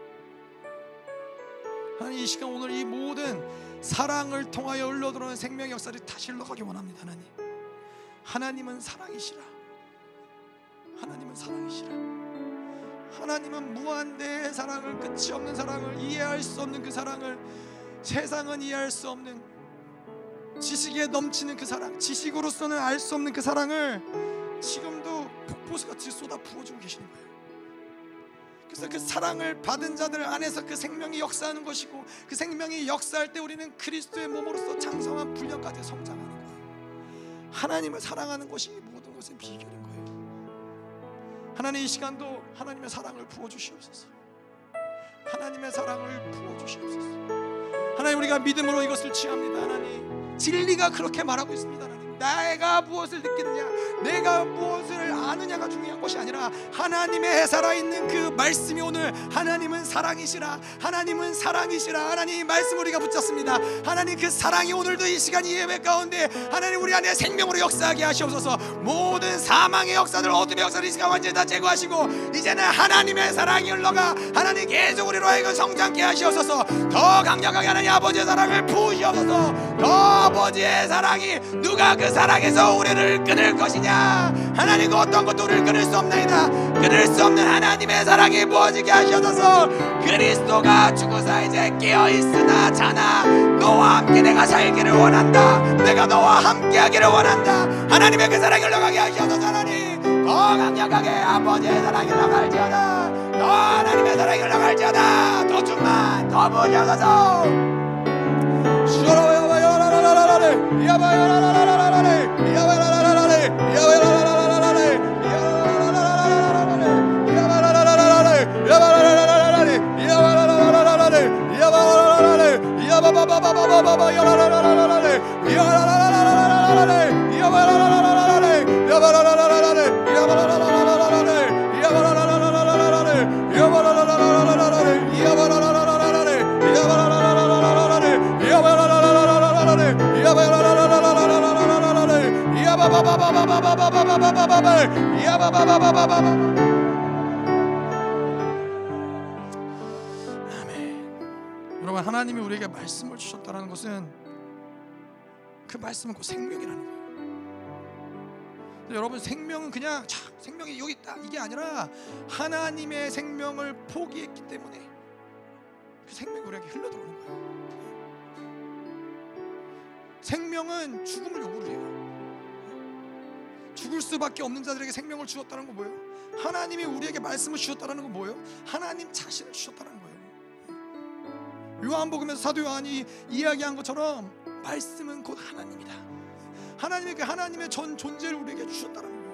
하나님 이 시간 오늘 이 모든 사랑을 통하여 흘러들어오는 생명의 역사를 다시 흘러가기 원합니다 하나님. 하나님은 사랑이시라 하나님은 사랑이시라. 하나님은 무한대의 사랑을 끝이 없는 사랑을 이해할 수 없는 그 사랑을 세상은 이해할 수 없는 지식에 넘치는 그 사랑 지식으로서는 알 수 없는 그 사랑을 지금도 폭포수같이 쏟아 부어주고 계시는 거예요. 그래서 그 사랑을 받은 자들 안에서 그 생명이 역사하는 것이고 그 생명이 역사할 때 우리는 그리스도의 몸으로서 장성한 분량까지 성장하는 거예요. 하나님을 사랑하는 것이 모든 것의 거예요 하나님 이 시간도 하나님의 사랑을 부어 주시옵소서. 하나님의 사랑을 부어 주시옵소서. 하나님 우리가 믿음으로 이것을 취합니다. 하나님 진리가 그렇게 말하고 있습니다. 하나님 내가 무엇을 느끼느냐, 내가 무엇을 아느냐가 중요한 것이 아니라 하나님의 살아있는 그 말씀이 오늘 하나님은 사랑이시라, 하나님은 사랑이시라, 하나님 말씀 우리가 붙잡습니다. 하나님 그 사랑이 오늘도 이 시간 이 예배 가운데 하나님 우리 안에 생명으로 역사하게 하시옵소서. 모든 사망의 역사들, 어둠의 역사를 이 시간 완전히 다 제거하시고 이제는 하나님의 사랑이 흘러가 하나님 계속 우리로 하여금 성장케 하시옵소서. 더 강력하게 하나님 아버지의 사랑을 부으시옵소서. 더 아버지의 사랑이 누가 그 사랑에서 우리를 끊을 것이냐? 하나님 그 어떤 것도 우리를 끊을 수 없나이다. 끊을 수 없는 하나님의 사랑이 부어지게 하셔서. 그리스도가 죽어서 이제 깨어있으나 자나 너와 함께 내가 살기를 원한다. 내가 너와 함께 하기를 원한다. 하나님의 그 사랑이 흘러가게 하셔서 하나님. 더 강력하게 아버지의 사랑이 흘러갈지어다. 더 하나님의 사랑이 흘러갈지어다. 더 충만 더 부어져서 Yabba 아멘. 여러분 하나님이 우리에게 말씀을 주셨다는 것은 그 말씀은 곧 생명이라는 거예요. 여러분 생명은 그냥 자, 생명이 여기 있다 이게 아니라 하나님의 생명을 포기했기 때문에 그 생명이 우리에게 흘러들어오는 거예요. 생명은 죽음을 요구를 해요. 죽을 수밖에 없는 자들에게 생명을 주었다는 건 뭐예요? 하나님이 우리에게 말씀을 주셨다는 건 뭐예요? 하나님 자신을 주셨다는 거예요. 요한복음에서 사도 요한이 이야기한 것처럼 말씀은 곧 하나님이다. 하나님의 그 하나님의 전 존재를 우리에게 주셨다는 거예요.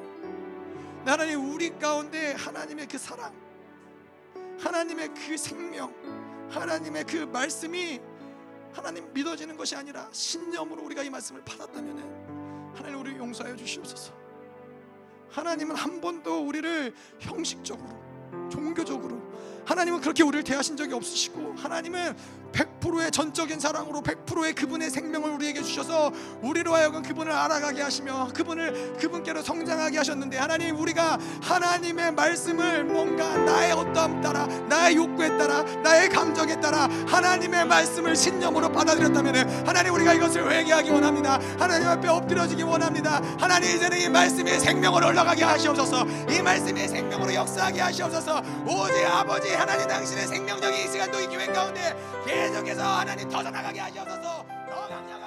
하나님 우리 가운데 하나님의 그 사랑, 하나님의 그 생명, 하나님의 그 말씀이 하나님 믿어지는 것이 아니라 신념으로 우리가 이 말씀을 받았다면은 하나님 우리 용서하여 주시옵소서. 하나님은 한 번도 우리를 형식적으로 종교적으로. 하나님은 그렇게 우리를 대하신 적이 없으시고 하나님은 100%의 전적인 사랑으로 100%의 그분의 생명을 우리에게 주셔서 우리로 하여금 그분을 알아가게 하시며 그분을 그분께로 성장하게 하셨는데 하나님 우리가 하나님의 말씀을 뭔가 나의 어떠함 따라 나의 욕구에 따라 나의 감정에 따라 하나님의 말씀을 신념으로 받아들였다면 하나님 우리가 이것을 회개하기 원합니다. 하나님 앞에 엎드려지기 원합니다. 하나님 이제는 이 말씀이 생명으로 올라가게 하시옵소서. 이 말씀이 생명으로 역사하게 하시옵소서 오직 아버지 하나님 당신의 생명력이 이 시간도 이 교회 가운데 계속해서 하나님 터져나가게 하시옵소서. 더 하나님